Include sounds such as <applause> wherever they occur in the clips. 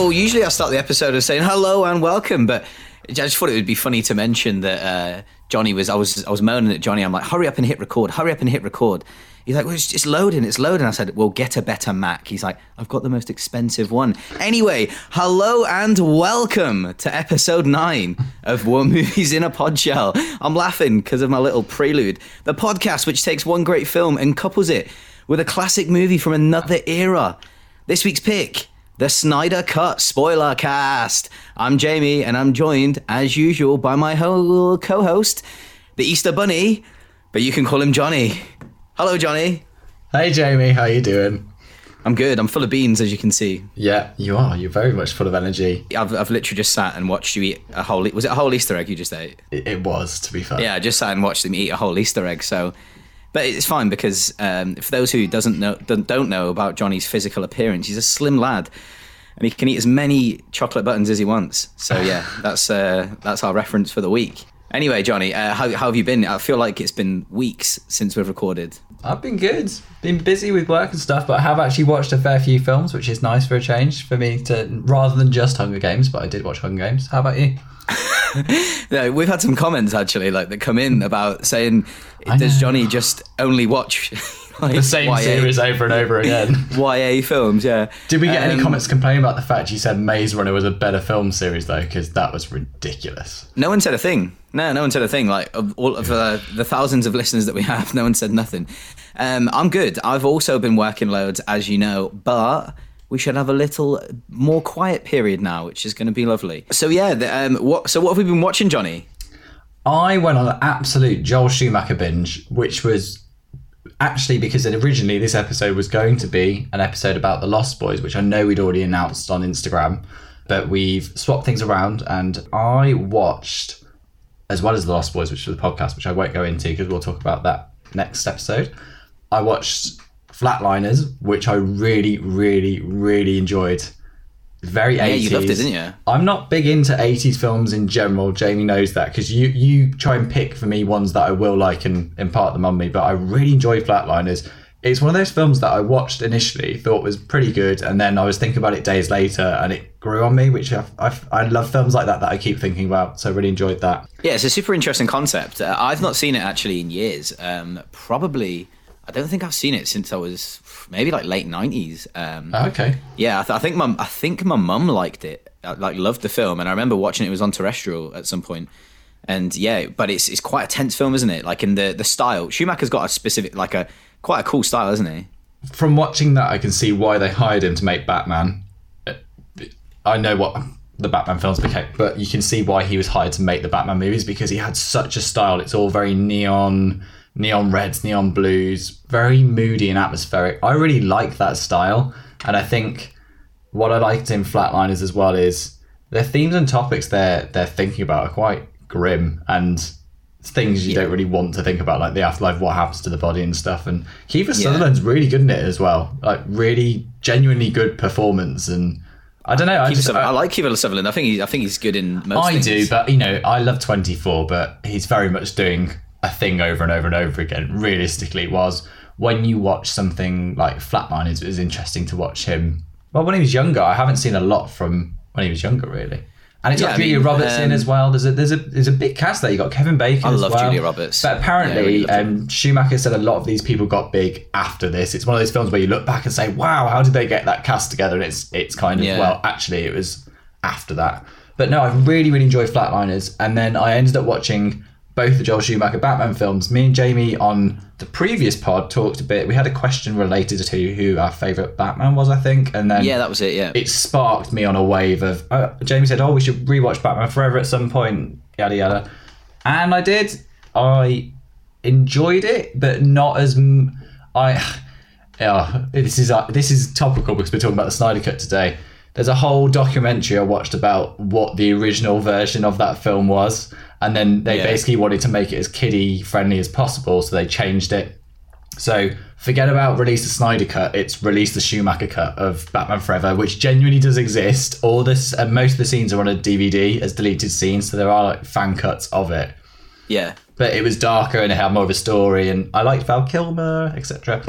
well, usually I start the episode of saying hello and welcome, but I just thought it would be funny to mention that uh, Johnny was. I was. I was moaning at Johnny. I'm like, hurry up and hit record. Hurry up and hit record. He's like, well, it's, it's loading. It's loading. I said, well, get a better Mac. He's like, I've got the most expensive one. Anyway, hello and welcome to episode nine of War Movies in a Pod Shell. I'm laughing because of my little prelude. The podcast which takes one great film and couples it with a classic movie from another era. This week's pick the Snyder Cut Spoiler Cast. I'm Jamie, and I'm joined, as usual, by my whole co-host, the Easter Bunny, but you can call him Johnny. Hello, Johnny. Hey Jamie, how you doing? I'm good. I'm full of beans, as you can see. Yeah, you are. You're very much full of energy. I've, I've literally just sat and watched you eat a whole. Was it a whole Easter egg you just ate? It, it was, to be fair. Yeah, I just sat and watched them eat a whole Easter egg. So, but it's fine because um, for those who doesn't know don't, know about Johnny's physical appearance, he's a slim lad, and he can eat as many chocolate buttons as he wants. So yeah, <laughs> that's uh, that's our reference for the week. Anyway, Johnny, uh, how, how have you been? I feel like it's been weeks since we've recorded. I've been good. Been busy with work and stuff, but I have actually watched a fair few films, which is nice for a change for me to rather than just Hunger Games. But I did watch Hunger Games. How about you? <laughs> No, we've had some comments actually, like that come in about saying, "Does Johnny just only watch <laughs> like, The same YA series over and over again. <laughs> YA films?" Yeah. Did we get any Um, comments complaining about the fact you said Maze Runner was a better film series though? Because that was ridiculous. No one said a thing. No, no one said a thing. Like of all of uh, the thousands of listeners that we have, <laughs> no one said nothing. Um, I'm good. I've also been working loads, as you know, but we should have a little more quiet period now, which is going to be lovely. So yeah, the, um, what? So what have we been watching, Johnny? I went on an absolute Joel Schumacher binge, which was actually because originally this episode was going to be an episode about the Lost Boys, which I know we'd already announced on Instagram, but we've swapped things around and I watched, as well as the Lost Boys, which was the podcast, which I won't go into because we'll talk about that next episode. I watched Flatliners, which I really, really, really enjoyed. Very 80s. you loved it, didn't you? I'm not big into 80s films in general. Jamie knows that because you you try and pick for me ones that I will like and impart them on me. But I really enjoy Flatliners. It's one of those films that I watched initially, thought was pretty good, and then I was thinking about it days later, and it grew on me. Which I I, I love films like that that I keep thinking about. So I really enjoyed that. Yeah, it's a super interesting concept. Uh, I've not seen it actually in years. Um, probably, I don't think I've seen it since I was maybe like late nineties. Um, Okay. Yeah, I, th- I think my I think my mum liked it, I, like loved the film, and I remember watching it. was on terrestrial at some point. and yeah, but it's it's quite a tense film, isn't it? Like in the the style, Schumacher's got a specific like a quite a cool style, isn't he? From watching that, I can see why they hired him to make Batman. Uh, I know what the Batman films became, but you can see why he was hired to make the Batman movies because he had such a style. It's all very neon, neon reds, neon blues, very moody and atmospheric. I really like that style, and I think what I liked in Flatliners as well is their themes and topics they're they're thinking about are quite grim and things you don't really want to think about, like the afterlife, what happens to the body and stuff. And Kiefer Sutherland's really good in it as well, like really genuinely good performance. And I don't know, I just I, I, like Kiefer Sutherland. I think he, I think he's good in most. I things. do, but you know, I love Twenty Four, but he's very much doing a thing over and over and over again. Realistically, was when you watch something like Flatliners, it was interesting to watch him. Well, when he was younger, I haven't seen a lot from when he was younger, really. And it's Yeah, got I Julia mean, Roberts in um, as well. There's a there's a there's a big cast there. You got Kevin Bacon. I love well. Julia Roberts. But apparently, loved um, Schumacher said a lot of these people got big after this. It's one of those films where you look back and say, "Wow, how did they get that cast together?" And it's it's kind of Yeah. well, actually, it was after that. But no, I really really enjoyed Flatliners, and then I ended up watching both the Joel Schumacher Batman films. Me and Jamie on the previous pod talked a bit. We had a question related to who our favorite Batman was, I think, and then Yeah, that was it. Yeah, it sparked me on a wave of uh, Jamie said, "Oh, we should rewatch Batman Forever at some point." Yada yada, and I did. I enjoyed it, but not as m- I. <sighs> Yeah, this is uh, this is topical because we're talking about the Snyder Cut today. There's a whole documentary I watched about what the original version of that film was, and then they Yeah. basically wanted to make it as kiddie friendly as possible, so they changed it. So forget about release the Snyder cut. It's release the Schumacher cut of Batman Forever, which genuinely does exist. All this and most of the scenes are on a DVD as deleted scenes, so there are like fan cuts of it. yeah, But it was darker and it had more of a story, and I liked Val Kilmer, etc.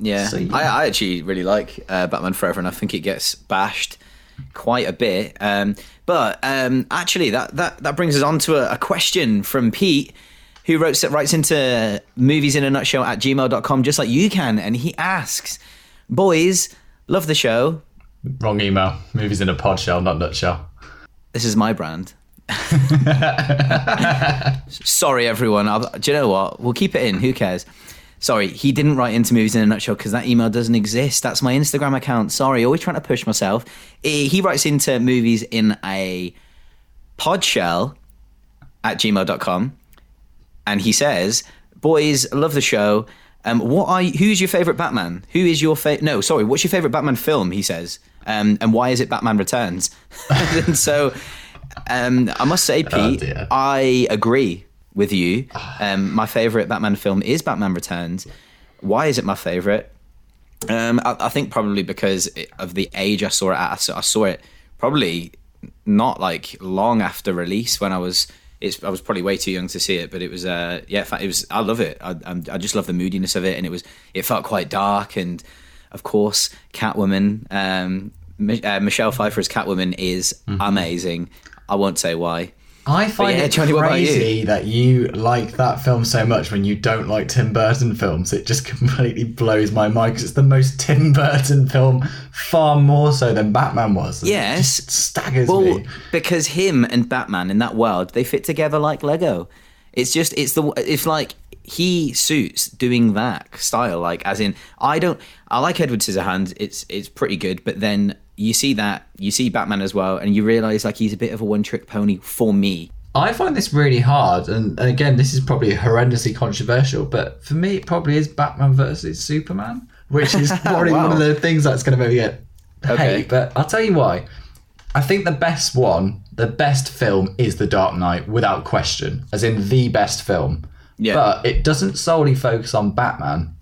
yeah. So, yeah. I, I actually really like uh, Batman Forever, and I think it gets bashed quite a bit. Um, but um, actually, that, that, that brings us on to a, a question from Pete, who wrote, writes into movies in a nutshell at gmail.com, just like you can. And he asks, Boys, love the show. Wrong email. Movies in a pod shell, not nutshell. This is my brand. <laughs> Sorry, everyone. I'll, do you know what? We'll keep it in. Who cares? Sorry, he didn't write into movies in a nutshell because that email doesn't exist. That's my Instagram account. Sorry, always trying to push myself. He writes into movies in a pod shell at gmail.com and he says, Boys, love the show. Um, what are you, who's your favorite Batman? Who is your favorite? No, sorry. What's your favorite Batman film? He says, um, and why is it Batman Returns? <laughs> and so, um, I must say, Pete, dear. I agree with you. Um, my favorite Batman film is Batman Returns. Why is it my favorite? Um, I, I think probably because of the age I saw it at. I saw, I saw it probably not like long after release when I was. It's, I was probably way too young to see it, but it was. Uh, yeah, it was. I love it. I, I'm- just love the moodiness of it, and it was. It felt quite dark, and of course, Catwoman. Um, uh, Michelle Pfeiffer's Catwoman is amazing. I won't say why. I find yeah, it Johnny, about you? crazy that you like that film so much when you don't like Tim Burton films. It just <laughs> completely blows my mind because it's the most <laughs> Tim Burton film, far more so than Batman was. It Yes. just staggers Well, me. because him and Batman in that world, they fit together like Lego. It's just it's the it's like he suits doing that style. Like as in, I don't I like Edward Scissorhands. It's it's pretty good, but then you see that you see Batman as well, and you realize like he's a bit of a one trick pony for me. I find this really hard, and, and again, this is probably horrendously controversial, but for me, it probably is Batman versus Superman, which is <laughs> probably Wow. one of the things that's going to maybe get Okay. But I'll tell you why. I think the best one, the best film, is The Dark Knight, without question, as in the best film. Yeah. But it doesn't solely focus on Batman.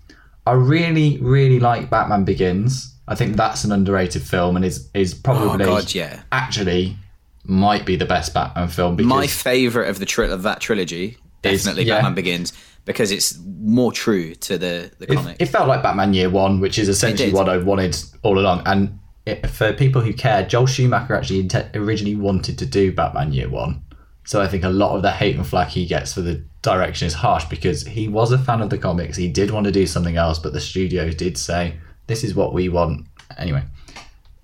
I really, really like Batman Begins. I think that's an underrated film and is is probably Oh, God, yeah. actually might be the best Batman film because My favorite of the tri- of that trilogy Is- definitely yeah. Batman Begins because it's more true to the the comic. it felt like Batman Year One, which is essentially what I wanted all along. And it, for people who care, Joel Schumacher actually originally wanted to do Batman Year One. So I think a lot of the hate and flack he gets for the direction is harsh because he was a fan of the comics. He did want to do something else, but the studio did say, "This is what we want." Anyway,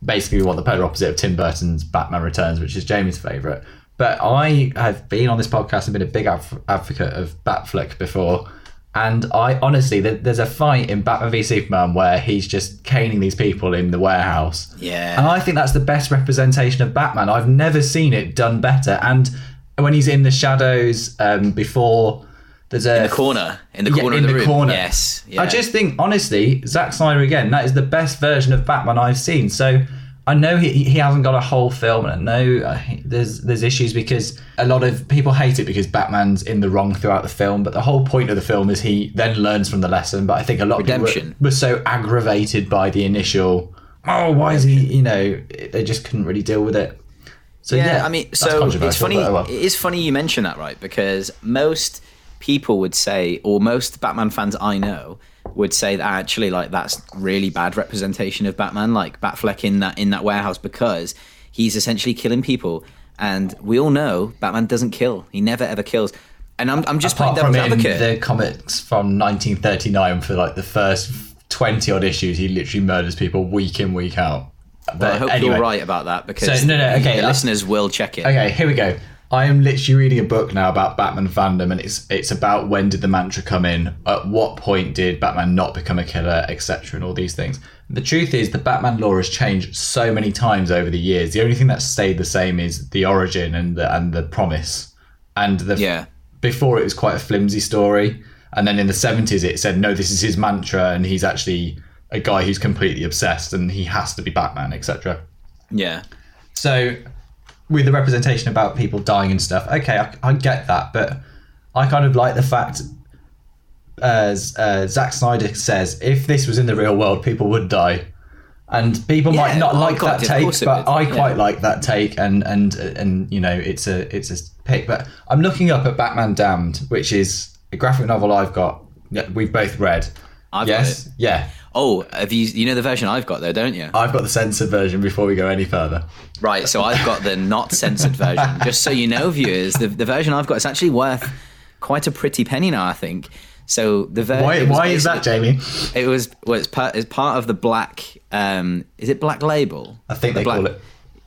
basically, we want the polar opposite of Tim Burton's Batman Returns, which is Jamie's favorite. But I have been on this podcast and been a big adv- advocate of Batfleck before. And I honestly, there- there's a fight in Batman v Superman where he's just caning these people in the warehouse. Yeah. And I think that's the best representation of Batman. I've never seen it done better. And when he's in the shadows um, before there's a in the corner, in the Yeah, corner in of the, the room. corner. Yes. Yeah. I just think, honestly, Zack Snyder again, that is the best version of Batman I've seen. So I know he, he hasn't got a whole film, and I know uh, there's there's issues because a lot of people hate it because Batman's in the wrong throughout the film. But the whole point of the film is he then learns from the lesson. But I think a lot of Redemption. people were, were so aggravated by the initial, oh, why is he? You know, they just couldn't really deal with it. So yeah, I mean, so it's funny. oh well. It is funny you mention that, right? Because most people would say, or most Batman fans I know would say that actually, like, that's really bad representation of Batman, like Batfleck in that in that warehouse, because he's essentially killing people, and we all know Batman doesn't kill. He never ever kills. And I'm, I'm just Apart playing from devil's advocate. the comics from 1939 for like the first 20 odd issues, he literally murders people week in, week out. But Well, I hope anyway. you're right about that because So, no, no, okay, the listeners will check it. Okay, here we go. I am literally reading a book now about Batman fandom, and it's it's about when did the mantra come in, at what point did Batman not become a killer, etc., and all these things. The truth is, the Batman lore has changed so many times over the years. The only thing that's stayed the same is the origin and the and the promise, and the Yeah. before it was quite a flimsy story, and then in the seventies it said no, this is his mantra, and he's actually a guy who's completely obsessed, and he has to be Batman, etc. Yeah. So, with the representation about people dying and stuff, okay, I, I get that, but I kind of like the fact, as uh, Zack Snyder says, if this was in the real world, people would die. And people might not oh like God, that take, but would, I yeah. quite like that take, and and and you know, it's a it's a pick. But I'm looking up at Batman Damned, which is a graphic novel I've got. that we've both read. I've yes, yeah. Oh, have you? You know the version I've got though, don't you? I've got the censored version. Before we go any further, Right, so I've got the not censored version. <laughs> Just so you know, viewers, the, the version I've got is actually worth quite a pretty penny now. I think. So the version. why? Why is that, Jamie? It was well, it's part it's part of the black. Um, is it Black Label? I think The they black, call it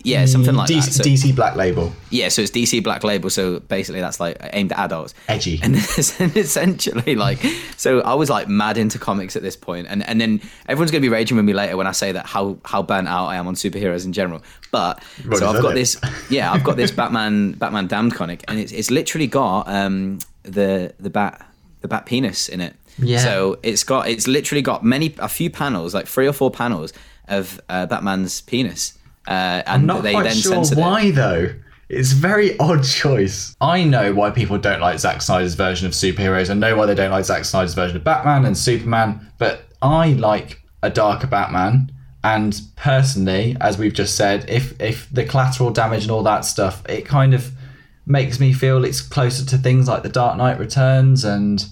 Yeah, something like DC, that. So, DC Black Label. yeah, so it's DC Black Label. So basically, that's like aimed at adults. Edgy. And <laughs> then essentially, like, so I was like mad into comics at this point, and and then everyone's gonna be raging with me later when I say that how how burnt out I am on superheroes in general. But Well, so I've got it. this, yeah, I've got this <laughs> Batman Batman Damned comic, and it's it's literally got um the the bat the bat penis in it. Yeah. So it's got it's literally got many a few panels, like three or four panels of uh, Batman's penis. Uh, and I'm not they quite then sure censored it. why though. It's a very odd choice. I know why people don't like Zack Snyder's version of superheroes. I know why they don't like Zack Snyder's version of Batman and Superman. But I like a darker Batman. And personally, as we've just said, if if the collateral damage and all that stuff, it kind of makes me feel it's closer to things like The Dark Knight Returns and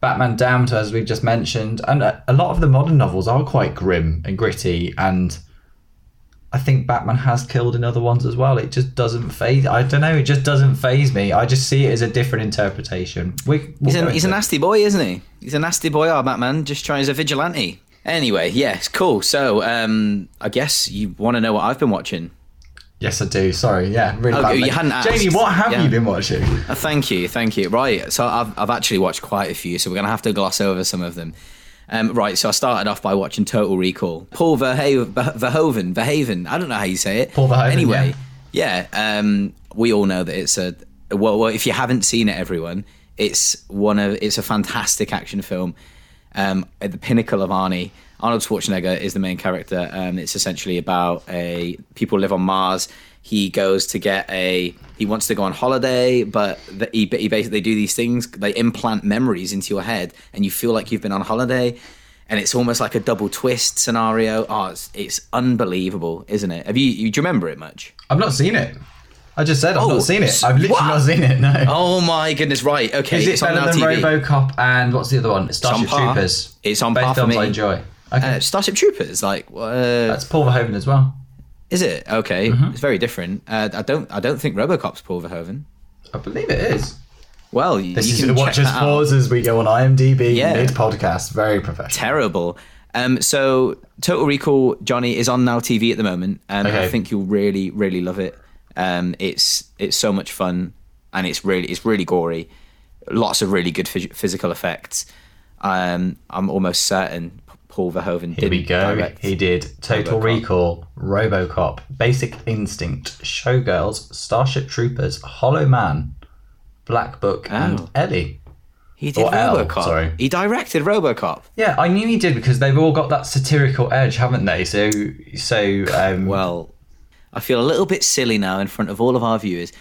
Batman Damned, as we've just mentioned. And a, a lot of the modern novels are quite grim and gritty and I think Batman has killed in other ones as well. It just doesn't phase. I don't know. It just doesn't phase me. I just see it as a different interpretation. We, we'll He's a, he's a nasty boy, isn't he? He's a nasty boy, our Batman, just trying as a vigilante. Anyway, yes, cool. So, um, I guess you want to know what I've been watching. Yes, I do. Sorry. Yeah, really Oh, bad. you hadn't asked. Jamie, what have Yeah. you been watching? Uh, thank you, thank you. Right, so I've, I've actually watched quite a few, so we're going to have to gloss over some of them. Um, right, so I started off by watching Total Recall. Paul Verha- Ver- Verhoeven, Verhaven, I don't know how you say it. Paul Verhoeven, Anyway, yeah, um, we all know that it's a, well, well, if you haven't seen it, everyone, it's one of, it's a fantastic action film. Um, at the pinnacle of Arnie, Arnold Schwarzenegger is the main character. Um, it's essentially about a people live on Mars. He goes to get a. He wants to go on holiday, but the, he, he basically they do these things. They implant memories into your head, and you feel like you've been on holiday. And it's almost like a double twist scenario. Oh, it's, it's unbelievable, isn't it? Have you, you do you remember it much? I've not seen it. I just said I've Oh, not seen it. I've literally what? not seen it. No. Oh my goodness! Right, okay. Is it it's better than TV. RoboCop and what's the other one? Starship par. Troopers. It's on Both par films. I enjoy. Okay. Uh, Starship Troopers, like, uh, That's Paul Verhoeven as well. Is it okay? Mm-hmm. It's very different. Uh, I don't, I don't think RoboCop's Paul Verhoeven. I believe it is. Well, This you is can the check watch us that out. pause as we go on IMDb Yeah. mid podcast. Very professional. Terrible. Um, so Total Recall, Johnny is on Now TV at the moment. and Okay. I think you'll really, really love it. Um, it's it's so much fun, and it's really it's really gory. Lots of really good phys- physical effects. Um, I'm almost certain Paul Verhoeven Here we go. direct. He did Total RoboCop. Recall, RoboCop, Basic Instinct, Showgirls, Starship Troopers, Hollow Man, Black Book, Oh. and Ellie. He did Or L, RoboCop. sorry. He directed RoboCop. Yeah, I knew he did because they've all got that satirical edge, haven't they? So, so um, Well, I feel a little bit silly now in front of all of our viewers.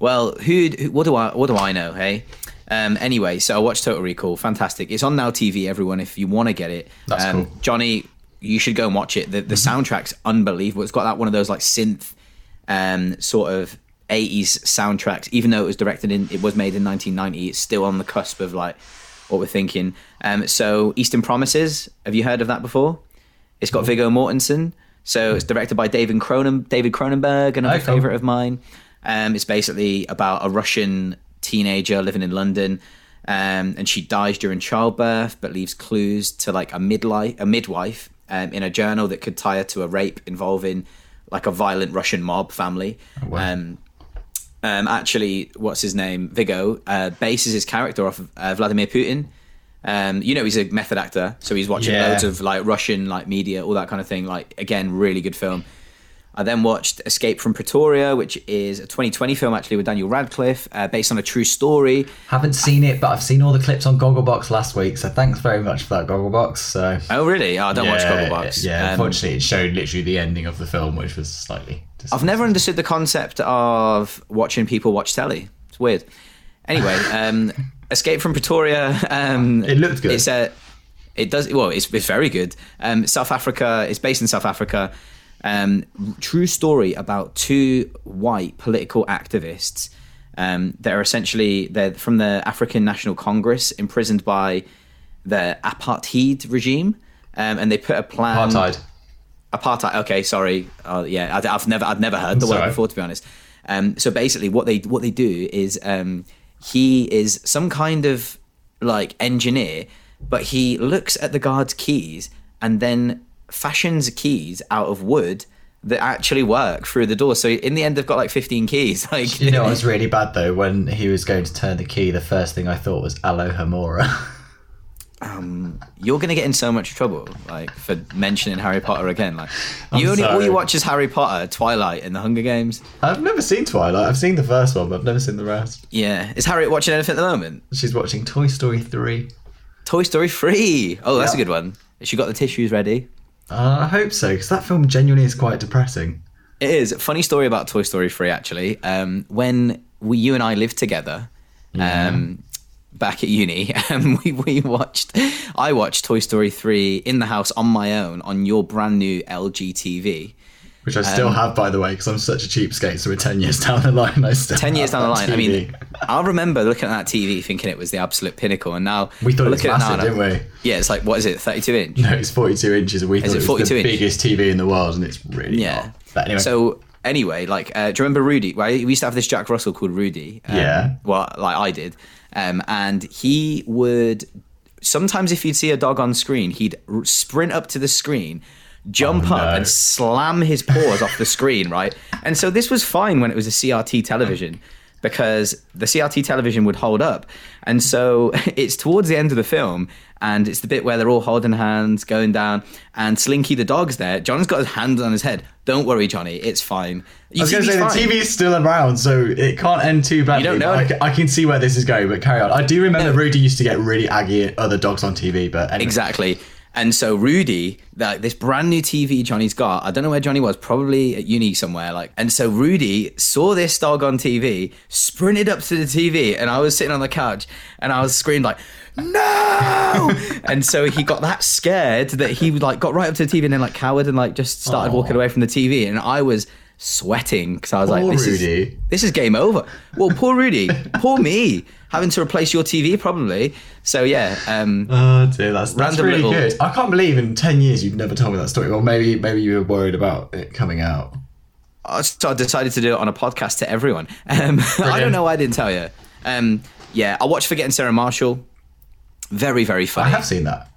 Well, who? who what do I? What do I know? Hey. Um, anyway, so I watched Total Recall. Fantastic. It's on Now TV. Everyone, if you want to get it, That's um, cool. Mm-hmm. Johnny, you should go and watch it. The the soundtrack's unbelievable. It's got that one of those like synth, um, sort of. 80s soundtracks even though it was directed in it was made in 1990 it's still on the cusp of like what we're thinking um so eastern promises have you heard of that before it's got Viggo Mortensen. So it's directed by David Cronen, David Cronenberg, another Oh, favorite of mine. Um, it's basically about a Russian teenager living in London, um, and she dies during childbirth, but leaves clues to like a midlife, a midwife, um, in a journal that could tie her to a rape involving like a violent Russian mob family. wow. Um, um, actually, what's his name? Viggo uh, bases his character off of uh, Vladimir Putin. Um, you know, he's a method actor, so he's watching Yeah. loads of like Russian like media, all that kind of thing. Like again, really good film. I then watched Escape from Pretoria, which is a 2020 film actually with Daniel Radcliffe, uh, based on a true story. haven't seen it, but I've seen all the clips on Gogglebox last week. So thanks very much for that Gogglebox. So Oh, really? Oh, I don't watch Gogglebox. Yeah, Um, unfortunately, it showed literally the ending of the film, which was slightly. I've never understood the concept of watching people watch telly. It's weird. Anyway, um, <laughs> Escape from Pretoria. Um, It looked good. It's a, it does well. It's, it's very good. Um, South Africa. It's based in South Africa. Um, true story about two white political activists um, that are essentially they're from the African National Congress, imprisoned by the apartheid regime, um, and they put a plan. Apartheid. Apartheid. Okay, sorry. Uh, yeah, I, have never, I've never heard the word before, to be honest. Um, so basically, what they what they do is um, he is some kind of like engineer, but he looks at the guard's keys and then fashions keys out of wood that actually work through the door. So in the end, they've got like 15 keys. <laughs> Like You know it <laughs> was really bad though? When he was going to turn the key, the first thing I thought was Alohomora. <laughs> Um, you're gonna get in so much trouble, like for mentioning Harry Potter again. Like you I'm only all you watch is Harry Potter, Twilight, and the Hunger Games. I've never seen Twilight. I've seen the first one, but I've never seen the rest. Yeah, is Harriet watching anything at the moment? She's watching Toy Story 3. Toy Story 3. Oh, that's a good one. She got the tissues ready? Uh, I hope so, because that film genuinely is quite depressing. It is. Funny story about Toy Story 3, actually. Um, when we, you and I lived together um, back at uni, <laughs> um, we, we watched, I watched Toy Story 3 in the house on my own on your brand new LG TV. Which I still have, by the way, because I'm such a cheapskate. So we're 10 years <laughs> down the line, I still 10 years down the line, I mean, I remember looking at that TV thinking it was the absolute pinnacle. And now we thought it was massive, now didn't we? Yeah, it's like, what is it, 32 inch? No, it's 42 inches, and we thought it it was the inch? biggest TV in the world, and it's really Yeah. not. But anyway, So anyway, like, uh, do you remember Rudy? Well, we used to have this Jack Russell called Rudy. um, Yeah. Well, like I did, um, and he would sometimes if you'd see a dog on screen, he'd r- sprint up to the screen. Jump Oh, up no. and slam his paws off the screen, right? And so this was fine when it was a CRT television because the CRT television would hold up. And so <laughs> it's towards the end of the film, and it's the bit where they're all holding hands, going down, and Slinky the dog's there. John's got his hands on his head. Don't worry, Johnny, it's fine. I was going to say the TV is still around, so it can't end too badly. You don't know I, I can see where this is going, but carry on. I do remember Rudy used to get really aggy at other dogs on TV, but anyway. Exactly. And so Rudy, like this brand new TV Johnny's got, I don't know where Johnny was, probably at uni somewhere. Like, and so Rudy saw this dog on TV, sprinted up to the TV, and I was sitting on the couch, and I was screamed like, "No!" <laughs> and so he got that scared that he like got right up to the TV and then like cowered and like just started Aw. walking away from the TV, and I was sweating because I was Poor like, "This Rudy. is this is game over." Well, poor Rudy, <laughs> poor me, having to replace your TV probably. So yeah. um Oh dear, that's, that's really little- good. I can't believe in ten years you've never told me that story. Well, maybe maybe you were worried about it coming out. I- so I decided to do it on a podcast to everyone. <laughs> Um, I don't know why I didn't tell you. Um, yeah, I watched Forgetting Sarah Marshall. Very, very funny. I have seen that.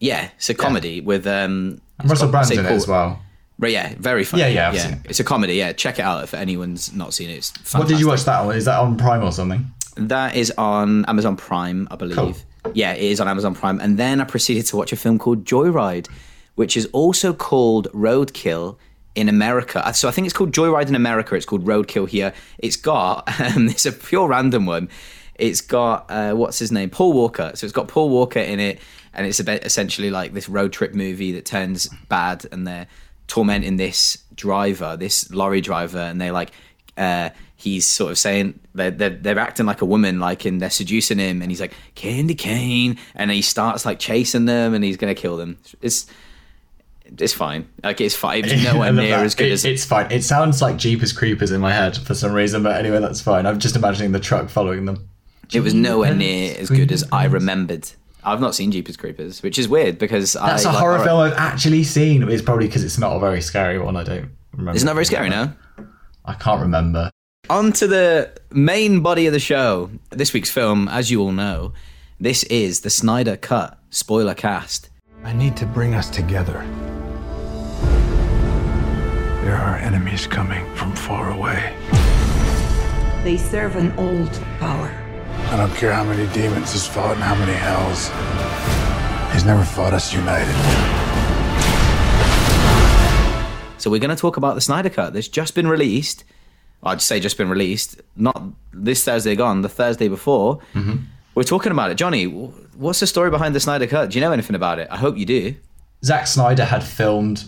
Yeah, it's a comedy with um, Russell Brand's in it as well. But yeah, very funny. Yeah, yeah, I've seen it. It's a comedy. Yeah, check it out if anyone's not seen it. It's fantastic. What did you watch that on? Is that on Prime or something? That is on Amazon Prime, I believe. Cool. Yeah, it is on Amazon Prime. And then I proceeded to watch a film called Joyride, which is also called Roadkill in America. Uh, So I think it's called Joyride in America. It's called Roadkill here. It's got, <laughs> um, it's a pure random one. It's got, uh, what's his name? Paul Walker. So it's got Paul Walker in it. And it's essentially like this road trip movie that turns bad and they're tormenting this driver, this lorry driver. And they like, uh, he's sort of saying they're, they're, they're acting like a woman, like, and they're seducing him, and he's like, candy cane, and he starts like chasing them, and he's gonna kill them. It's it's fine. Like it's fine. It's <laughs> nowhere near that. as good It- as It's fine. It sounds like Jeepers Creepers in my head for some reason, but anyway, that's fine. I'm just imagining the truck following them. it was nowhere near as good as I remembered. I've not seen Jeepers Creepers, which is weird because That's I a like horror horror- film I've actually seen. It's probably because it's not a very scary one. I don't remember. It's not very scary, now. I can't remember. On to the main body of the show. This week's film, as you all know, this is the Snyder Cut spoiler cast. I need to bring us together. There are enemies coming from far away. They serve an old power. I don't care how many demons he's fought and how many hells. He's never fought us united. So we're going to talk about the Snyder Cut that's just been released. I'd say just been released, not this Thursday gone, the Thursday before. We're talking about it. Johnny, what's the story behind the Snyder Cut? Do you know anything about it? I hope you do. Zack Snyder had filmed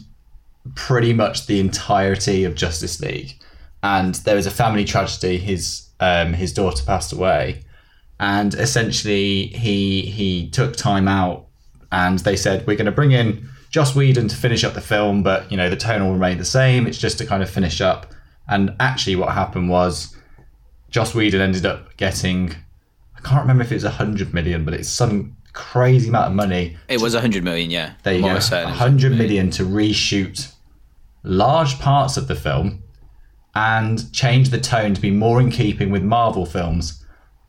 pretty much the entirety of Justice League, and there was a family tragedy. His um, his daughter passed away, and essentially he he took time out, and they said we're going to bring in Joss Whedon to finish up the film, but you know the tone will remain the same. It's just to kind of finish up. And actually, what happened was Joss Whedon ended up getting I can't remember if it was a hundred million, but it's some crazy amount of money. It was 100 million, yeah. There you I'm go. almost certain it was 100 million to reshoot large parts of the film and change the tone to be more in keeping with Marvel films.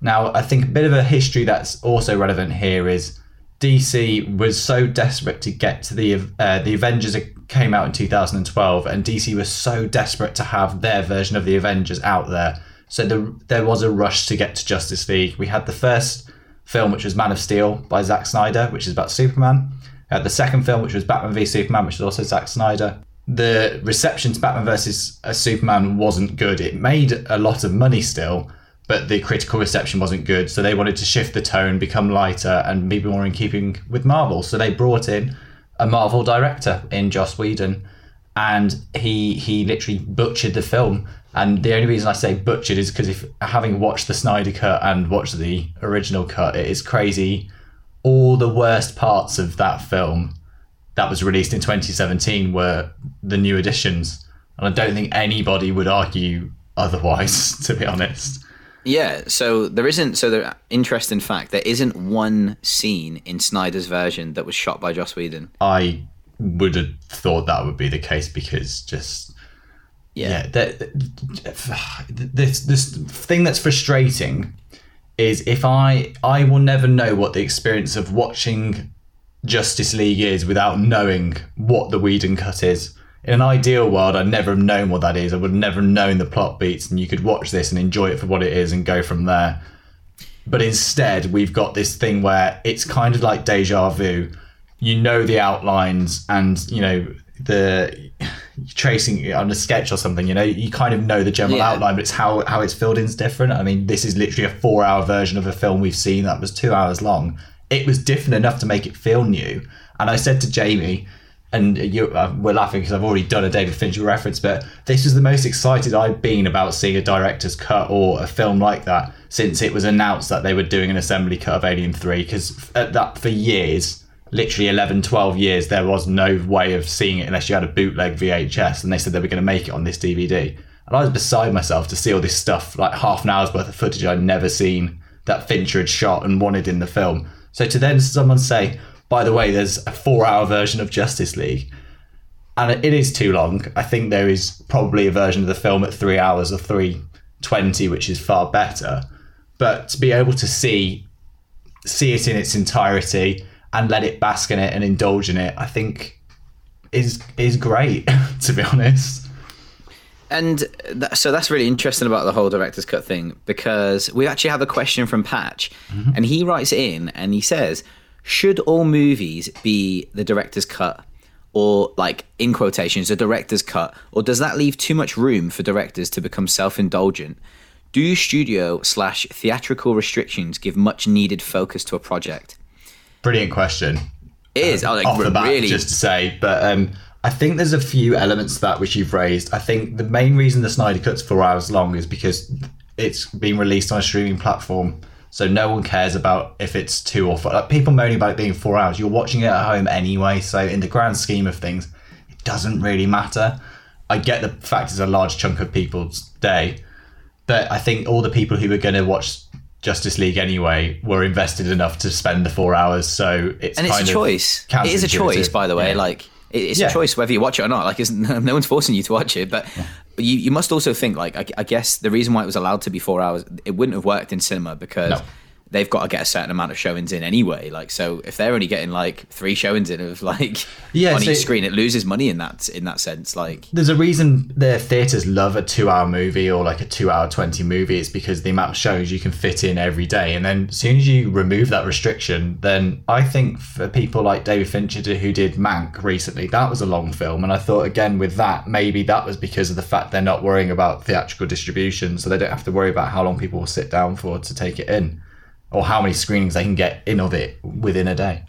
Now, I think a bit of a history that's also relevant here is DC was so desperate to get to the uh, the Avengers came out in 2012, and DC was so desperate to have their version of the Avengers out there. So the, there was a rush to get to Justice League. We had the first film, which was Man of Steel by Zack Snyder, which is about Superman. We had the second film, which was Batman v Superman, which is also Zack Snyder. The reception to Batman versus uh, Superman wasn't good. It made a lot of money still, but the critical reception wasn't good. So they wanted to shift the tone, become lighter, and be more in keeping with Marvel. So they brought in a Marvel director in Joss Whedon, and he he literally butchered the film. And the only reason I say butchered is because if having watched the Snyder cut and watched the original cut, it is crazy. All the worst parts of that film that was released in 2017 were the new additions, and I don't think anybody would argue otherwise. <laughs> To be honest. Yeah, so there isn't. So the interesting fact there isn't one scene in Snyder's version that was shot by Joss Whedon. I would have thought that would be the case because just yeah, that, this this thing that's frustrating is if I I will never know what the experience of watching Justice League is without knowing what the Whedon cut is. In an ideal world, I'd never have known what that is. I would have never known the plot beats, and you could watch this and enjoy it for what it is and go from there. But instead, we've got this thing where it's kind of like deja vu. You know the outlines, and you know the <sighs> tracing on a sketch or something. You know, you kind of know the general Yeah. outline, but it's how how it's filled in is different. I mean, this is literally a four-hour version of a film we've seen that was two hours long. It was different enough to make it feel new. And I said to Jamie, and you, uh, we're laughing because I've already done a David Fincher reference, but this was the most excited I've been about seeing a director's cut or a film like that since it was announced that they were doing an assembly cut of Alien 3. Because at that for years, literally 11, 12 years, there was no way of seeing it unless you had a bootleg VHS, and they said they were going to make it on this DVD. And I was beside myself to see all this stuff, like half an hour's worth of footage I'd never seen that Fincher had shot and wanted in the film. So to then someone say, by the way, there's a four hour version of Justice League, and it is too long. I think there is probably a version of the film at three hours or three twenty, which is far better. But to be able to see see it in its entirety and let it bask in it and indulge in it, I think is is great. <laughs> to be honest, And th- so that's really interesting about the whole director's cut thing because we actually have a question from Patch, mm-hmm. and he writes in and he says, "Should all movies be the director's cut, or like in quotations, a director's cut, or does that leave too much room for directors to become self-indulgent? Do studio slash theatrical restrictions give much needed focus to a project?" brilliant question. It is oh, like, off the bat, really just to say. But um, I think there's a few elements to that which you've raised. I think the main reason the Snyder Cut's four hours long is because it's been released on a streaming platform. So no one cares about if it's two or four. Like people moaning about it being four hours. You're watching it at home anyway. So in the grand scheme of things, it doesn't really matter. I get the fact it's a large chunk of people's day, but I think all the people who were going to watch Justice League anyway were invested enough to spend the four hours. So it's and it's a choice. It is a choice, by the way. Yeah. Like it's Yeah. a choice whether you watch it or not. Like no, <laughs> no one's forcing you to watch it, but you you must also think like I, I guess the reason why it was allowed to be four hours, it wouldn't have worked in cinema because. No. They've got to get a certain amount of showings in anyway. Like, so if they're only getting like three showings in of <laughs> like Yeah, on so- each screen, it loses money in that in that sense. Like, There's a reason their theaters love a two-hour movie or like a two-hour twenty movie. It's because the amount of shows you can fit in every day, and then as soon as you remove that restriction, then I think for people like David Fincher who did Mank recently, that was a long film, and I thought again with that maybe that was because of the fact they're not worrying about theatrical distribution, so they don't have to worry about how long people will sit down for to take it in, or how many screenings they can get in of it within a day.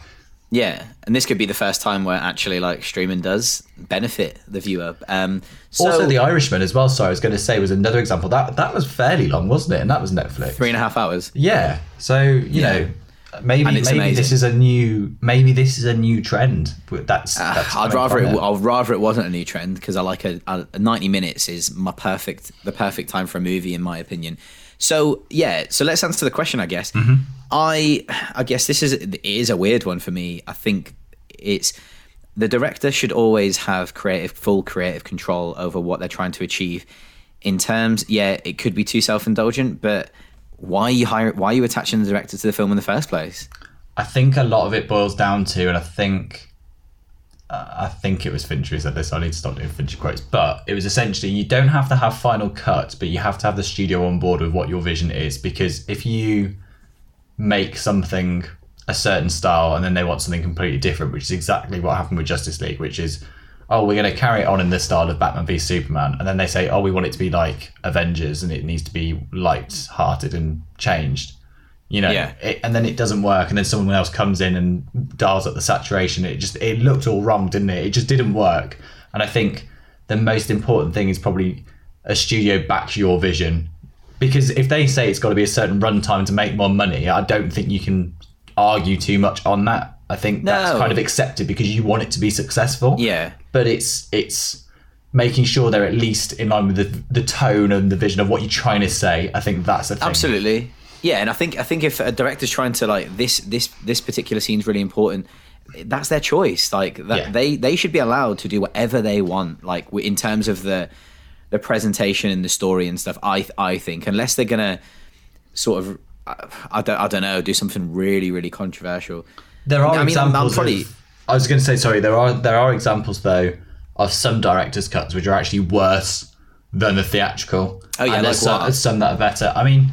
yeah, and this could be the first time where actually like streaming does benefit the viewer. Um, so also, The Irishman as well. Sorry, I was going to say was another example that that was fairly long, wasn't it? And that was Netflix. three and a half hours. Yeah. So you know, maybe maybe amazing. this is a new maybe this is a new trend. But That's, that's I'd rather from it, I'd rather it wasn't a new trend because I like a, a, 90 minutes is my perfect the perfect time for a movie in my opinion. So yeah, so let's answer the question. I guess mm-hmm. I I guess this is it is a weird one for me. I think it's the director should always have creative full creative control over what they're trying to achieve. In terms, yeah, it could be too self indulgent, but why are you hire, why are you attaching the director to the film in the first place? I think a lot of it boils down to, and I think, I think it was Fincher who said this. I need to stop doing Fincher quotes, but it was essentially you don't have to have final cut, but you have to have the studio on board with what your vision is. Because if you make something a certain style and then they want something completely different, which is exactly what happened with Justice League, which is, oh, we're going to carry it on in the style of Batman v Superman, and then they say, oh, we want it to be like Avengers and it needs to be light-hearted and changed you know? Yeah. it, and then it doesn't work and then someone else comes in and dials up the saturation. It just it looked all wrong didn't it? It just didn't work. And i think the most important thing is probably a studio backs your vision. Because if they say it's got to be a certain runtime to make more money i don't think you can argue too much on that. I think that's kind of accepted because you want it to be successful. Yeah. but it's it's making sure they're at least in line with the, the tone and the vision of what you're trying to say. I think that's the thing. Absolutely. Yeah, and I think I think if a director's trying to like this this this particular scene's really important, that's their choice. Like that Yeah. they they should be allowed to do whatever they want. Like in terms of the the presentation and the story and stuff. I I think unless they're gonna sort of I, I don't I don't know do something really really controversial. There are I mean, examples. probably- of, I was going to say sorry. There are there are examples though of some directors' cuts which are actually worse than the theatrical. Oh, yeah, and there's like some, there's some that are better. I mean,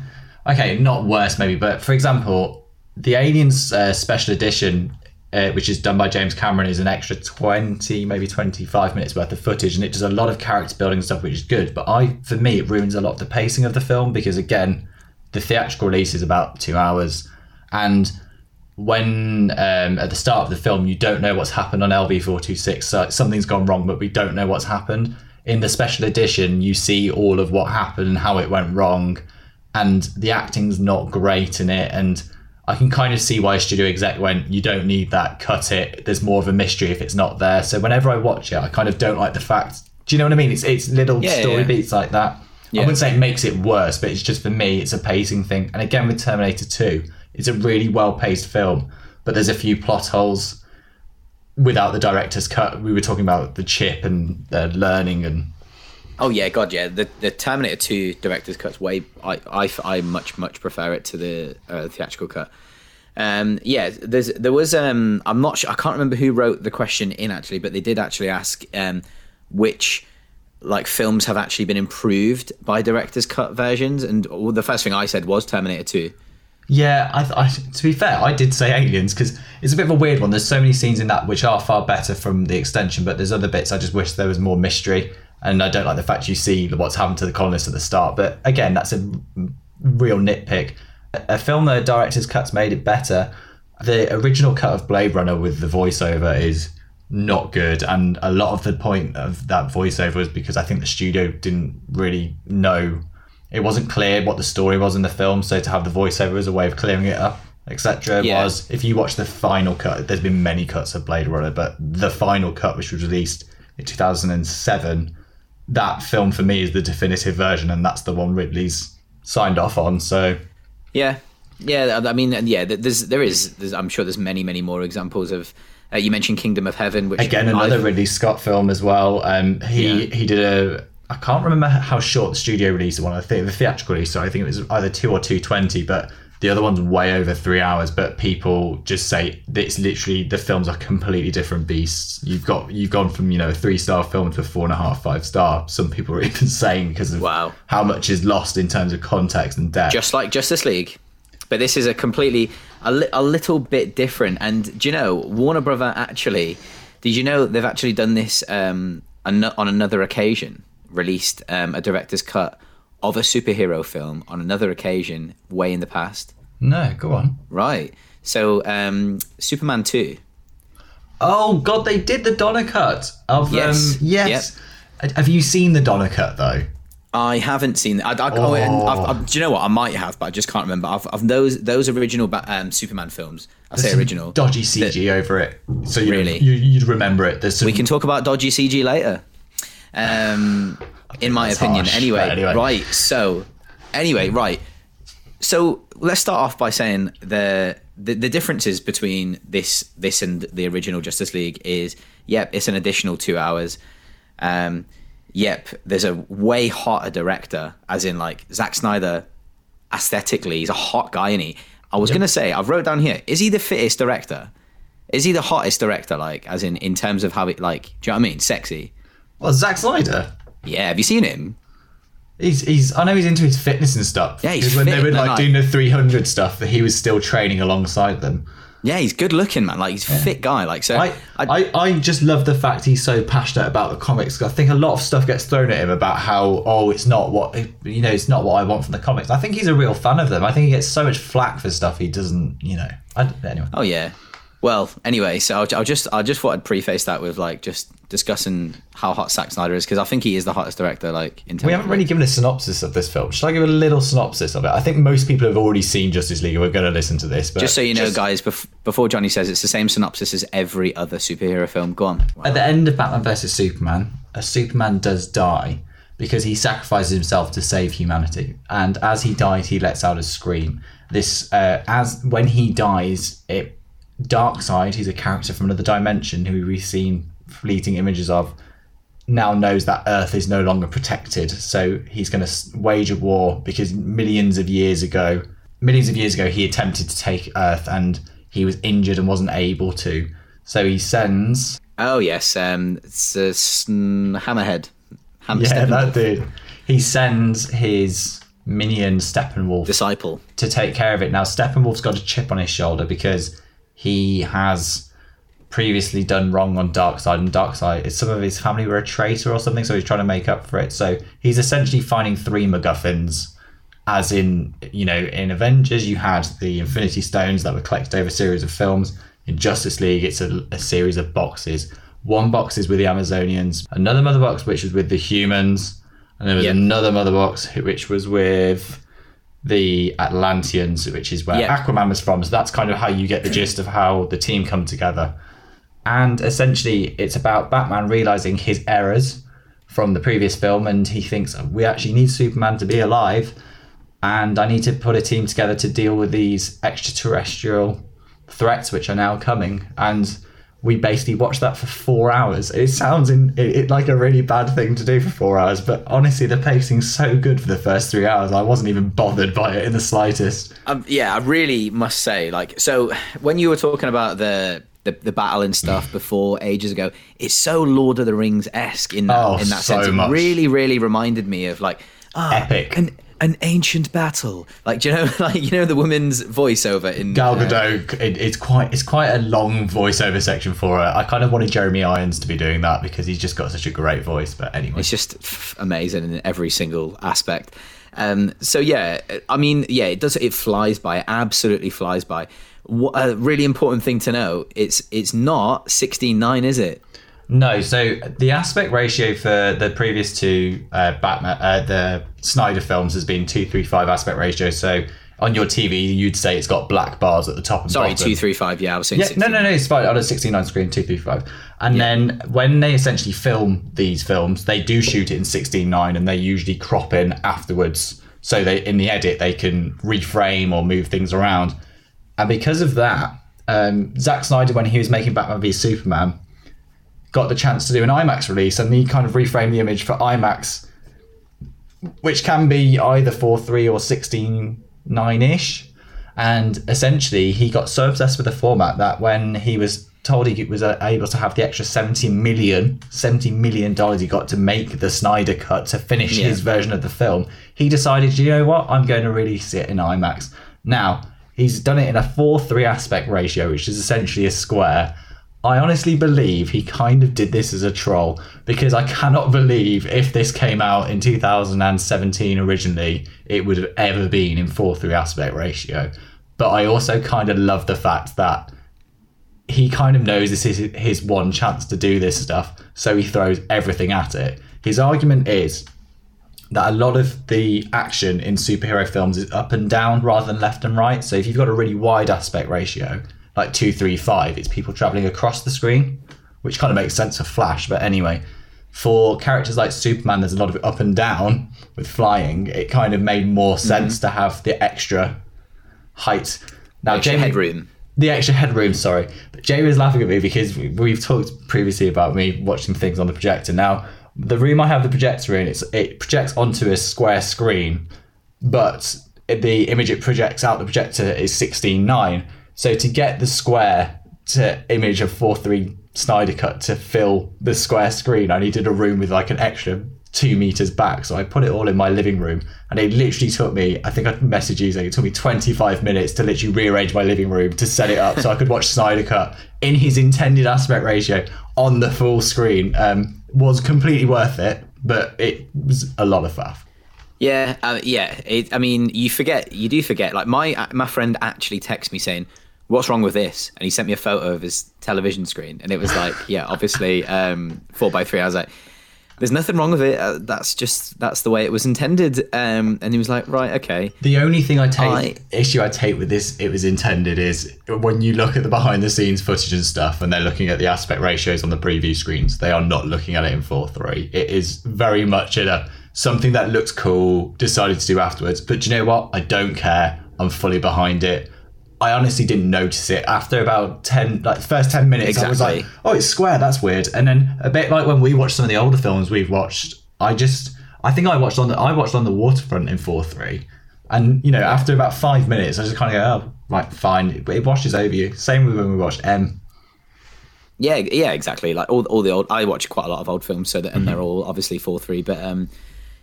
okay, not worse maybe, but for example, the Aliens uh, special edition. Uh, which is done by James Cameron is an extra 20 maybe 25 minutes worth of footage and it does a lot of character building stuff which is good but I for me it ruins a lot of the pacing of the film because again the theatrical release is about two hours and when um, at the start of the film you don't know what's happened on LV426, so something's gone wrong, but we don't know what's happened. In the special edition, you see all of what happened and how it went wrong, and the acting's not great in it. And I can kind of see why a studio exec went, "You don't need that. Cut it. There's more of a mystery if it's not there." So whenever I watch it, I kind of don't like the fact. Do you know what I mean? It's it's little Yeah, story yeah. beats like that. Yeah. I wouldn't say it makes it worse, but it's just for me, it's a pacing thing. And again, with Terminator 2, it's a really well paced film, but there's a few plot holes without the director's cut. We were talking about the chip and uh, learning, and Oh yeah, God yeah. The the Terminator Two director's cut's way. I I, I much much prefer it to the uh, theatrical cut. Um, yeah, there's there was um I'm not sure I can't remember who wrote the question in actually, but they did actually ask um which like films have actually been improved by director's cut versions, and well, the first thing I said was Terminator Two. yeah, I, I, to be fair, I did say Aliens because it's a bit of a weird one. There's so many scenes in that which are far better from the extension, but there's other bits I just wish there was more mystery. And I don't like the fact you see what's happened to the colonists at the start. But again, that's a real nitpick. A film that director's cut's made it better. The original cut of Blade Runner with the voiceover is not good, and a lot of the point of that voiceover was because I think the studio didn't really know. It wasn't clear what the story was in the film, so to have the voiceover as a way of clearing it up, etc. Yeah. Was if you watch the final cut, there's been many cuts of Blade Runner, but the final cut, which was released in 2007, that film for me is the definitive version, and that's the one Ridley's signed off on. So Yeah, yeah. I mean, yeah. There's there is. There's, I'm sure there's many many more examples of. Uh, you mentioned Kingdom of Heaven, which again another I've- Ridley Scott film as well. Um, he Yeah. he did a I can't remember how short the studio release one. I think the theatrical release. So I think it was either two or two twenty, but the other one's way over three hours. But people just say it's literally the films are completely different beasts. You've got you've gone from you know a three star film to a four and a half five star. Some people are <laughs> even saying because of Wow. how much is lost in terms of context and depth. just like Justice League. But this is a completely a, li- a little bit different. And do you know Warner Brother actually? Did you know they've actually done this um, on another occasion? Released um, a director's cut of a superhero film on another occasion, way in the past. no, go on. Right. So um, Superman two. Oh God, they did the Donner cut of Yes. um yes. Have you seen the Donner cut though? I haven't seen. I, I, oh. I've, do you know what? I might have, but I just can't remember. I've, I've those those original um, Superman films. I say original. Dodgy CG that, over it, so you really you, you'd remember it. Some... We can talk about dodgy CG later. Um, in my opinion, anyway, anyway. Right. So, anyway, right. So let's start off by saying the, the the differences between this this and the original Justice League is yep, it's an additional two hours. Um, yep, there's a way hotter director, as in like Zack Snyder. Aesthetically, he's a hot guy, and he. I was yep. gonna say, I've wrote down here. Is he the fittest director? Is he the hottest director? Like, as in in terms of how it like? Do you know what I mean? Sexy. Well, Zack Snyder. Yeah, have you seen him? He's, he's I know he's into his fitness and stuff. Yeah, he's when they were like doing the 300 stuff, that he was still training alongside them. Yeah, he's good looking, man. Like he's a yeah. fit guy. Like so, I, I, I, I, just love the fact he's so passionate about the comics. I think a lot of stuff gets thrown at him about how oh, it's not what you know, it's not what I want from the comics. I think he's a real fan of them. I think he gets so much flack for stuff he doesn't, you know. I, anyway. Oh yeah, well, anyway, so I'll, I'll, just I just thought I'd preface that with like just discussing how hot Zack Snyder is because I think he is the hottest director. Like, in we haven't really given a synopsis of this film. Should I give a little synopsis of it? I think most people have already seen Justice League. We're going to listen to this, but just so you know, just... guys, bef- before Johnny says it's the same synopsis as every other superhero film. Go on. At the end of Batman vs Superman, a Superman does die because he sacrifices himself to save humanity, and as he dies, he lets out a scream. This, uh, as when he dies, it Darkseid, he's a character from another dimension who we've seen fleeting images of, now knows that Earth is no longer protected. So he's going to wage a war because millions of years ago, millions of years ago, he attempted to take Earth and he was injured and wasn't able to. So he sends. Oh yes, um, it's a Hammerhead. Ham- yeah, that dude. He sends his minion Steppenwolf disciple to take care of it. Now Steppenwolf's got a chip on his shoulder because he has previously done wrong on Darkseid, and Darkseid, some of his family were a traitor or something, so he's trying to make up for it. So he's essentially finding three MacGuffins. As in, you know, in Avengers, you had the Infinity Stones that were collected over a series of films. In Justice League, it's a, a series of boxes. One box is with the Amazonians, another mother box which was with the humans, and there was yep. another mother box which was with the Atlanteans, which is where. Aquaman was from. So that's kind of how you get the gist of how the team come together. And essentially, it's about Batman realizing his errors from the previous film, and he thinks we actually need Superman to be alive, and I need to put a team together to deal with these extraterrestrial threats which are now coming. And we basically watched that for four hours. It sounds in it, it, like a really bad thing to do for four hours, but honestly, the pacing's so good for the first three hours. I wasn't even bothered by it in the slightest. Um, yeah, I really must say, like, so when you were talking about the the, the battle and stuff before ages ago, it's so Lord of the Rings esque in that oh, in that so sense. It really, really reminded me of like ah, epic. And, an ancient battle. Like, do you know, <laughs> like you know, the woman's voiceover in Gal uh, Gadot. Uh, it, it's quite it's quite a long voiceover section for her. I kind of wanted Jeremy Irons to be doing that because he's just got such a great voice. But anyway, it's just amazing in every single aspect. Um, so yeah, I mean, yeah, it does. It flies by. It absolutely flies by. What, a really important thing to know. It's it's not sixteen nine, is it? No, so the aspect ratio for the previous two uh, Batman, uh, the Snyder films has been two three five aspect ratio. So on your TV, you'd say it's got black bars at the top and Sorry, bottom. two three five. Yeah, I was saying. Yeah, no, no, no, it's fine. On a sixteen nine screen, two three five. And yeah. then when they essentially film these films, they do shoot it in sixteen nine, and they usually crop in afterwards. So they in the edit they can reframe or move things around. And because of that, um, Zack Snyder, when he was making Batman v Superman got the chance to do an IMAX release, and he kind of reframed the image for IMAX, which can be either four three or 16.9 ish. And essentially, he got so obsessed with the format that when he was told he was uh, able to have the extra 70 million 70 million dollars he got to make the Snyder cut to finish yeah. his version of the film he decided you know what I'm going to release it in IMAX now he's done it in a 4-3 aspect ratio which is essentially a square I honestly believe he kind of did this as a troll because I cannot believe if this came out in 2017 originally, it would have ever been in 4 3 aspect ratio. But I also kind of love the fact that he kind of knows this is his one chance to do this stuff, so he throws everything at it. His argument is that a lot of the action in superhero films is up and down rather than left and right. So if you've got a really wide aspect ratio, like two, three, five, it's people traveling across the screen, which kind of makes sense for Flash. But anyway, for characters like Superman, there's a lot of up and down with flying. It kind of made more mm-hmm. sense to have the extra height. Now, Extra Jamie, headroom. the extra headroom, sorry. But Jamie was laughing at me because we- we've talked previously about me watching things on the projector. Now, the room I have the projector in, it's, it projects onto a square screen, but the image it projects out the projector is 16.9. So to get the square to image of 4.3 Snyder cut to fill the square screen, I needed a room with like an extra two meters back. So I put it all in my living room, and it literally took me. I think I messaged you saying it took me 25 minutes to literally rearrange my living room to set it up so I could watch Snyder Cut in his intended aspect ratio on the full screen. Um, was completely worth it, but it was a lot of faff. Yeah, uh, yeah. It, I mean, you forget, you do forget. Like my my friend actually texted me saying, "What's wrong with this?" And he sent me a photo of his television screen, and it was like, <laughs> yeah, obviously um, four by three. I was like, "There's nothing wrong with it. Uh, that's just that's the way it was intended." Um, and he was like, "Right, okay." The only thing I take I- issue I take with this it was intended is when you look at the behind the scenes footage and stuff and they're looking at the aspect ratios on the preview screens, they are not looking at it in four three. It is very much in a something that looks cool, decided to do afterwards. But do you know what? I don't care. I'm fully behind it. I honestly didn't notice it. After about 10 like the first 10 minutes I was like oh it's square that's weird. And then a bit like when we watched some of the older films we've watched I just I think I watched on the I watched on the waterfront in 4-3 and you know after about five minutes I just kind of go oh right fine. But it washes over you. Same with when we watched M. Yeah, yeah, exactly. Like all, all the old, I watch quite a lot of old films, so that and they're all obviously four three. But um,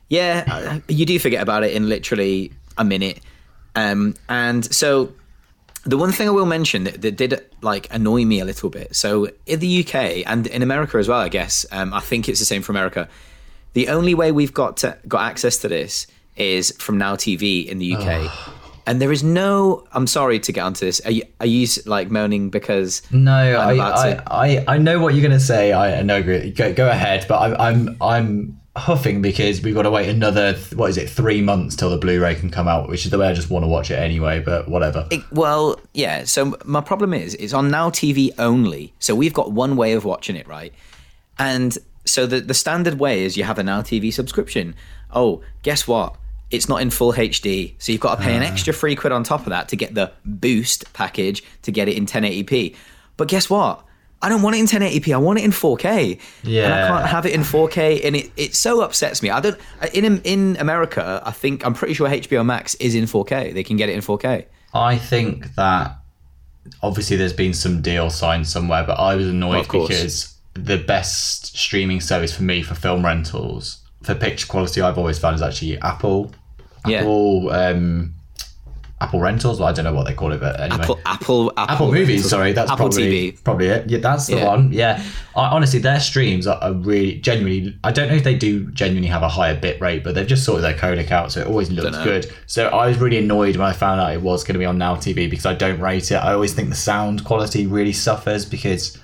yeah, you do forget about it in literally a minute. Um, and so the one thing I will mention that, that did like annoy me a little bit. So in the UK and in America as well, I guess. Um, I think it's the same for America. The only way we've got to, got access to this is from Now TV in the UK. And there is no. I'm sorry to get onto this. Are you, are you like moaning because no I, I, to- I, I know what you're gonna say I, I know. Go, go ahead but I'm, I'm I'm huffing because we've got to wait another what is it three months till the Blu-ray can come out which is the way I just want to watch it anyway but whatever It- well, yeah. So my problem is, it's on Now TV only. So we've got one way of watching it, right? And so the the standard way is you have a Now TV subscription. Oh, guess what? It's not in full HD, so you've got to pay an ah. extra three quid on top of that to get the Boost package to get it in 1080p. But guess what? I don't want it in 1080p. I want it in 4K. Yeah. And I can't have it in 4K, and it, it so upsets me. I don't. In in America, I think I'm pretty sure HBO Max is in 4K. They can get it in 4K. I think that obviously there's been some deal signed somewhere, but I was annoyed course. because the best streaming service for me for film rentals for picture quality I've always found is actually Apple. Yeah. Apple um Apple Rentals, well, I don't know what they call it, but anyway. Apple, Apple, Apple, Apple Movies, Rentals. sorry, that's Apple probably TV. probably it. Yeah, that's the Yeah. one. Yeah, I, honestly, their streams are, are really genuinely. I don't know if they do genuinely have a higher bit rate, but they've just sorted their codec out, so it always looks good. So I was really annoyed when I found out it was going to be on Now TV because I don't rate it. I always think the sound quality really suffers because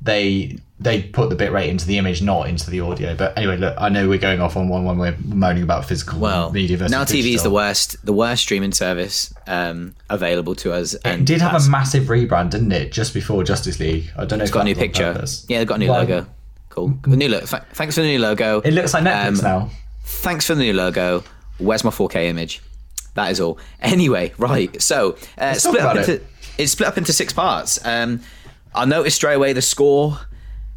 they they put the bitrate into the image, not into the audio. But anyway, look, I know we're going off on one when we're moaning about physical Well, media versus now TV is the worst, the worst streaming service um, available to us. It did have a massive rebrand, didn't it? Just before Justice League. I don't know. It's got a new picture. Yeah, they've got a new Why? logo. Cool. New logo. Th- thanks for the new logo. It looks like Netflix Um, now. Thanks for the new logo. Where's my 4K image? That is all. <laughs> Anyway, right. So uh, split up into it. it's split up into six parts. Um, I noticed straight away the score.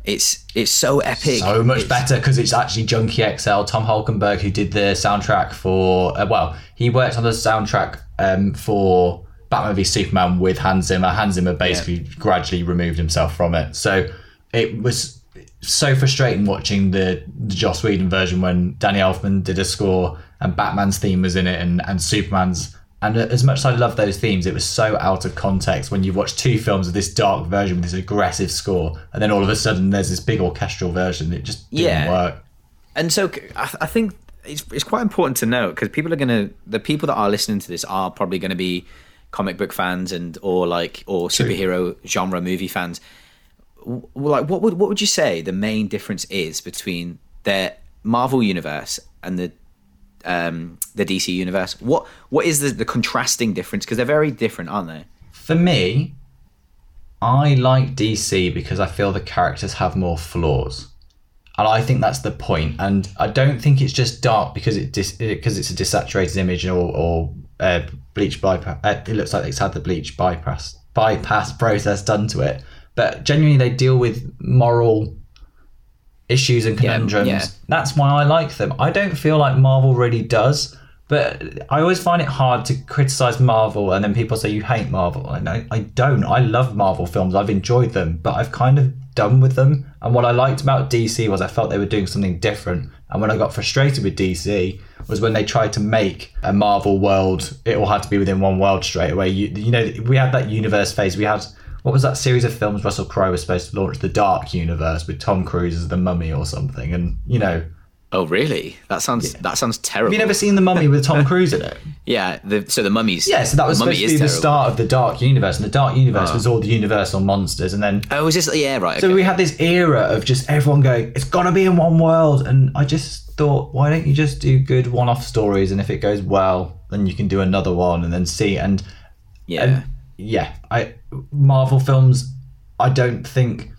It's it's so epic. So much It's- better because it's actually Junkie XL, Tom Holkenborg, who did the soundtrack for. Uh, well, he worked on the soundtrack um, for Batman v Superman with Hans Zimmer. Hans Zimmer basically gradually removed himself from it. So it was so frustrating watching the, the Joss Whedon version when Danny Elfman did a score and Batman's theme was in it and, and Superman's. And uh, as much as I love those themes, it was so out of context when you watch two films of this dark version with this aggressive score, and then all of a sudden there's this big orchestral version. It just didn't Yeah. work. and so I, I think it's, it's quite important to note because people are gonna the people that are listening to this are probably going to be comic book fans and or like or superhero genre movie fans like what would what would you say the main difference is between the marvel universe and the um, the DC universe. What what is the, the contrasting difference? Because they're very different, aren't they? For me, I like DC because I feel the characters have more flaws. And I think that's the point. And I don't think it's just dark because it dis- because it's a desaturated image or, or uh, bleach bypass. Uh, it looks like it's had the bleach bypass bypass process done to it. But genuinely, they deal with moral issues and conundrums. yeah. That's why I like them. I don't feel like Marvel really does. But I always find it hard to criticize Marvel, and then people say you hate Marvel. And I, I don't. I love Marvel films. I've enjoyed them, but I've kind of done with them. And what I liked about DC was I felt they were doing something different. And when I got frustrated with DC was when they tried to make a Marvel world. It all had to be within one world straight away. You, you know, we had that universe phase. We had what was that series of films Russell Crowe was supposed to launch, the Dark Universe with Tom Cruise as the Mummy or something. And you know, Oh, really? That sounds that sounds terrible. have you never seen the Mummy with Tom <laughs> Cruise in it? Yeah. The, so the mummies. Yeah, so that was the supposed to be the start of the Dark Universe, and the Dark Universe oh. was all the Universal monsters, and then Oh, is this? Yeah, right. so okay. we had this era of just everyone going, "It's gonna be in one world," and I just thought, why don't you just do good one-off stories, and if it goes well, then you can do another one, and then see. And yeah. and yeah, I Marvel films, I don't think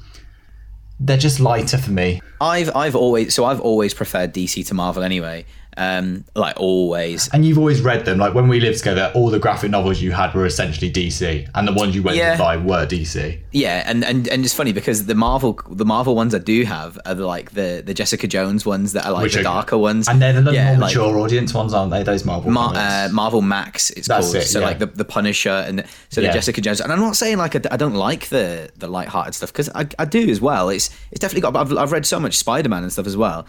they're just lighter for me. I've I've always so I've always preferred DC to Marvel anyway. Um, like always. And you've always read them. Like when we lived together, all the graphic novels you had were essentially DC, and the ones you went Yeah. to buy were DC. Yeah, and, and and it's funny because the Marvel the Marvel ones I do have are the, like the the Jessica Jones ones that are like Which the are- darker ones, And they're the yeah, more like mature audience ones, aren't they? Those Marvel Mar- uh, Marvel Max. It's That's called it, so yeah. like the the Punisher and so the Jessica Jones. And I'm not saying like I, I don't like the the light-hearted stuff because I, I do as well. It's it's definitely got. I've, I've read so much Spider-Man and stuff as well.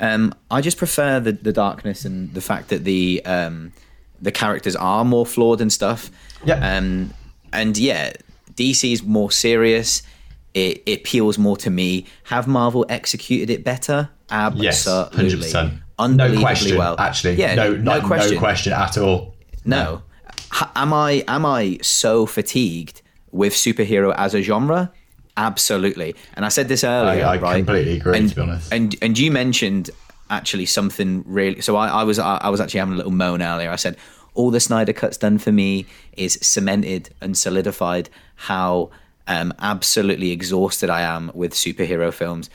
Um, I just prefer the the darkness and the fact that the um, the characters are more flawed and stuff. Yeah. Um, and yeah, DC's more serious. It it appeals more to me. Have Marvel executed it better? Absolutely. yes, hundred percent. No Unbelievably question. well. Actually, yeah, no, no, no, question. no question at all. No. H- am I am I so fatigued with superhero as a genre? Absolutely. And I said this earlier. I right? completely agree, And, to be honest. And and you mentioned actually something really. So I, I was I, I was actually having a little moan earlier. I said all the Snyder cuts done for me is cemented and solidified how um, absolutely exhausted I am with superhero films.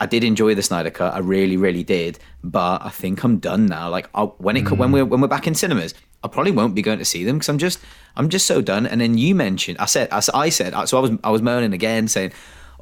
I did enjoy the Snyder cut. I really, really did. But I think I'm done now. Like I, when it when we're when we're back in cinemas, I probably won't be going to see them because I'm just I'm just so done. And then you mentioned I said I, I said so I was I was moaning again saying,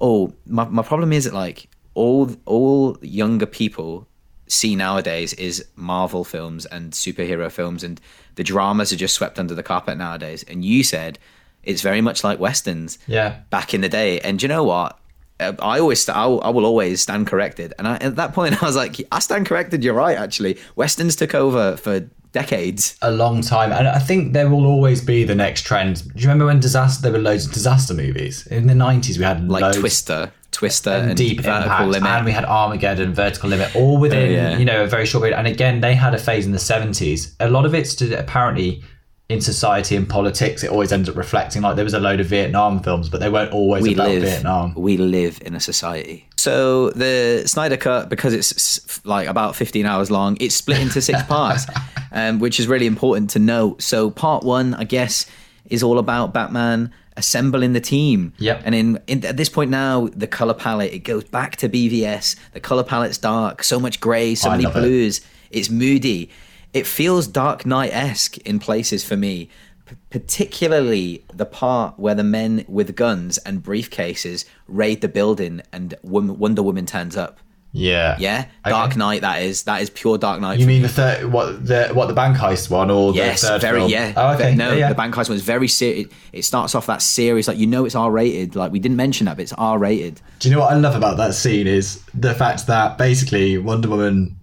oh my my problem is that like all all younger people see nowadays is Marvel films and superhero films and the dramas are just swept under the carpet nowadays. And you said it's very much like westerns Yeah. back in the day. And you know what? Uh, I always, I will, I will always stand corrected. And I, at that point, <laughs> I was like, I stand corrected. You're right. Actually, westerns took over for decades. A long time, and I think there will always be the next trend. Do you remember when disaster? There were loads of disaster movies in the nineties. We had Like loads, Twister, Twister, and, and, Deep Vertical Impact, Limit. and we had Armageddon, Vertical Limit, all within Oh, yeah. you know a very short period. And again, they had a phase in the seventies. A lot of it's to apparently in society and politics. It always ends up reflecting like there was a load of Vietnam films, but they weren't always we about live Vietnam. we live in a society so the snyder cut because it's like about 15 hours long it's split into six <laughs> parts um, which is really important to note so part one i guess is all about batman assembling the team Yep. and in, in at this point now the color palette it goes back to bvs the color palette's dark so much gray so I many love it. blues it's moody it feels dark knight-esque in places for me p- particularly the part where the men with guns and briefcases raid the building and Wom- wonder woman turns up Yeah, yeah Okay. dark knight that is that is pure dark knight You mean me. the third, what the what the bank heist one or yes the third very film? yeah Oh, okay. no yeah, the bank heist one is very serious it starts off that series like you know it's r-rated like we didn't mention that but it's r-rated Do you know what I love about that scene is the fact that basically Wonder Woman,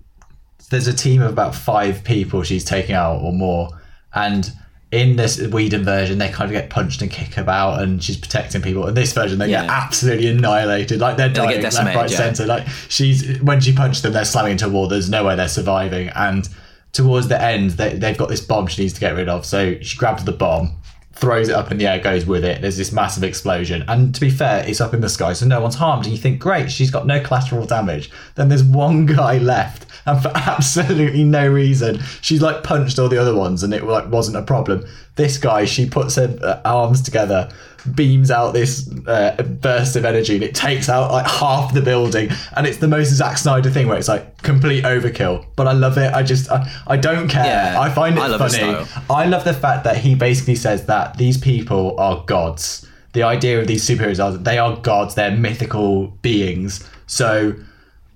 there's a team of about five people she's taking out or more, and in this Whedon version they kind of get punched and kick about, and she's protecting people. In this version they get absolutely annihilated, like they're dying left, decimated, right, yeah. centre. Like she's when she punched them, they're slamming into a wall. There's no way they're surviving, and towards the end they, they've got this bomb she needs to get rid of. So she grabs the bomb. Throws it up in the air, goes with it. There's this massive explosion. And to be fair, it's up in the sky, so no one's harmed. And you think, great, she's got no collateral damage. Then there's one <laughs> guy left, and for <laughs> absolutely no reason, she's like punched all the other ones, and it like wasn't a problem. This guy, she puts her uh, arms together, beams out this uh, burst of energy, and it takes out like half the building. And it's the most Zack Snyder thing where it's like complete overkill. But I love it. I just, I, I don't care. Yeah, I find it I funny. I love the fact that he basically says that these people are gods. The idea of these superheroes are that they are gods, they're mythical beings. So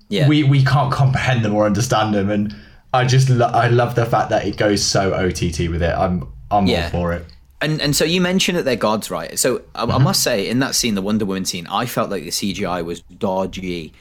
Yeah. we we can't comprehend them or understand them. And I just lo- I love the fact that it goes so OTT with it. I'm I'm Yeah. all for it. And and so you mentioned that they're gods, right? So I, Mm-hmm. I must say, in that scene, the Wonder Woman scene, I felt like the CGI was dodgy,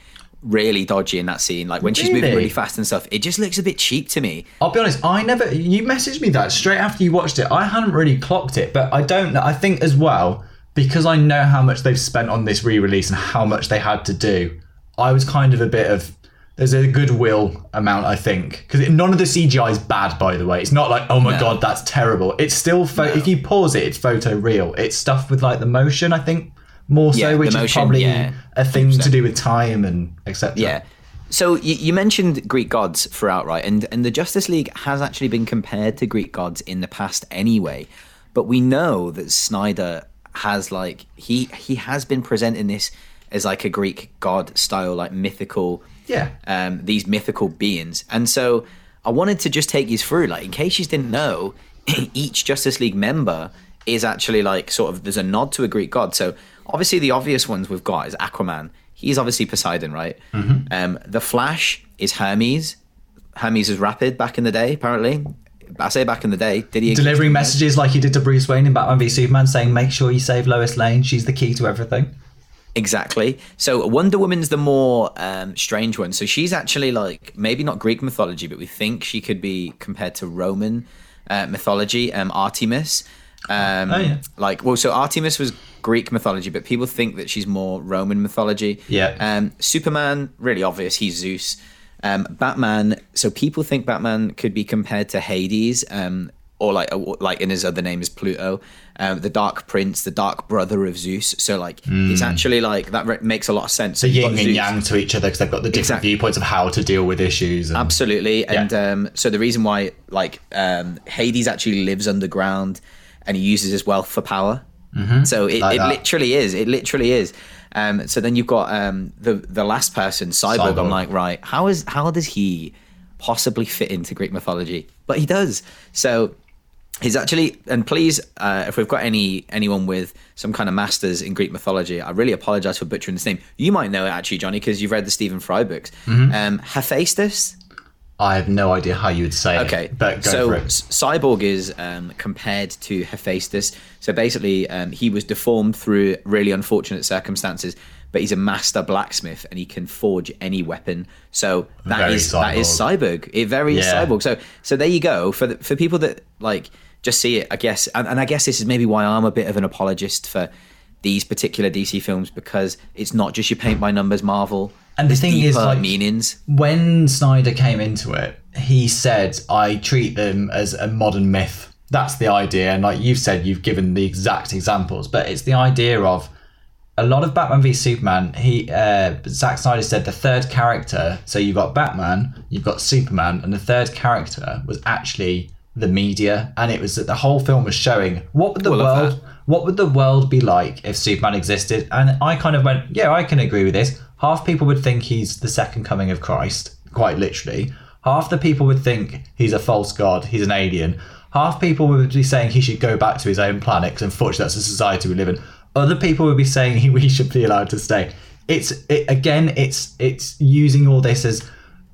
really dodgy in that scene. Like when she's moving Really? really fast and stuff, it just looks a bit cheap to me. I'll be honest, I never. You messaged me that straight after you watched it. I hadn't really clocked it, but I don't know. I think as well because I know how much they've spent on this re-release and how much they had to do. I was kind of a bit of. There's a goodwill amount, I think, because none of the CGI is bad. By the way, it's not like oh my No. god, that's terrible. It's still pho- if you pause it, it's photo real. It's stuff with like the motion. I think more so, Yeah, which is probably yeah, a thing to 100%. do with time and etc. Yeah. So you, you mentioned Greek gods throughout, right? And and the Justice League has actually been compared to Greek gods in the past anyway. But we know that Snyder has like he he has been presenting this as like a Greek god style, like mythical Yeah. um, these mythical beings. And so I wanted to just take you through, like, in case you didn't know, <clears throat> each Justice League member is actually like sort of there's a nod to a Greek god. So obviously the obvious ones we've got is Aquaman. He's obviously Poseidon, right? Um, the Flash is Hermes. Hermes is Rapid back in the day, apparently. I say back in the day. Did he delivering messages like he did to Bruce Wayne in Batman v Superman, saying, "Make sure you save Lois Lane. She's the key to everything." Exactly. So Wonder Woman's the more um, strange one. So she's actually like maybe not Greek mythology, but we think she could be compared to Roman uh, mythology. Um, Artemis. Um, Oh, yeah. Like well, so Artemis was Greek mythology, but people think that she's more Roman mythology. Yeah. Um, Superman, really obvious. He's Zeus. Um, Batman. So people think Batman could be compared to Hades. Um, or like like in his other name is Pluto, um, the Dark Prince, the Dark Brother of Zeus. So like it's actually like that re- makes a lot of sense. So yin and Zeus- yang to each other because they've got the different Exactly. viewpoints of how to deal with issues. And, Absolutely, and Yeah. um, so the reason why like um, Hades actually lives underground and he uses his wealth for power. So it, Like it literally is. It literally is. Um, so then you've got um, the the last person, Cyborg. Cyborg. I'm like, right, how is how does he possibly fit into Greek mythology? But he does. So he's actually and please uh, if we've got any anyone with some kind of masters in greek mythology i really apologize for butchering his name you might know it actually johnny because you've read the stephen fry books Mm-hmm. um hephaestus I have no idea how you would say Okay, it, but so for it. S- Cyborg is um, compared to Hephaestus. So basically, um, he was deformed through really unfortunate circumstances, but he's a master blacksmith and he can forge any weapon. So that Very is that is Cyborg. It very Yeah. Cyborg. So so there you go for the, for people that like just see it. I guess, and, and I guess this is maybe why I'm a bit of an apologist for these particular DC films because it's not just your paint by numbers Marvel. And the thing is, like- meanings. when Snyder came into it, he said, I treat them as a modern myth. That's the idea. And like you've said, you've given the exact examples, but it's the idea of a lot of Batman v Superman. He, uh, Zack Snyder said the third character. So you've got Batman, you've got Superman, and the third character was actually the media. And it was that the whole film was showing what would the world, what would the world be like if Superman existed? And I kind of went, yeah, I can agree with this. Half people would think he's the second coming of Christ, quite literally. Half the people would think he's a false god, he's an alien. Half people would be saying he should go back to his own planet because unfortunately that's the society we live in. Other people would be saying <laughs> he, he should be allowed to stay. It's it, again, it's it's using all this as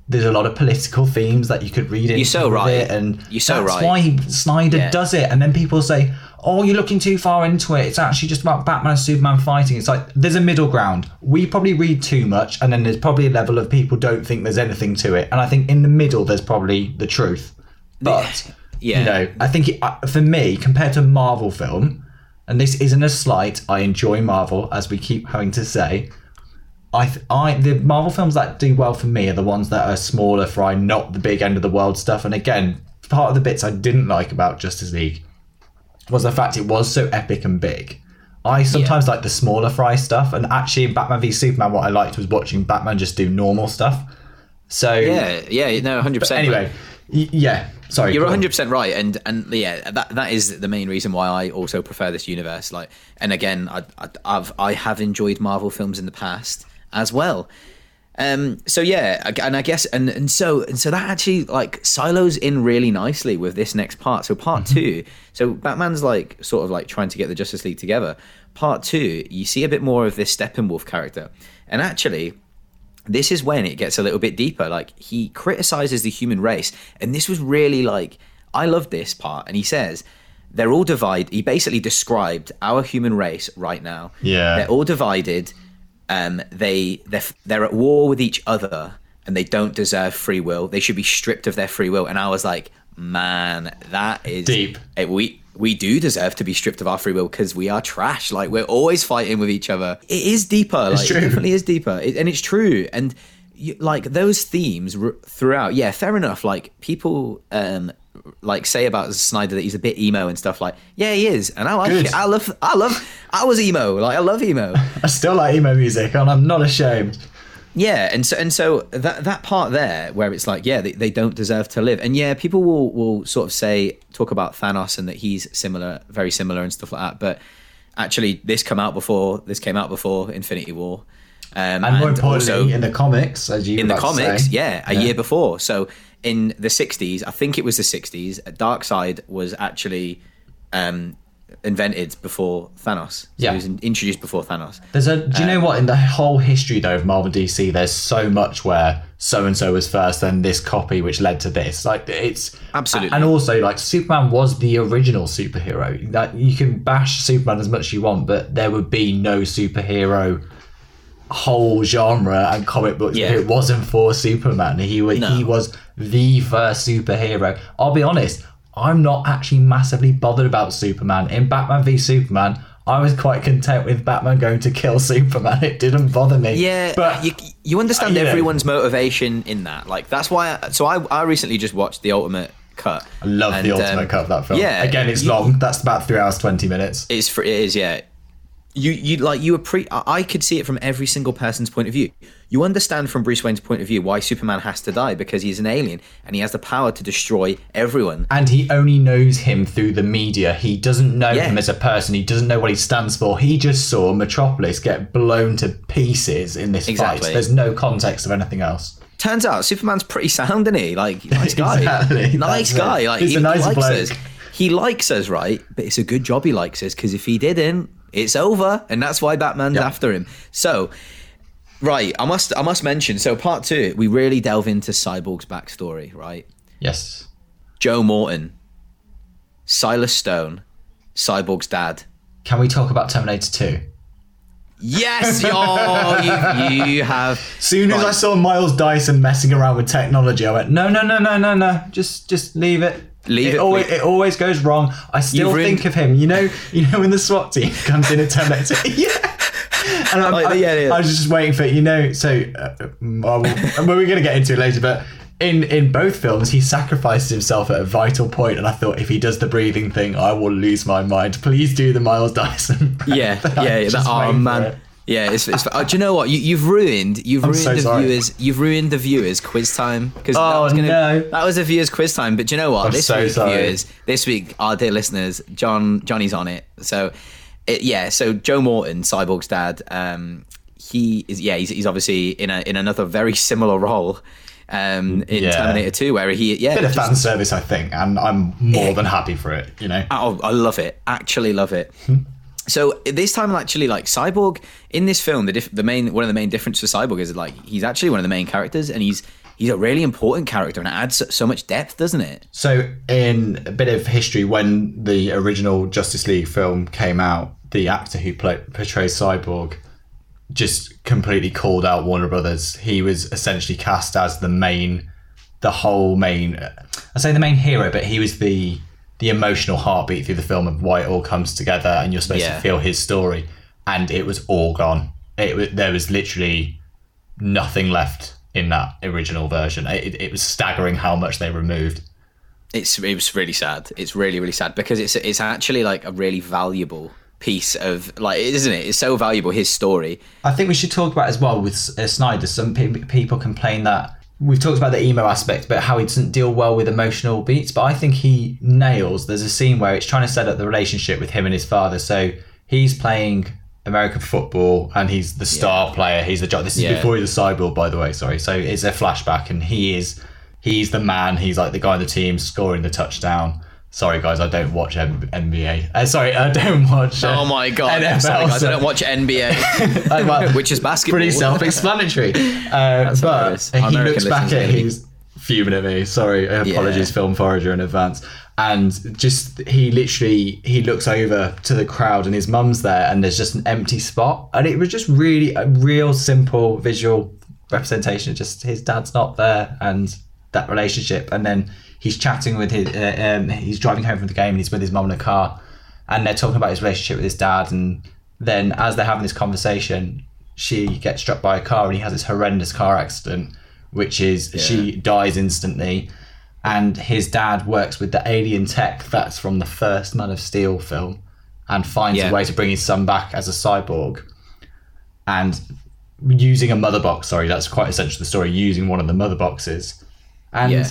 there's a lot of political themes that you could read into so right. it, and You're so that's right. why Snyder Yeah. does it. And then people say, "Oh, you're looking too far into it. It's actually just about Batman and Superman fighting." It's like there's a middle ground. We probably read too much, and then there's probably a level of people don't think there's anything to it. And I think in the middle, there's probably the truth. But <sighs> Yeah. you know, I think it, uh, for me, compared to Marvel film, and this isn't a slight, I enjoy Marvel, as we keep having to say. I, I, the Marvel films that do well for me are the ones that are smaller fry, not the big end of the world stuff. And again, part of the bits I didn't like about Justice League was the fact it was so epic and big. I sometimes like the smaller fry stuff, and actually in Batman v Superman, what I liked was watching Batman just do normal stuff. So Yeah, yeah, no, hundred percent. anyway, y- yeah. Sorry, You're 100 percent right, and and yeah, that that is the main reason why I also prefer this universe. Like, and again, I, I I've I have enjoyed Marvel films in the past as well. Um, so yeah, and I guess and and so and so that actually like silos in really nicely with this next part. So part two, so Batman's like sort of like trying to get the Justice League together. Part two, you see a bit more of this Steppenwolf character, and actually this is when it gets a little bit deeper. Like he criticizes the human race, and this was really like I love this part. And he says they're all divided. He basically described our human race right now. Yeah. they're all divided. Um, they they're they're at war with each other, and they don't deserve free will. They should be stripped of their free will. And I was like, man, that is Deep. eh, we we do deserve to be stripped of our free will because we are trash. Like we're always fighting with each other. It is deeper. like, true. It definitely is deeper, it, and it's true. And you, like those themes r- throughout, yeah, fair enough. Like people um like say about Snyder that he's a bit emo and stuff. Like yeah, he is, and I like Good. it. I love, I love, I was emo. Like I love emo. <laughs> I still like emo music, and I'm not ashamed. Yeah, and so and so that that part there where it's like, yeah, they, they don't deserve to live, and yeah, people will will sort of say talk about Thanos and that he's similar, very similar and stuff like that. But actually, this come out before this came out before Infinity War, um, And more importantly, also in the comics, as you in the were about to comics, yeah, a year before. So in the '60s, I think it was the '60s, Darkseid was actually um, invented before Thanos. So Yeah. he was in- introduced before Thanos. There's a. Do you Uh, know what? In the whole history though of Marvel DC, there's so much where so and so was first, then this copy, which led to this. Like it's Absolutely. And also, like Superman was the original superhero. That you can bash Superman as much as you want, but there would be no superhero whole genre and comic books Yeah. if it wasn't for Superman. He was No. he was the first superhero. I'll be honest, I'm not actually massively bothered about Superman. In Batman v Superman, I was quite content with Batman going to kill Superman. It didn't bother me. Yeah, but you, you understand know. everyone's motivation in that. Like that's why. I, so I I recently just watched the Ultimate Cut. I love And, the ultimate um, cut of that film. yeah, again, it's you- long. That's about three hours twenty minutes. It's for it is yeah. You you like you appre- I I could see it from every single person's point of view. You understand from Bruce Wayne's point of view why Superman has to die because he's an alien and he has the power to destroy everyone. and he only knows him through the media. He doesn't know Yeah. him as a person. He doesn't know what he stands for. He just saw Metropolis get blown to pieces in this Exactly. fight. There's no context of anything else. Turns out Superman's pretty sound, isn't he? Like nice guy, Exactly, nice that's it. guy. Like He's he, a nice he likes bloke. us. He likes us, right? But it's a good job he likes us because if he didn't, it's over, and that's why Batman's Yep. after him. So, right, I must I must mention. So part two, we really delve into Cyborg's backstory, right? Yes. Joe Morton, Silas Stone, Cyborg's dad. Can we talk about Terminator 2? Yes, oh, you, you have. Soon as I saw Miles Dyson messing around with technology, I went, no, no, no, no, no, no. Just, just leave it. Leave it, Always, it always goes wrong. I still You've ruined- think of him. You know, you know when the SWAT team <laughs> comes in at Terminator. <laughs> yeah. And I'm, Like, I, yeah, yeah. I was just waiting for you know. So uh, well, we're going to get into it later, but in in both films, he sacrifices himself at a vital point, and I thought if he does the breathing thing, I will lose my mind. Please do the Miles Dyson. <laughs> Yeah, I'm yeah, yeah. just That, oh waiting for man. it. Yeah, it's, it's oh, do you know what you, you've ruined? You've ruined so the sorry. viewers. You've ruined the viewers quiz time because Oh, that was gonna, no. that was a viewers quiz time. But do you know what? I'm this so week, sorry. viewers, this week, our dear listeners, John Johnny's on it. So, it, yeah. So Joe Morton, Cyborg's dad, um, he is yeah. He's, he's obviously in a in another very similar role. Um, in Yeah. Terminator 2, where he, yeah, Bit of just- fan service, I think, and I'm more than happy for it. You know. Oh, I love it. Actually, love it. So this time, actually, like Cyborg in this film, the diff- the main one of the main differences for Cyborg is like he's actually one of the main characters, and he's he's a really important character, and it adds so, much depth, doesn't it? So, in a bit of history, when the original Justice League film came out, the actor who play, portrays Cyborg just completely called out Warner Brothers. He was essentially cast as the main, the whole main. I say the main hero, but he was the the emotional heartbeat through the film of why it all comes together, and you're supposed Yeah. to feel his story. And it was all gone. It was, there was literally nothing left in that original version. It, it was staggering how much they removed. It's it was really sad. It's really really sad because it's it's actually like a really valuable piece of like isn't it? It's so valuable his story. I think we should talk about as well with uh, Snyder. Some pe- people complain that we've talked about the emo aspect, but how he doesn't deal well with emotional beats. But I think he nails. There's a scene where it's trying to set up the relationship with him and his father. So he's playing American football and he's the star player. He's the job. This is Yeah. before he's a cyborg, by the way. Sorry. So it's a flashback, and he is he's the man. He's like the guy on the team scoring the touchdown. Sorry, guys, I don't watch M- NBA. Uh, sorry, I don't watch. uh, Oh my god! NFL, Sorry, guys, so- I don't watch <laughs> NBA, I- well, <laughs> which is basketball. pretty self-explanatory. <laughs> Uh, but. He American looks back at he's fuming at me. Sorry, apologies, Yeah. Film Forager in advance. And just he literally he looks over to the crowd and his mum's there and there's just an empty spot and it was just really a real simple visual representation just his dad's not there and that relationship and then he's chatting with his uh, um, he's driving home from the game and he's with his mum in a car and they're talking about his relationship with his dad and then as they're having this conversation she gets struck by a car and he has this horrendous car accident which is she dies instantly and his dad works with the alien tech that's from the first man of steel film and finds Yeah. a way to bring his son back as a cyborg and using a mother box sorry that's quite essential to the story using one of the mother boxes and Yeah.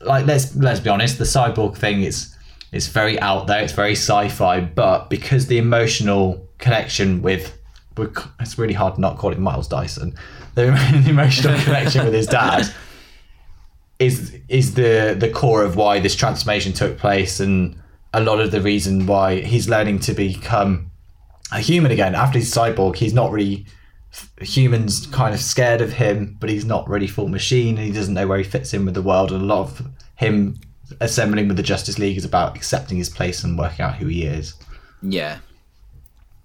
like let's let's be honest the cyborg thing is it's very out there it's very sci-fi but because the emotional connection with with- it's really hard to not call it miles dyson the, <laughs> the emotional connection with his dad <laughs> is is the the core of why this transformation took place and a lot of the reason why he's learning to become a human again after he's cyborg he's not really humans kind of scared of him but he's not really full machine and he doesn't know where he fits in with the world. And a lot of him assembling with the justice league is about accepting his place and working out who he is. Yeah.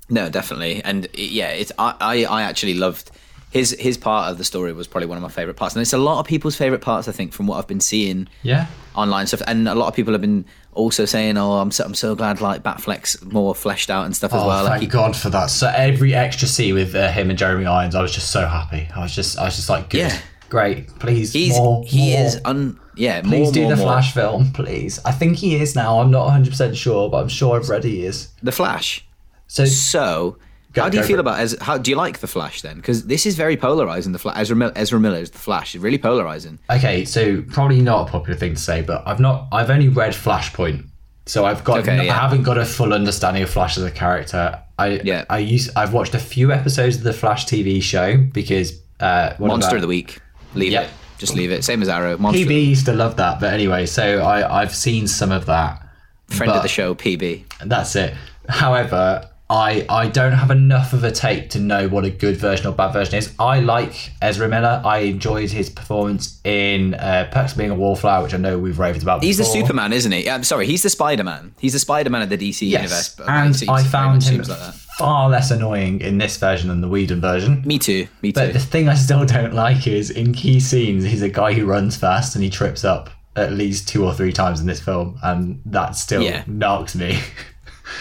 No, definitely, and yeah, it's I, I I actually loved his his part of the story was probably one of my favorite parts, and it's a lot of people's favorite parts. I think from what I've been seeing yeah online stuff, and a lot of people have been also saying, "Oh, I'm so I'm so glad like Batfleck's more fleshed out and stuff as Oh, well." Like thank he- God for that. So every extra scene with uh, him and Jeremy Irons, I was just so happy. I was just, I was just like, good, Yeah. great, please, he's more, he more. is un yeah Please more do more, the. Flash film, please. I think he is now. I'm not 100 percent sure, but I'm sure I've read he is. the Flash. So So, Go- how do you feel it. about as how do you like the Flash then? Because this is very polarizing. The Flash, Ezra, Mil- Ezra Miller's the Flash is really polarizing. okay, so probably not a popular thing to say, but I've not, I've only read Flashpoint, so I've got, Okay, I yeah. haven't got a full understanding of Flash as a character. I, Yeah. I use, I've watched a few episodes of the Flash TV show because uh, Monster our- of the week. Leave Yeah. it. Just leave it. Same as Arrow. Monster. PB used to love that, but anyway, so I, I've seen some of that. Friend of the show, PB. That's it. However, I I don't have enough of a tape to know what a good version or bad version is. I like Ezra Miller. I enjoyed his performance in uh, Perks of Being a Wallflower, which I know we've raved about. He's the. Superman, isn't he? I'm sorry, he's the Spider Man. He's the Spider Man of the DC universe. Yes, but and I found him like far less annoying in this version than the Whedon version. Me too. Me too. But the thing I still don't like is in key scenes, he's a guy who runs fast and he trips up at least two or three times in this film, and that still Yeah. knocks me. <laughs>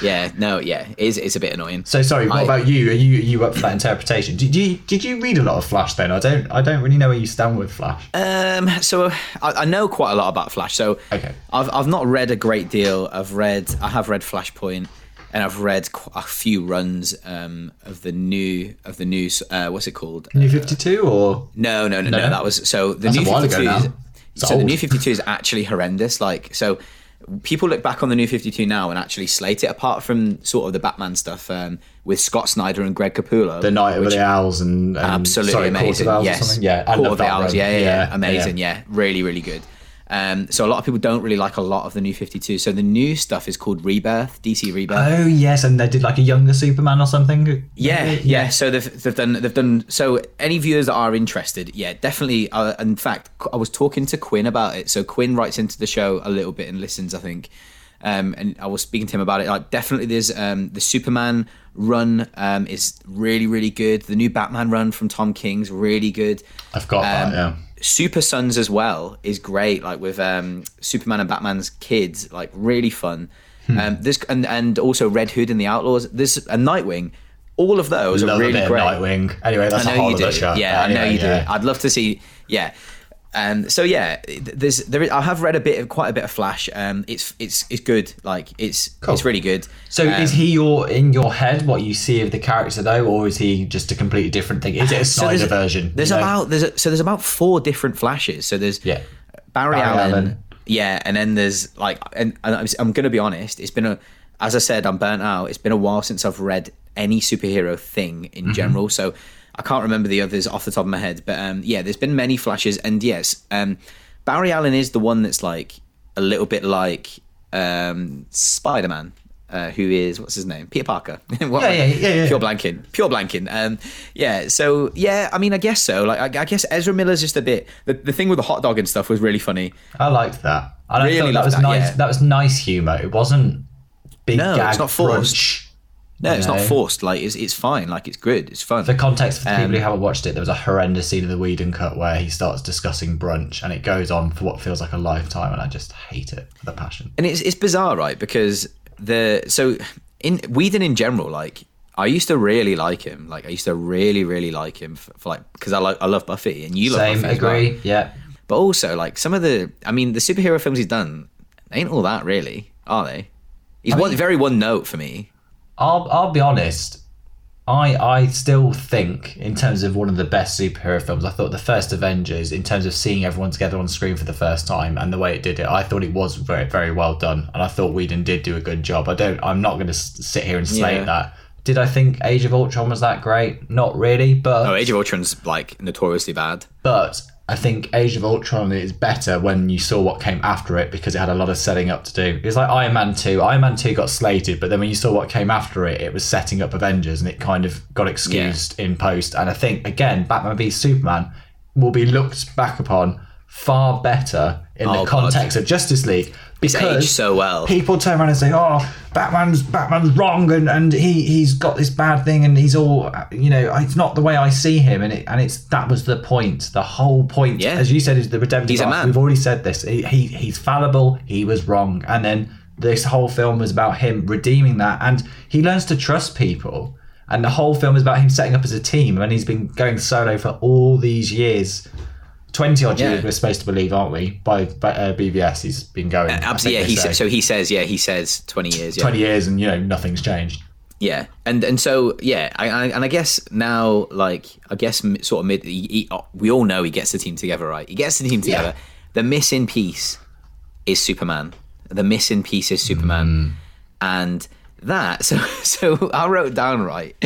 yeah. No. Yeah. It's it's a bit annoying. So sorry. What I- about you? Are you are you up for that interpretation? Did you did you read a lot of Flash then? I don't I don't really know where you stand with Flash. Um, so I, I know quite a lot about Flash. So Okay. I've I've not read a great deal. I've read I have read Flashpoint, and I've read qu- a few runs um, of the new of the new uh, what's it called? New Fifty Two or No, no, no, no, No? That was so the That's new a while ago 52 is, now. It's so the new 52 is actually horrendous. Like so people look back on the new 52 now and actually slate it apart from sort of the Batman stuff um, with Scott Snyder and Greg Capullo. the Night of the Owls and, and Absolutely sorry, Court amazing. yes. Yeah, Court of the Owls. Yeah, yeah, yeah, Yeah, amazing. yeah. Yeah. really, really good. Um, so a lot of people don't really like a lot of the new 52. So the new stuff is called Rebirth, DC Rebirth. Oh yes, and they did like a younger Superman or something. Yeah, yeah. So they've, they've done they've done so. Any viewers that are interested, yeah, definitely. Uh, in fact, I was talking to Quinn about it. So Quinn writes into the show a little bit and listens, I think. Um, and I was speaking to him about it. Like, definitely, there's um, the Superman run um, is really, really good. The new Batman run from Tom King's really good. I've got that. Um, Yeah. Super Sons as well is great. Like with um, Superman and Batman's kids, like really fun. Hmm. Um, this and and also Red Hood and the Outlaws. This and Nightwing. All of those Love are a really great. Nightwing. Anyway, that's I a know whole you do. show. Yeah, I know you yeah. do. I'd love to see. Yeah, Um, so yeah, there's there. Is, I have read a bit of quite a bit of Flash. Um, it's it's it's good. Like it's it's really good. So Um, is he your in your head what you see of the character though, or is he just a completely different thing? Is it a <laughs> so Snyder there's, version? There's you know? about there's a, so there's about four different Flashes. So there's Yeah. Barry, Barry Allen, Allen. yeah, and then there's like, and, and I'm, I'm going to be honest, it's been a, as I said, I'm burnt out. It's been a while since I've read any superhero thing in Mm-hmm. general, so I can't remember the others off the top of my head. But um, yeah, there's been many flashes, and yes, um, Barry Allen is the one that's like a little bit like um, Spider Man. Uh, who is what's his name? Peter Parker. <laughs> Yeah, yeah, yeah, yeah. Pure blanking. Pure blanking. Um, yeah. So yeah, I mean, I guess so. Like, I, I guess Ezra Miller's just a bit. The, the thing with the hot dog and stuff was really funny. I liked that. And Really I thought that was that, nice. yeah. That was nice humor. It wasn't big No, gag it's not forced. brunch. No, it's not forced. Like it's it's fine. Like it's good. It's fun. For context, for the Um, people who haven't watched it, there was a horrendous scene of the Whedon cut where he starts discussing brunch, and it goes on for what feels like a lifetime, and I just hate it with a passion. and it's it's bizarre, right? Because the so in Whedon in general, like I used to really like him. Like I used to really really like him for, for like because I like I love Buffy and you love Same, Buffy as well. agree. Yeah, But also like some of the I mean the superhero films he's done ain't all that really, are they? He's one very one note for me. I'll I'll be honest. I I still think in terms of one of the best superhero films, I thought the first Avengers, in terms of seeing everyone together on screen for the first time and the way it did it, I thought it was very very well done, and I thought Whedon did do a good job. I don't. I'm not going to sit here and slate Yeah. that. Did I think Age of Ultron was that great? Not really, but Oh, Age of Ultron's like notoriously bad. but I think Age of Ultron is better when you saw what came after it because it had a lot of setting up to do. It's like Iron Man 2. Iron Man 2 got slated, but then when you saw what came after it, it was setting up Avengers and it kind of got excused in post. And I think, again, Batman v Superman will be looked back upon far better in Oh, the God. context of Justice League because so well. people turn around and say, "Oh, Batman's Batman's wrong, and, and he he's got this bad thing, and he's all you know, it's not the way I see him." And it, and it's that was the point. The whole point, Yeah. as you said, is the redemptive. He's a man. We've already said this. He, he he's fallible. He was wrong, and then this whole film was about him redeeming that, and he learns to trust people. And the whole film is about him setting up as a team, and he's been going solo for all these years. 20 odd Yeah. years we're supposed to believe aren't we by, by uh, BVS he's been going I Absolutely, yeah. He say. so he says, yeah, he says twenty years. Yeah. 20 years and you know nothing's changed Yeah, and and so yeah, I, I, and I guess now like I guess sort of mid, he, he, uh, we all know he gets the team together, right? He gets the team together. The missing piece is Superman. The missing piece is Superman, and that <laughs> so so I wrote down right.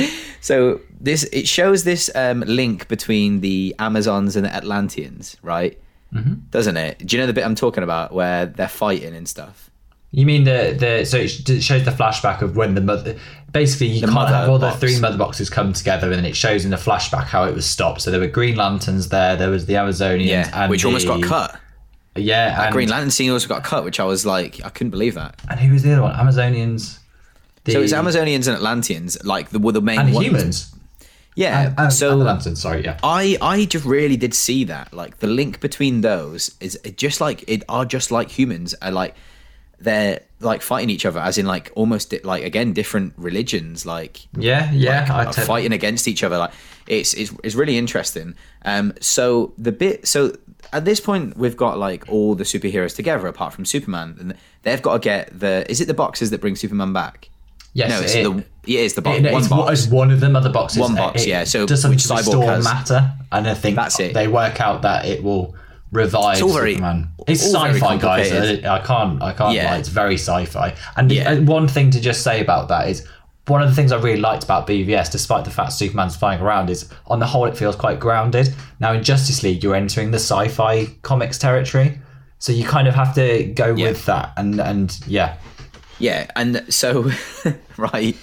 So this it shows this um, link between the Amazons and the Atlanteans, right? Mm-hmm. Doesn't it? Do you know the bit I'm talking about where they're fighting and stuff? you mean the the so it shows the flashback of when the mother basically you can't have all the three mother boxes come together and then it shows in the flashback how it was stopped so there were green lanterns there there was the amazonians Yeah, and which almost got cut. yeah and, Green Lantern scene also got cut, which I was like, I couldn't believe that. and who was the other one amazonians the, So it's Amazonians and Atlanteans, like the were the main and ones. humans Yeah. and, so and the lanterns sorry yeah I I just really did see that. Like the link between those is just like it are just like humans are like they're like fighting each other as in like almost di- like again different religions like yeah yeah like, I fighting against each other like it's, it's it's really interesting um so the bit so at this point we've got like all the superheroes together apart from superman and they've got to get the is it the boxes that bring superman back yes no it's it, the yeah it's the box it- one it's, box it's one of them other boxes One box, It yeah, so does something to Cyborg restore has. matter and I think That's it. they work out that it will revive It's all very- Superman it's sci-fi guys. I can't I can't Yeah. lie it's very sci-fi and Yeah. Uh, one thing to just say about that is one of the things I really liked about BVS, despite the fact Superman's flying around, is on the whole it feels quite grounded. Now in Justice League, you're entering the sci-fi comics territory, so you kind of have to go Yeah. with that. And and yeah, Yeah, and so <laughs> right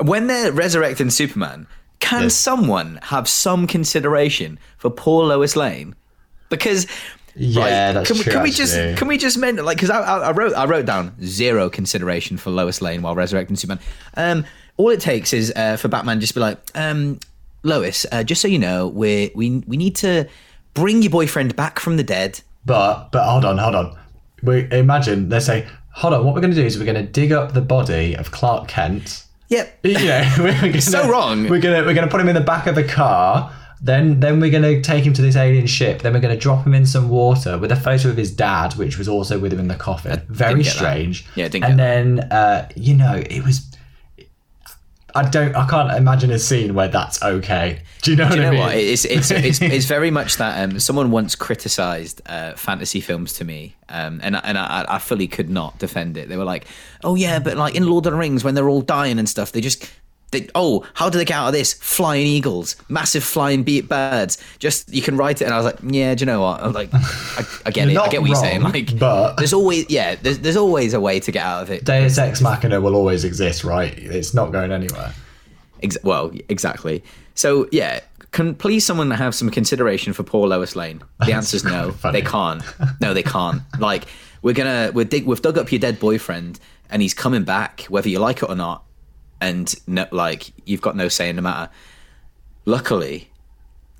when they're resurrecting Superman, can someone have some consideration for poor Lois Lane? Because Yeah, that's can, we- true, Can we just can we just mention like because I, I, I wrote I wrote down zero consideration for Lois Lane while resurrecting Superman. Um, all it takes is uh, for Batman just be like, um, Lois, uh, just so you know, we we we need to bring your boyfriend back from the dead. But but hold on, hold on. We imagine they say, hold on. What we're going to do is we're going to dig up the body of Clark Kent. Yep. <laughs> You know, <laughs> we're gonna, So wrong. We're gonna we're gonna put him in the back of a car, Then then we're gonna take him to this alien ship. Then we're gonna drop him in some water with a photo of his dad, which was also with him in the coffin. Very get that. strange. Yeah, didn't And get then uh, you know it was. I don't. I can't imagine a scene where that's okay. Do you know Do you what know I mean? what? It's it's <laughs> it's, it's very much that. Um, someone once criticised uh, fantasy films to me, um, and and I, I fully could not defend it. They were like, "Oh yeah, but like in Lord of the Rings, when they're all dying and stuff, they just." They, oh, how do they get out of this? Flying eagles, massive flying beat birds. Just you can write it, and I was like, yeah. Do you know what? I'm like, I, I get it. I get what you're saying. wrong, Like, but- there's always yeah, there's there's always a way to get out of it. Deus Ex Machina will always exist, right? It's not going anywhere. Ex- well, exactly. So yeah, can please someone have some consideration for poor Lois Lane? The answer is no. <laughs> They can't. No, they can't. Like we're gonna we're dig- we've dug up your dead boyfriend, and he's coming back, whether you like it or not. And no, like you've got no say in the matter. Luckily,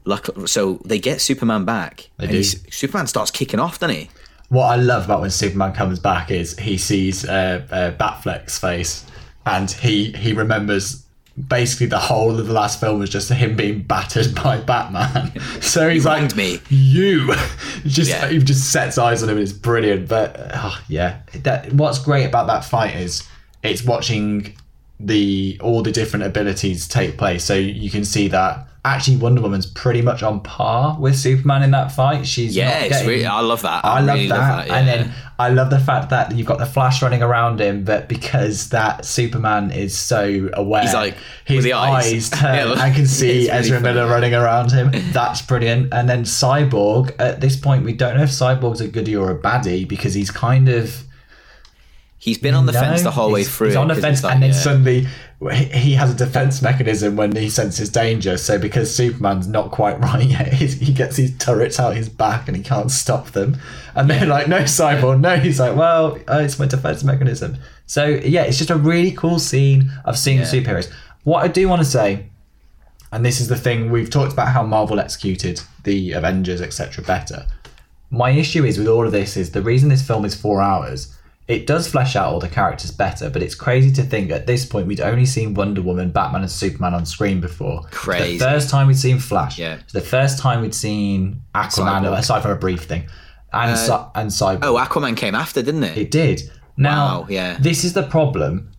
luckily, so they get Superman back. They and do. Superman starts kicking off, doesn't he? What I love about when Superman comes back is he sees uh, uh, Batfleck's face, and he he remembers basically the whole of the last film was just him being battered <laughs> by Batman. <laughs> so he's like, me. "You," <laughs> just Yeah. he just sets eyes on him. and It's brilliant. But oh, yeah, that what's great about that fight is it's watching the all the different abilities take place. So you can see that. Actually, Wonder Woman's pretty much on par with Superman in that fight. She's Yeah, getting- really, I love that. I love really that. yeah. And then I love the fact that you've got the Flash running around him, but because that Superman is so aware, He's like, his the eyes. eyes turn <laughs> Yeah, uh, and can see really Ezra Miller running around him. That's brilliant. And then Cyborg, at this point, we don't know if Cyborg's a goodie or a baddie because he's kind of he's been on the no, fence the whole way through. He's on the fence, like, and then yeah. suddenly he has a defense mechanism when he senses danger. So because Superman's not quite <laughs> right yet, he's, he gets his turrets out his back and he can't stop them. And they're like, "No, Cyborg, no." He's like, "Well, uh, it's my defense mechanism." So yeah, it's just a really cool scene of seeing Yeah. superheroes. What I do want to say, and this is the thing we've talked about how Marvel executed the Avengers, etc., better my issue is with all of this is the reason this film is four hours it does flesh out all the characters better but it's crazy to think at this point we'd only seen wonder woman batman and superman on screen before It's Crazy. the first time we'd seen flash Yeah. it's the first time we'd seen aquaman Cyborg. aside from a brief thing and uh, Cy- and cyborg Oh, Aquaman came after, didn't it? it did now Wow, yeah. this is the problem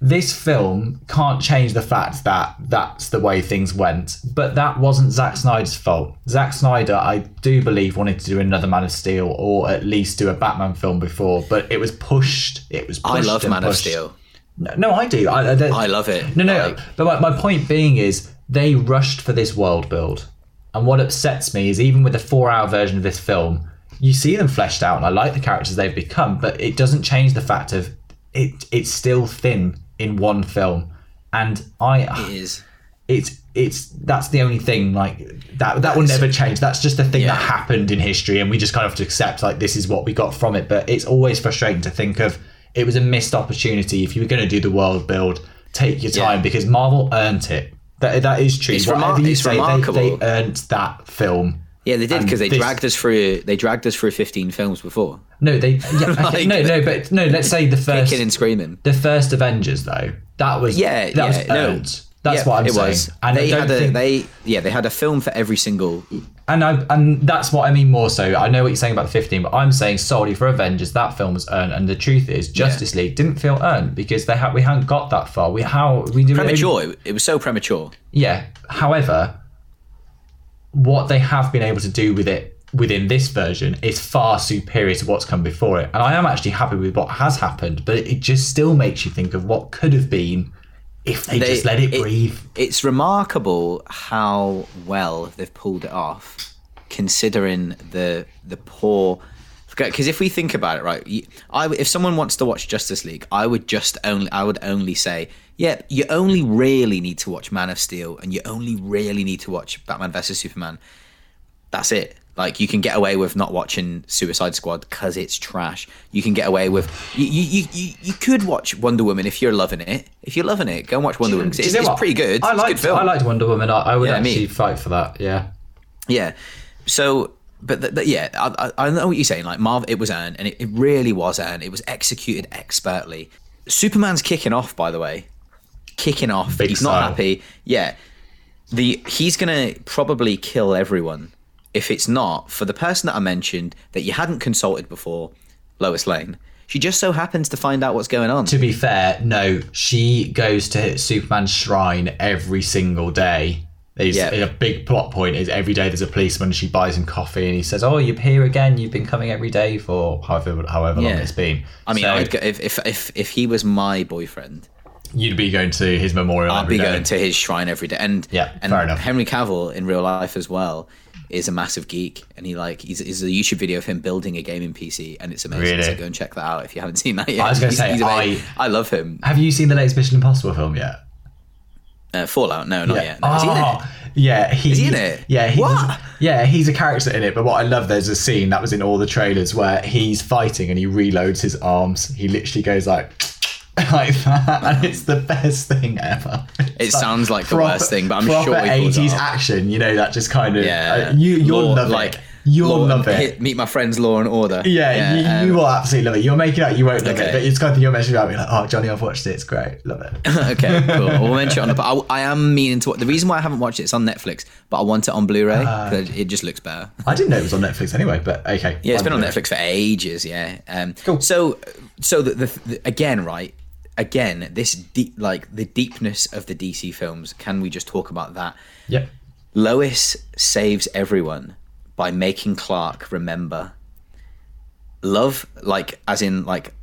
this film can't change the fact that that's the way things went, but that wasn't Zack Snyder's fault. Zack Snyder, I do believe, wanted to do another Man of Steel or at least do a Batman film before, but it was pushed. It was. Pushed I love Man of. Steel. No, no, I do. I, I, I love it. No, no. Like- but my, my point being is they rushed for this world build, and what upsets me is even with the four-hour version of this film, you see them fleshed out, and I like the characters they've become, but it doesn't change the fact of it. It's still thin in one film, and I It is. it's it's that's the only thing like that that will never change. That's just a thing Yeah. that happened in history and we just kind of have to accept like this is what we got from it. But it's always frustrating to think of it was a missed opportunity if you were going to do the world build. Take your Yeah. time because marvel earned it. That, that is true. It's whatever remar- you say they, they earned that film Yeah, they did because they this- dragged us through. They dragged us through 15 films before, no they <laughs> yeah, okay, no no but no let's say the first kicking and screaming. the first avengers though that was Yeah, that yeah, was no. earned that's Yeah, what i'm it saying was. and they had a think they yeah they had a film for every single. And I and that's what I mean more so. I know what you're saying about the 15, but I'm saying solely for Avengers that film was earned, and the truth is Justice League didn't feel earned because they had we hadn't got that far. We how we did Premature. It, it was so premature. Yeah. However, what they have been able to do with it within this version is far superior to what's come before it. And I am actually happy with what has happened, but it just still makes you think of what could have been if they, They- just let it, breathe. It's remarkable how well they've pulled it off, considering the the poor. Because if we think about it, right, I if someone wants to watch Justice League, I would just only I would only say, yeah, you only really need to watch Man of Steel, and you only really need to watch Batman vs Superman. That's it. Like you can get away with not watching Suicide Squad because it's trash. You can get away with you, you you you could watch Wonder Woman if you're loving it. If you're loving it, go and watch Wonder Woman 'cause Do you it's, it's pretty good. I liked good. I liked Wonder Woman. I, I would Yeah, me. actually fight for that. Yeah. Yeah. So, but yeah, I, I I know what you're saying. Like Marvel, it was earned, and it, it really was earned. It was executed expertly. Superman's kicking off, by the way, kicking off. Big He's style. not happy. Yeah. the he's gonna probably kill everyone if it's not for the person that I mentioned that you hadn't consulted before, Lois Lane. She just so happens to find out what's going on. To be fair, no, she goes to Superman's shrine every single day. There's Yeah. a big plot point is every day there's a policeman. She buys him coffee and he says, "Oh, you're here again. You've been coming every day for however however long it's been." I mean, So I'd go, if, if if if he was my boyfriend, you'd be going to his memorial. I'd be day. going to his shrine every day. And Yeah, and fair enough. Henry Cavill in real life as well is a massive geek, and he like he's, he's a YouTube video of him building a gaming PC, and it's amazing. Really? So go and check that out if you haven't seen that yet. I was gonna say, he's. I- I love him. Have you seen the latest Mission Impossible film yet? Uh, Fallout, no, not yeah. yet. No, is he in it? Oh, Yeah, he, Is he in it? Yeah, he's, What? Yeah, he's a character in it. But what I love, there's a scene that was in all the trailers where he's fighting and he reloads his arms. He literally goes like <laughs> like that, and it's the best thing ever. It sounds like the worst thing, but I'm proper sure 80s action. You know that just kind of Yeah, uh, you you'll love like it. You'll Law- love it. hit- meet my friends, Law and Order. yeah, you, um, you will absolutely love it. You'll make it out. You won't love Okay. it, but it's kind of you'll mention about me like, oh, Johnny, I've watched it. It's great. Love it. <laughs> okay, cool. We'll mention it on the. But I, I am meaning to. The reason why I haven't watched it, it's on Netflix, but I want it on Blu-ray because it just looks better. I didn't know it was on Netflix anyway, but okay. Yeah, it's been on. Netflix for ages. Yeah. Um, Cool. So, so the, the, the again, right? Again, this deep, like the deepness of the DC films. Can we just talk about that? Yep. Lois saves everyone by making Clark remember. Love, like, as in, like,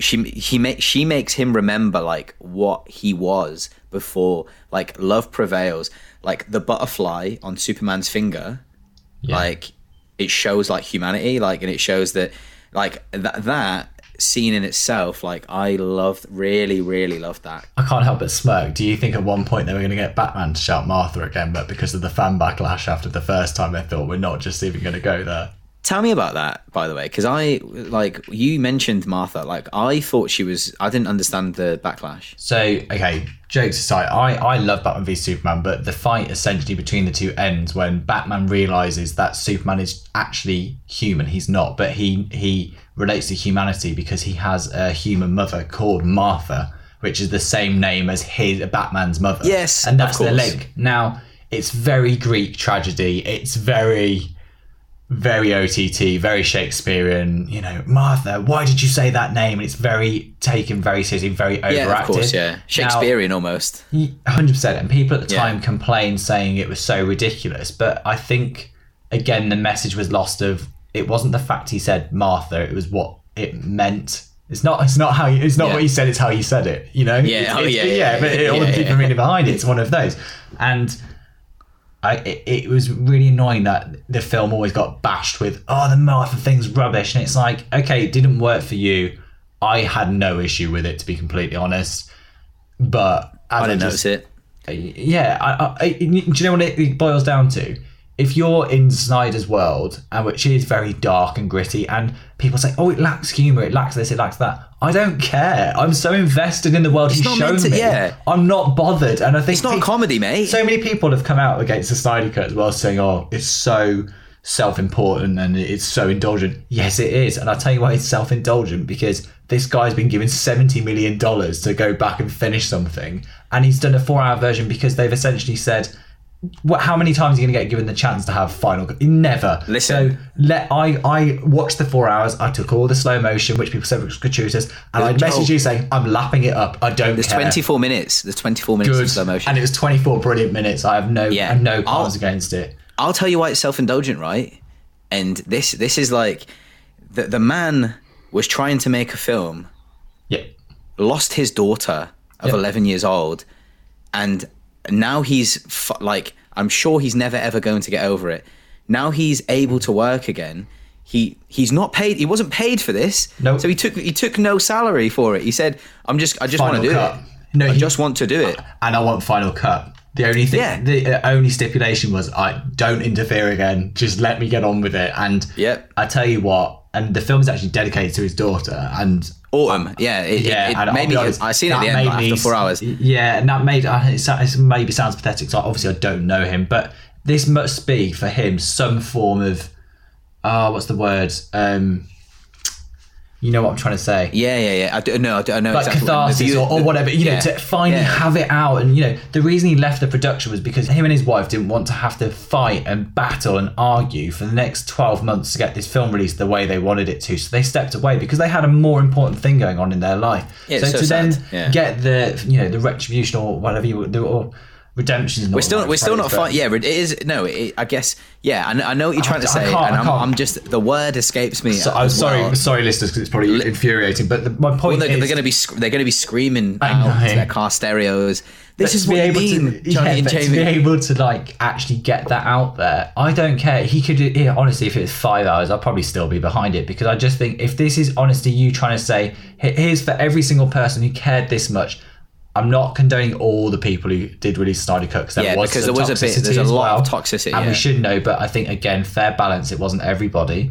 she he ma- she makes him remember like what he was before. Like, love prevails. Like the butterfly on Superman's finger Yeah. like it shows like humanity like and it shows that like that that scene in itself like i loved really really loved that I can't help but smirk. Do you think at one point they were going to get Batman to shout Martha again, but because of the fan backlash after the first time, they thought we're not just even going to go there? tell me about that by the way because i like you mentioned martha like i thought she was i didn't understand the backlash So, okay, jokes aside, I, I love Batman v Superman, but the fight essentially between the two ends when Batman realizes that Superman is actually human. He's not, but he he relates to humanity because he has a human mother called Martha, which is the same name as his Batman's mother. Yes, and of that's the link. Now, it's very Greek tragedy. It's very very OTT, very Shakespearean. You know, Martha, why did you say that name? And it's very taken very seriously, very overacted. yeah of course yeah Now, shakespearean almost hundred percent. And people at the Yeah. time complained, saying it was so ridiculous. But I think again, the message was lost. Of it wasn't the fact he said Martha; it was what it meant. It's not. It's not how. You, it's not Yeah. what he said. It's how you said it. You know. Yeah, oh, It's- oh, it's- yeah, yeah, But it, all yeah, the yeah. deeper meaning behind it. It's one of those. And I, it, it was really annoying that the film always got bashed with, "Oh, the Martha thing's rubbish," and it's like, okay, it didn't work for you. I had no issue with it, to be completely honest. But i didn't just- notice it yeah, I, I, I, do you know what it boils down to? If you're in Snyder's world, and which is very dark and gritty, and people say, "Oh, it lacks humor, it lacks this, it lacks that," I don't care. I'm so invested in the world he's shown to- me. yeah. I'm not bothered, and I think it's not a pe- comedy mate So many people have come out against the Snyder Cut as well, saying, "Oh, it's so self-important and it's so indulgent." Yes, it is, and I'll tell you why it's self-indulgent because this guy's been given seventy million dollars to go back and finish something, and he's done a four-hour version because they've essentially said. What, how many times are you going to get given the chance to have final? Never. Listen. So let I I watched the four hours. I took all the slow motion, which people said was gratuitous, and I messaged you saying I'm lapping it up. I don't there's care 24 minutes there's 24 minutes good. of slow motion And it was 24 brilliant minutes. I have no, Yeah. I have no I'll- against it. I'll tell you why it's self-indulgent, right? And this this is like the the man was trying to make a film, Yeah. lost his daughter of Yeah. 11 years old, and now he's f- like I'm sure he's never ever going to get over it. Now he's able to work again. He he's not paid. He wasn't paid for this. Nope. So he took he took no salary for it. He said, "I'm just I just want to do cut. it. No, I he- just want to do it." And I want final cut. The only thing, Yeah. the uh, only stipulation was I don't interfere again. Just let me get on with it. And Yep. I tell you what, and the film is actually dedicated to his daughter. And Autumn. Yeah. It, yeah, it, it I'll made be me. honest, I seen it at that the end like, after four hours. Yeah, and that made it, maybe sounds pathetic. So obviously I don't know him, but this must be for him some form of, uh, what's the word? Um, You know what I'm trying to say? Yeah, yeah, yeah. I do, no, I, do, I know like exactly what- catharsis the or, or whatever, you know, yeah, to finally yeah. have it out. And, you know, the reason he left the production was because him and his wife didn't want to have to fight and battle and argue for the next 12 months to get this film released the way they wanted it to. So they stepped away because they had a more important thing going on in their life. Yeah, so, so to then sad, yeah. get the, you know, the retribution or whatever you would do, or redemption. We're still we're still not fighting. Yeah, it is. No, it, I guess. Yeah, I, know- I know what you're trying to I say, can't- and I I'm, can't. I'm just the word escapes me. So, I'm as sorry, well. sorry, listeners, because it's probably infuriating. But the, my Well, point they're, is, they're going to be sc- they're going to be screaming out to their car stereos. This is to be what you able mean, to, Johnny yeah, to be able to like actually get that out there. I don't care. He could yeah, honestly, if it's five hours, I'll probably still be behind it because I just think if this is honestly you trying to say, here's for every single person who cared this much. I'm not condoning all the people who did release Snyder Cut because there Yeah, was because there was a bit- there's a lot of toxicity, and yeah. we should know. But I think again, fair balance. It wasn't everybody.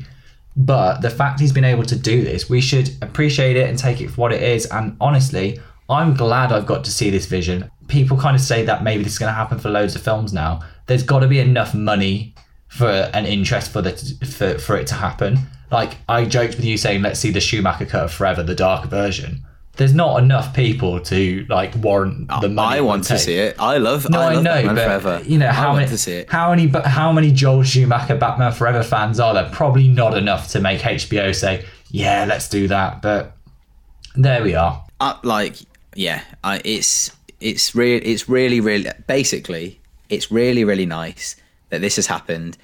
But the fact he's been able to do this, we should appreciate it and take it for what it is. And honestly, I'm glad I've got to see this vision. People kind of say that maybe this is going to happen for loads of films now. There's got to be enough money for an interest for the for, for it to happen. Like I joked with you saying, let's see the Schumacher cut of Forever, the dark version. There's not enough people to like warrant the money. I want to see it. I love. No, I, I, know, Batman but Forever. you know I how want many, to see it. how many, but how many Joel Schumacher Batman Forever fans are there? Probably not enough to make HBO say, "Yeah, let's do that." But there we are. uh, like yeah I, it's it's real it's really really basically it's really really nice that this has happened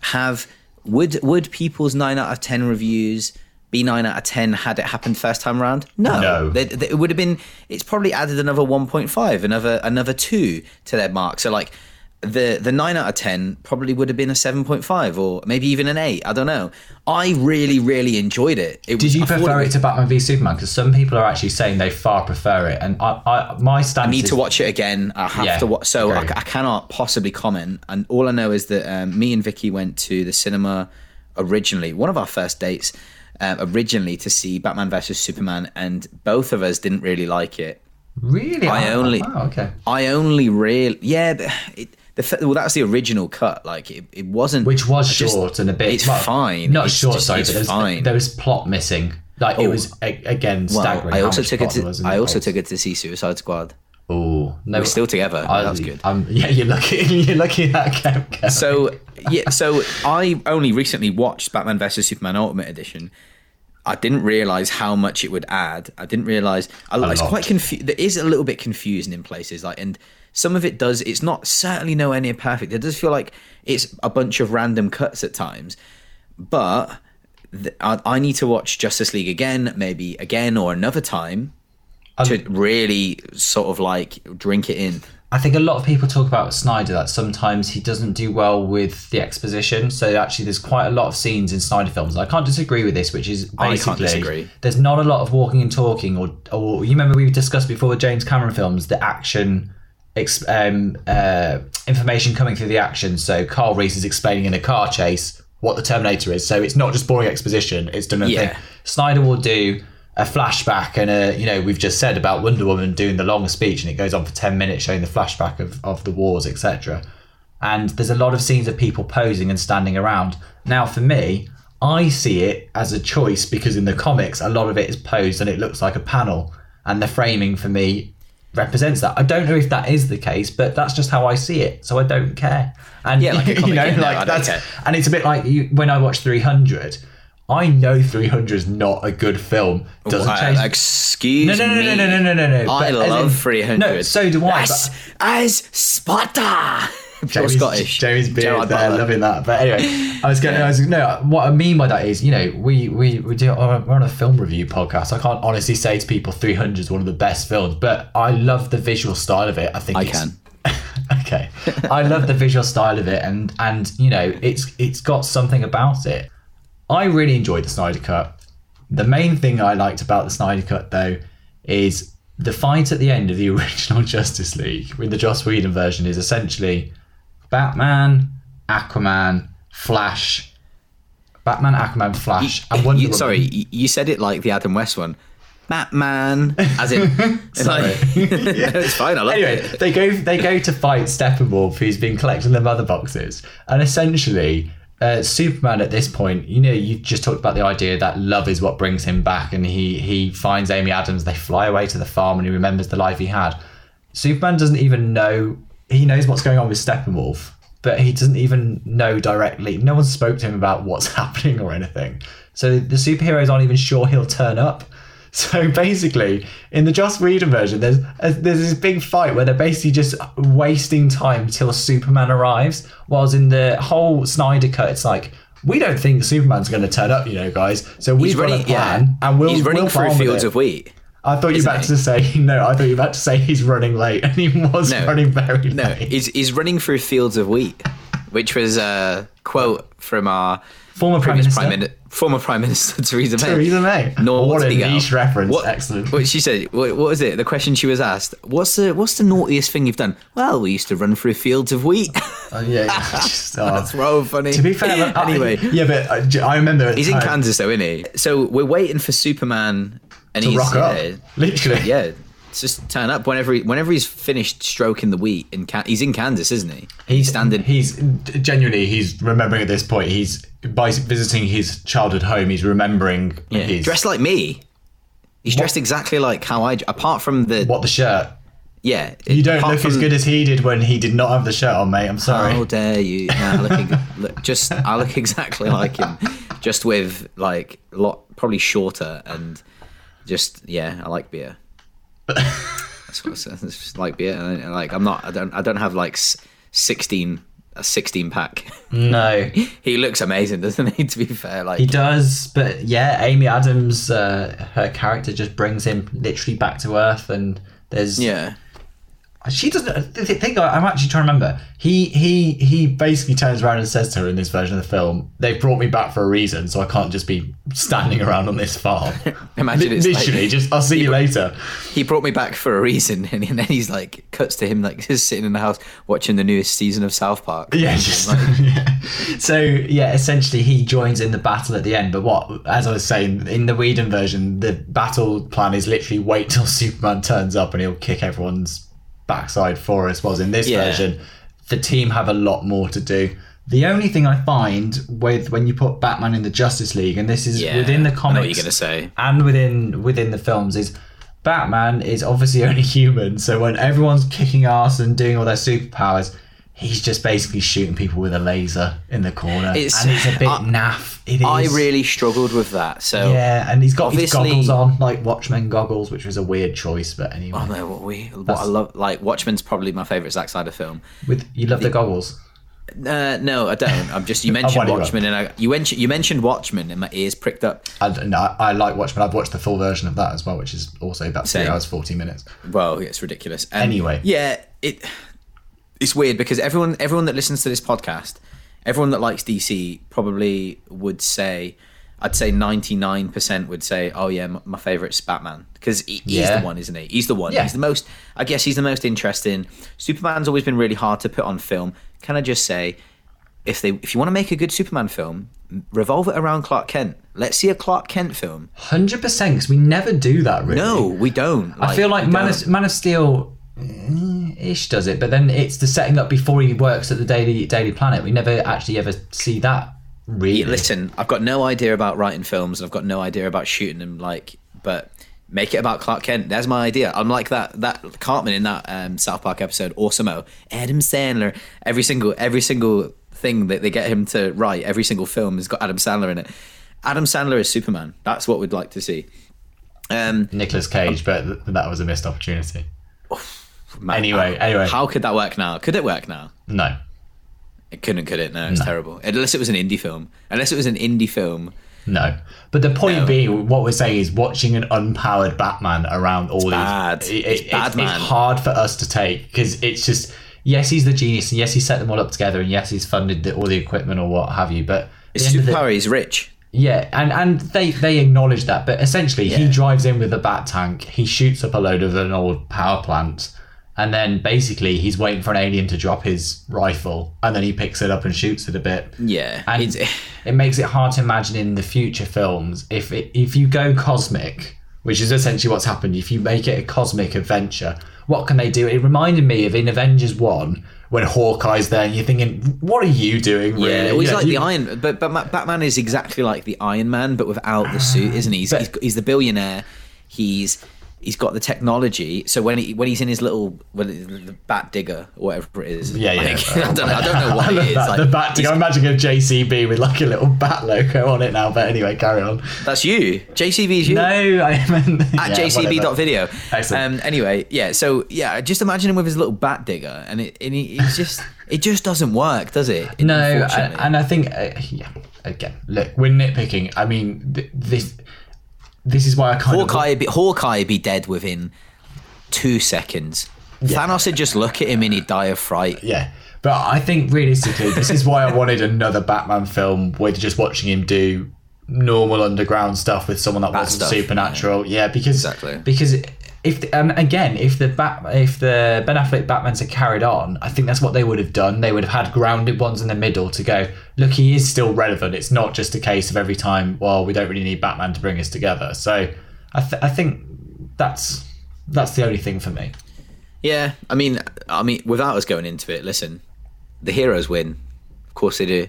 have would would people's 9 out of 10 reviews be 9 out of 10 had it happened first time around no, No. They- they- it would have been it's probably added another 1.5 another another 2 to their mark so like the the 9 out of 10 probably would have been a 7.5 or maybe even an 8 i don't know i really really enjoyed it, it Did was- you I thought prefer it was- to Batman v Superman? Because some people are actually saying they far prefer it, and I, I my stance I need is, to watch it again. I have Yeah, to watch. So I. I cannot possibly comment. And all I know is that um, me and Vicky went to the cinema originally, one of our first dates, um, originally to see Batman versus Superman, and both of us didn't really like it. Really, I Oh, only- wow, okay. I only really, yeah, the, it, the well, that's the original cut. Like it, it wasn't, which was just- short and a bit. It's well, fine. Not It's short, just- sorry, it's but there was, fine. there was plot missing. Like it Oh. was a, again well. I also took it to. I also took it to see Suicide Squad. Oh no, We're still together. I, that was good. Um, <laughs> yeah, you're lucky. <laughs> You're lucky that kept going. So yeah, so I only recently watched Batman vs Superman Ultimate Edition. I didn't realize how much it would add. I didn't realize. I, it's lot. quite confused. There is a little bit confusing in places, like, and some of it does. It's not certainly nowhere near perfect. It does feel like it's a bunch of random cuts at times, but th- I, I need to watch Justice League again, maybe again or another time, to really sort of like drink it in. I think a lot of people talk about Snyder that sometimes he doesn't do well with the exposition. So actually, there's quite a lot of scenes in Snyder films. I can't disagree with this, which is I basically there's not a lot of walking and talking. Or, or you remember we discussed before with James Cameron films the action. Um, uh, information coming through the action. So Carl Reese is explaining in a car chase what the Terminator is. So it's not just boring exposition; it's done a Yeah. thing. Snyder will do a flashback and a you know we've just said about Wonder Woman doing the long speech and it goes on for 10 minutes showing the flashback of, of the wars etc and there's a lot of scenes of people posing and standing around. Now for me I see it as a choice because in the comics a lot of it is posed and it looks like a panel. And the framing for me represents that. I don't know if that is the case but that's just how I see it. So I don't care. And Yeah, like <laughs> you know like that's and it's a bit like you, when I watch 300 I know 300 is not a good film. Doesn't Uh, change. excuse no, no, no, me. no, no, no, no, no, no. I But love in- 300. No, so do I. Yes, but- as Sparta. <laughs> Jamie's, Scottish. Jamie's beard Gerard there, Butler. loving that. But anyway, I was going. to I was no. What I mean by that is, you know, we we we do. We're on a film review podcast. I can't honestly say to people 300 is one of the best films, but I love the visual style of it. I think I can. <laughs> okay, I love the visual style of it, and and you know, it's it's got something about it. I really enjoyed the Snyder Cut. The main thing I liked about the Snyder Cut, though, is the fight at the end of the <laughs> original Justice League with the Joss Whedon version is essentially Batman, Aquaman, Flash, Batman, Aquaman, Flash, and Wonder You- Woman. sorry, you- you said it like the Adam West one. Batman, as in, <laughs> it's like, <laughs> it's fine. I Anyway, it. they go they go to fight Steppenwolf, who's been collecting the mother boxes, and essentially uh, Superman at this point, you know, you just talked about the idea that love is what brings him back, and he he finds Amy Adams. They fly away to the farm, and he remembers the life he had. Superman doesn't even know. He knows what's going on with Steppenwolf, but he doesn't even know directly. No one spoke to him about what's <laughs> happening or anything. So the superheroes aren't even sure he'll turn up. <laughs> So basically, in the Joss Whedon version, there's a, there's this big fight where they're basically just wasting time till Superman arrives. Whilst in the whole Snyder cut, it's like we don't think Superman's going to turn up, you know, guys. So we've He's got running, a plan, yeah. and we'll he's running we'll through fields of wheat. I thought you were about he? to say <laughs> no. I thought you were about to say he's running late, <laughs> and he was No. running very No, late. he's he's running through fields of wheat, which was a quote from our Former Prime Minister. prime Min- former Prime Minister <laughs> Theresa May. Theresa May. Naughty What a girl. niche reference. What, Excellent. What she said? What, what was it? The question she was asked: What's the what's the naughtiest thing you've done? Well, we used to run through fields of wheat. Oh, yeah, <laughs> just, oh. That's so funny. To be fair, <laughs> I- uh, anyway, yeah, but I, j- I remember he's in Kansas though, isn't he? So we're waiting for Superman, and to he's rock up. yeah, Literally, yeah, just turn up whenever he, whenever he's finished stroking the wheat in Can- he's in Kansas, isn't he? He's standing. He's genuinely. He's remembering at this point. He's by visiting his childhood home. He's remembering yeah, his dressed like me. He's dressed exactly like how I. Apart from the what the shirt. yeah, You don't look as good as he did when he did not have the shirt on, mate. I'm sorry. How dare you? No, I look, <laughs> look, just I look exactly like him, just with like a lot probably shorter and just yeah. I like beer. That's what I said. It's just like beer. And, I- like I'm not. I don't. I don't have like sixteen a sixteen pack. no, <laughs> he looks amazing, doesn't he? To be fair, like he does. But yeah, Amy Adams, uh, her character just brings him literally back to earth, and there's yeah. She doesn't. Uh, the thing I'm actually trying to remember. He he he basically turns around and says to her in this version of the film, "They've brought me back for a reason, so I can't just be standing around on this farm." <laughs> Imagine Li- it's like- literally just. I'll see you later. He brought me back for a reason, <laughs> and then he's like cuts to him like <laughs> just sitting in the house watching the newest season of South Park. Yeah, just, yeah. So yeah, essentially he joins in the battle at the end. But what, as I was saying, in the Whedon version, the battle plan is literally wait till Superman turns up and he'll kick everyone's backside for us. Was in this Yeah. version, the team have a lot more to do. The only thing I find with when you put Batman in the Justice League, and this is Yeah, within the comics, you're gonna say. and within within the films, is Batman is obviously <laughs> only human. So when everyone's kicking ass and doing all their superpowers, he's just basically shooting people with a laser in the corner, It's- and it's a bit I- naff. It is. I really struggled with that. So yeah, and he's got his goggles on, like Watchmen goggles, which was a weird choice, but anyway. Oh no, what we what I love like Watchmen's probably my favorite Zack Snyder film. With you love the goggles. Uh, no, I don't. I'm just you <laughs> mentioned do you Watchmen and I, you mentioned you mentioned Watchmen and my ears pricked up. I, no, I, like Watchmen. I've watched the full version of that as well, which is also about three hours forty minutes. Well, it's ridiculous. And Anyway. yeah, it it's weird because everyone everyone that listens to this podcast, everyone that likes DC probably would say. I'd say 99% would say, "Oh yeah, m- my favorite's Batman," because he, he's Yeah. the one, isn't he? He's the one. Yeah. He's the most. I guess he's the most interesting. Superman's always been really hard to put on film. Can I just say, if they if you want to make a good Superman film, revolve it around Clark Kent. Let's see a Clark Kent film. Hundred percent, because we never do that. Really. No, we don't. I feel like Man of, Man of Steel ish does it, but then it's the setting up before he works at the Daily Daily Planet. We never actually ever see that. really listen I've got no idea about writing films. and I've got no idea about shooting them. Like, but make it about Clark Kent. There's my idea. I'm like that that Cartman in that um, South Park episode, AWESOM-O, Adam Sandler. Every single every single thing that they get him to write, every single film has got Adam Sandler in it. Adam Sandler is Superman. That's what we'd like to see. Um, Nicolas Cage, but that was a missed opportunity. Man, Anyway, anyway. how could that work now? Could it work now? No, It couldn't, could it? No, it's terrible. Unless it was an indie film. Unless it was an indie film. no. But the point No. being, what we're saying is watching an unpowered Batman around all bad. these. It's bad, it's, man. hard for us to take because it's just yes, he's the genius, and yes, he set them all up together, and yes, he's funded the, all the equipment or what have you. But at His the the- is rich. Yeah, and and they they acknowledge that, but essentially he drives in with a bat tank, he shoots up a load of an old power plant, and then basically he's waiting for an alien to drop his rifle, and then he picks it up and shoots it a bit. Yeah. And It's- <laughs> it makes it hard to imagine in the future films if it, if you go cosmic, which is essentially what's happened. If you make it a cosmic adventure, what can they do? It reminded me of in Avengers One when Hawkeye's there, and you're thinking, what are you doing? Really? Yeah, well, he's You know, like you- the Iron, but but Batman is exactly like the Iron Man, but without the suit, isn't he? He's, <gasps> he's, he's the billionaire. He's he's got the technology. So when he when he's in his little well, the bat digger or whatever it is, Yeah, yeah. like, <laughs> I don't know. I don't know what <laughs> it is. that, Like, the bat. he's- I'm imagining a JCB with like a little bat logo on it now. But anyway, carry on. that's you. JCB's you. No, I meant <laughs> at yeah, jcb.video. whatever. Excellent. Um, anyway, yeah. So yeah, just imagine him with his little bat digger, and it and he, it's just it just doesn't work, does it? No, and, and I think uh, yeah. Again, look, we're nitpicking. I mean, th- this this is why I kind Hawkeye of be, Hawkeye be dead within two seconds. Thanos would just look at him and he'd die of fright. yeah. But I think realistically, this is why I wanted another Batman film with just watching him do normal underground stuff with someone that wasn't stuff, supernatural. Yeah, because Exactly. because if and um, again, if the Bat if the Ben Affleck Batmans had carried on, I think that's what they would have done. They would have had grounded ones in the middle to go. Look, he is still relevant. It's not just a case of every time. Well, we don't really need Batman to bring us together. So I th- I think that's that's the only thing for me. Yeah, I mean, I mean, without us going into it, listen, the heroes win. Of course they do.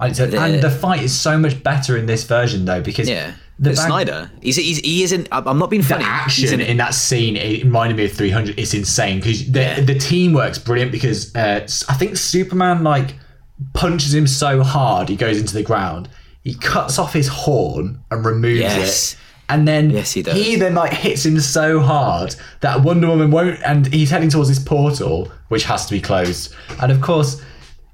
And the fight is so much better in this version though because Yeah, the but bag- Snyder, he's, he's he isn't. I'm not being funny. the action in that scene it reminded me of 300 it's insane because the, Yeah. the teamwork's brilliant because uh, i think superman like punches him so hard he goes into the ground he cuts off his horn and removes Yes. it and then Yes, he does. then like hits him so hard that Wonder Woman won't, and he's heading towards this portal, which has to be closed. And of course,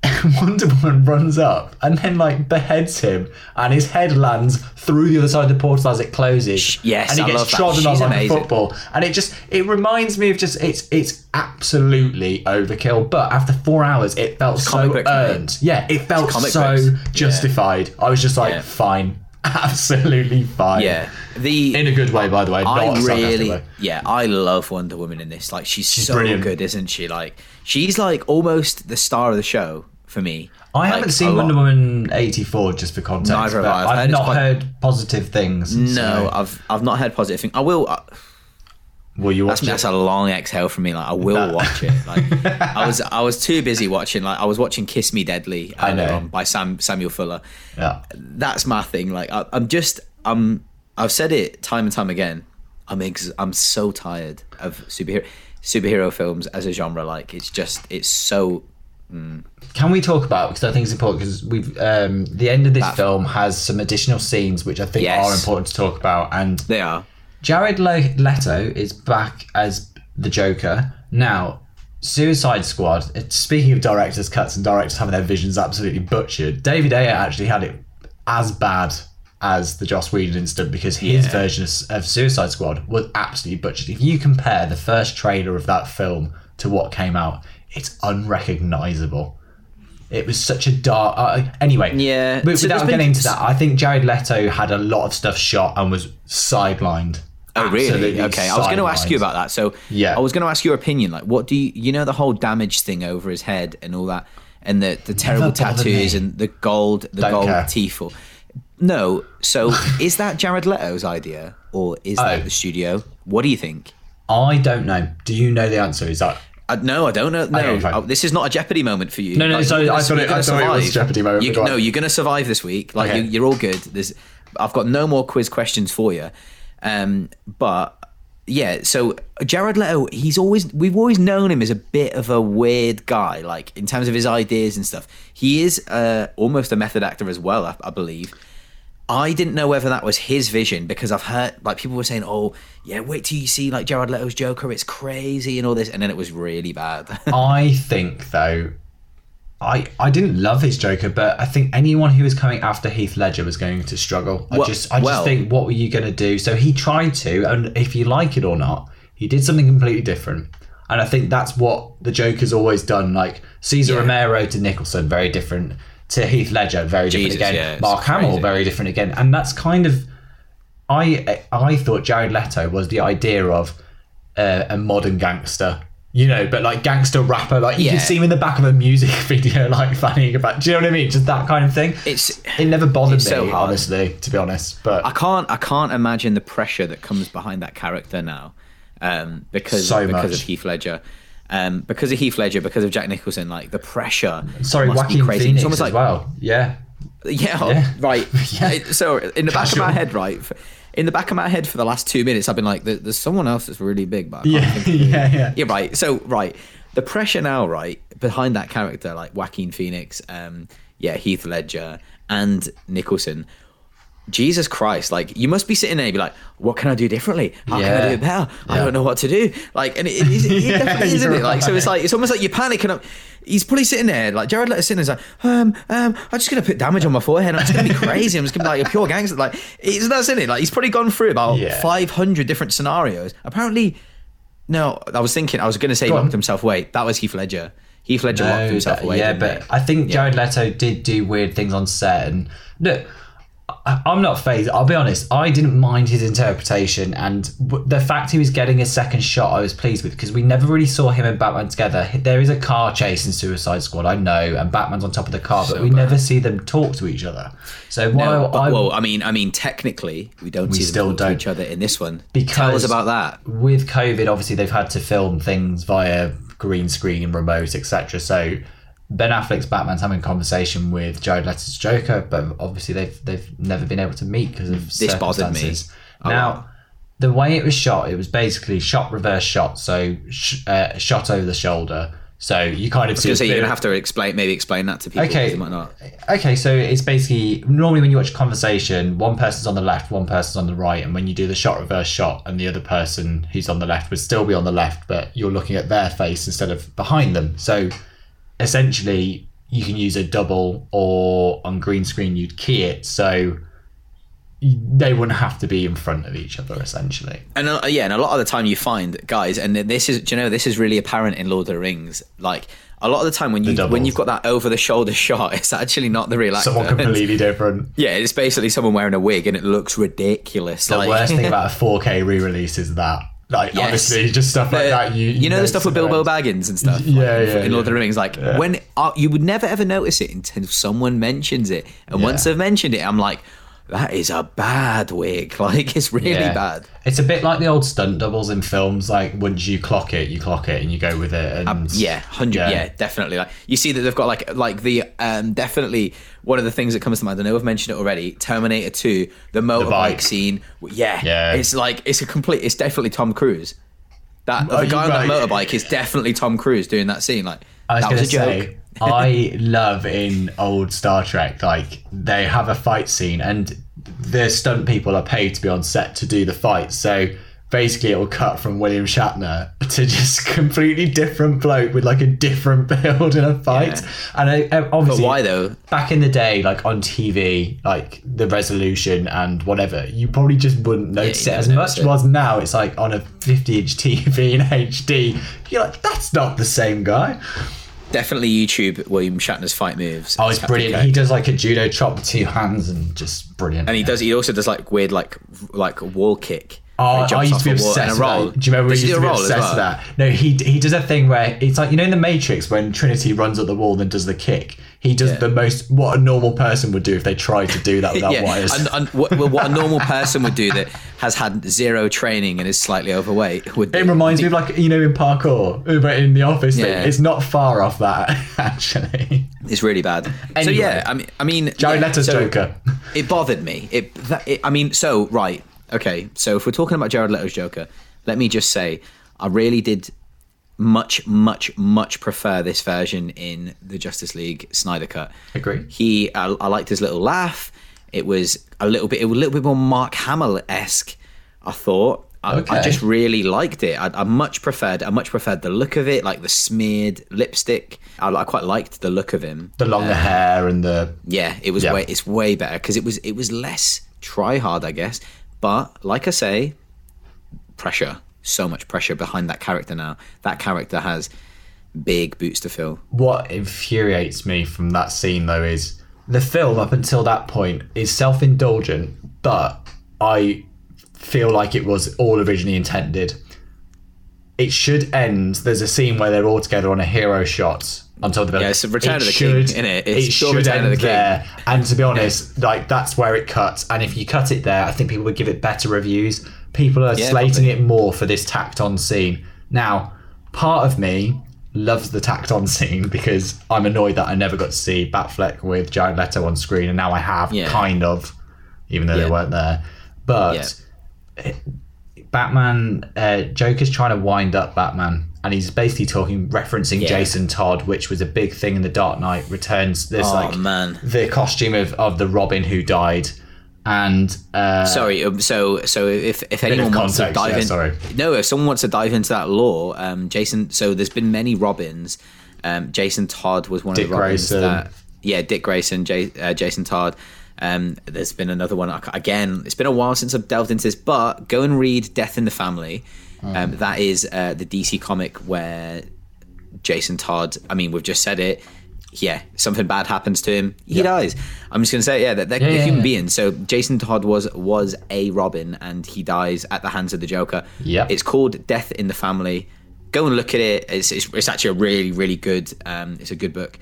<laughs> Wonder Woman runs up and then like beheads him, and his head lands through the other side of the portal as it closes. Yes, and he I gets trodden on like a football. And it just it reminds me of just it's it's absolutely overkill. But after four hours, it felt comic so book, earned. Yeah, it felt so books. Yeah. justified. I was just like, Yeah. fine, <laughs> absolutely fine. yeah, the In a good way, by the way. I really, yeah, I love Wonder Woman in this. Like, she's, so brilliant. good, isn't she? Like, she's like almost the star of the show for me. I Like, haven't seen. Wonder Woman 84 just for context. Neither have I. I've I've, heard not quite- heard positive things. No, so- I've I've not heard positive things. I will. Uh, will you watch that's, that's a long exhale from me. Like, I will That- watch it. Like, <laughs> I was I was too busy watching. Like, I was watching Kiss Me Deadly I know. earlier by Sam Samuel Fuller. Yeah. That's my thing. Like, I, I'm just I'm I've said it time and time again. I'm ex- I'm so tired of superhero superhero films as a genre. Like, it's just it's so Can we talk about because I think it's important because we've um, the end of this That- film has some additional scenes which I think Yes. are important to talk about and they are. Jared Leto is back as the Joker now. Suicide Squad. Eh, speaking of directors' cuts and directors having their visions absolutely butchered, David Ayer actually had it as bad as the Joss Whedon incident because his Yeah. version of, of Suicide Squad was absolutely butchered. If you compare the first trailer of that film to what came out, it's unrecognizable. It was such a dark. Uh, anyway, Yeah. But So without been- getting into that, I think Jared Leto had a lot of stuff shot and was sidelined. Oh really? Okay, I was going to ask you about that. So Yeah. I was going to ask your opinion. Like, what do you you know the whole damage thing over his head and all that, and the the terrible tattoos me. and the gold the Don't gold care. teeth. Or, no, so <laughs> is that Jared Leto's idea or is that Oh. the studio? What do you think? I don't know. Do you know the answer? Is that Uh, no, I don't know. No, Okay, fine. This is not a Jeopardy moment for you. No, no, Like, sorry, I thought it- I thought it was a. Jeopardy moment, You, but go on. no, you're going to survive this week. Like Okay. you, you're all good. There's, I've got no more quiz questions for you. Um, but yeah, so Jared Leto, he's always we've always known him as a bit of a weird guy, like in terms of his ideas and stuff. He is uh, almost a method actor as well, I, I believe. I didn't know whether that was his vision because I've heard like people were saying, "Oh, yeah, wait till you see like Jared Leto's Joker, it's crazy and all this," and then it was really bad. <laughs> I think though, I I didn't love his Joker, but I think anyone who was coming after Heath Ledger was going to struggle. I Well- just I just well- think what were you going to do? So he tried to, and if you like it or not, he did something completely different. And I think that's what the Joker's always done. Like Cesar Yeah. Romero to Nicholson, very different. To Heath Ledger, very different Jesus, again. yeah, Mark Hamill, crazy. very different again. And that's kind of I I thought Jared Leto was the idea of uh, a modern gangster. You know, but like gangster rapper, like you Yeah. can see him in the back of a music <laughs> video, like fanning about. Do you know what I mean? Just that kind of thing. It's- it never bothered me, so honestly, to be honest. But I can't I can't imagine the pressure that comes behind that character now. um, because So because much. of Heath Ledger. Um, because of Heath Ledger, because of Jack Nicholson, like the pressure. Sorry, Joaquin crazy. Phoenix It's almost as like well. Yeah. yeah, Yeah. right. <laughs> Yeah. So in the back of my head, right, in the back of my head for the last two minutes, I've been like, "There's someone else that's really big," but Yeah, think <laughs> yeah, yeah. yeah, right. So right, the pressure now, right, behind that character, like Joaquin Phoenix, um, yeah, Heath Ledger, and Nicholson. Jesus Christ! Like you must be sitting there, and be like, "What can I do differently? How can I do it better? I Yeah. don't know what to do." Like, and it, it, is- it <laughs> Yeah, definitely is, isn't you're it? Like, so it's like it's almost like you're panicking. Up. He's probably sitting there, like Jared Leto sitting there, he's like, um, um, I'm just gonna put damage on my forehead. I'm just gonna be <laughs> crazy. I'm just gonna be like a pure gangster. Like, it's that's in it. Like, he's probably gone through about Yeah. 500 different scenarios. Apparently, no, I was thinking, I was gonna say he Go on. locked himself away. That was Heath Ledger. Heath Ledger locked himself away. yeah, but? I think Yeah. Jared Leto did do weird things on set, and look, I, I'm not phased. I'll be honest. I didn't mind his interpretation, and the fact he was getting a second shot, I was pleased with because we never really saw him and Batman together. There is a car chase in Suicide Squad, I know, and Batman's on top of the car, but we bad. never see them talk to each other. So while No, but- I, well, I mean, I mean, technically, we don't see still don't. each other in this one. Tell us about that. with COVID, obviously they've had to film things via green screen and remote, etc. So Ben Affleck's Batman's having a conversation with Jared Leto's Joker, but obviously they've they've never been able to meet because of This bothered me a Now, the way it was shot, it was basically shot reverse shot, so sh- uh, shot over the shoulder. So you kind of see So a you're gonna have to explain, maybe explain that to people. Okay. Might not. Okay, so it's basically normally when you watch a conversation, one person's on the left, one person's on the right, and when you do the shot reverse shot, and the other person who's on the left would still be on the left, but you're looking at their face instead of behind them. So essentially, you can use a double, or on green screen you'd key it, so they wouldn't have to be in front of each other. Essentially, And uh, yeah, and a lot of the time you find guys, and this is, you know, this is really apparent in Lord of the Rings. Like a lot of the time when you when you've got that over the shoulder <laughs> shot, it's actually not the real actor. someone completely <laughs> different. yeah, it's basically someone wearing a wig, and it looks ridiculous. The like, worst thing <laughs> about a 4K re-release is that. Like Yes. honestly, just stuff like the- that. You you know the stuff with Bilbo. Baggins and stuff. <laughs> Yeah, like, yeah, In Lord of the yeah. Rings, like when uh, you would never ever notice it until someone mentions it, and once they've mentioned it, I'm like, that is a bad wig. <laughs> Like it's really Yeah. bad. It's a bit like the old stunt doubles in films. Like once you clock it, you clock it and you go with it. And Yeah, hundred. Yeah. Yeah. definitely. Like you see that they've got like like the um definitely one of the things that comes to mind. I know I've mentioned it already. Terminator Two, the motorbike bike. scene. Yeah, Yeah. It's like it's a complete. It's definitely Tom Cruise. That Are the guy on that motorbike is definitely Tom Cruise doing that scene. Like I was that was a say, joke. I love in old Star Trek, like they have a fight scene and the stunt people are paid to be on set to do the fight. So basically, it will cut from William Shatner <laughs> to just completely different bloke with like a different <laughs> build in a fight. Yeah. And I, I- obviously, why though? Back in the day, like on TV, like the resolution and whatever, you probably just wouldn't notice you it as much. it. Was now it's like on a 50 inch <laughs> TV in HD. You're like, that's not the same guy. Definitely YouTube William Shatner's fight moves. Oh, it's brilliant. He does like a judo chop with two hands and just brilliant. and he does. He also does like weird like like wall kick. Oh, I used to be off a wall and obsessed with that. Do you remember Does we used to be obsessed well? with that? No, he he does a thing where it's like you know in the Matrix when Trinity runs up the wall and then does the kick. He does Yeah. the most what a normal person would do if they tried to do that without <laughs> yeah, wires. and, and what, what a normal person would do that has had zero training and is slightly overweight would. It do. reminds me of like you know in parkour, but in the office. Yeah. It's not far off that <laughs> actually. It's really bad. So yeah, I mean, I mean, Jared Leto's so Joker. It bothered me. It, that, it. I mean, so right, okay. So if we're talking about Jared Leto's Joker, let me just say, I really did much, much, much prefer this version in the Justice League Snyder cut. Agree. He, I, I liked his little laugh. It was a little bit, it was a little bit more Mark Hamill esque. I thought. I, I just really liked it. I, I much preferred. I much preferred the look of it, like the smeared lipstick. I, I quite liked the look of him. The longer um, hair and the Yeah, it was Yeah. way it's way better because it was it was less try hard, I guess. But like I say, pressure, so much pressure behind that character now. That character has big boots to fill. what infuriates me from that scene though is the film up until that point is self-indulgent but i feel like it was all originally intended it should end there's a scene where they're all together on a hero shot on top of the building. Yeah, it's a Return It of the King, should- innit? It's it should Return of end the King. there and to be honest like that's where it cuts and if you cut it there i think people would give it better reviews people are Yeah, slating probably. it more for this tacked on scene. Now, part of me loves the tacked on <laughs> scene because I'm annoyed that I never got to see Batfleck with Jared Leto on screen, and now I have, Yeah. kind of, even though Yeah. they weren't there. But Batman, uh, Joker's trying to wind up Batman, and he's basically talking, referencing. Jason Todd, which was a big thing in the Dark Knight Returns. There's Oh, like man. the costume of, of the Robin who died, and uh, Sorry, um, so so if if anyone wants to dive yeah, in, sorry. no, if someone wants to dive into that lore, um, Jason. So there's been many Robins. Um, Jason Todd was one Dick of the Robins Grayson. that. Yeah, Dick Grayson, J, uh, Jason Todd. Um, there's been another one. Again, it's been a while since I've delved into this, but go and read Death in the Family. Um, that is uh, the DC comic where Jason Todd. I mean, we've just said it. Yeah, something bad happens to him, he dies. I'm just gonna say, yeah, that they're, Yeah, yeah, human beings. So Jason Todd was was a Robin, and he dies at the hands of the Joker. Yeah, it's called Death in the Family. Go and look at it. It's it's, it's actually a really really good. Um, it's a good book.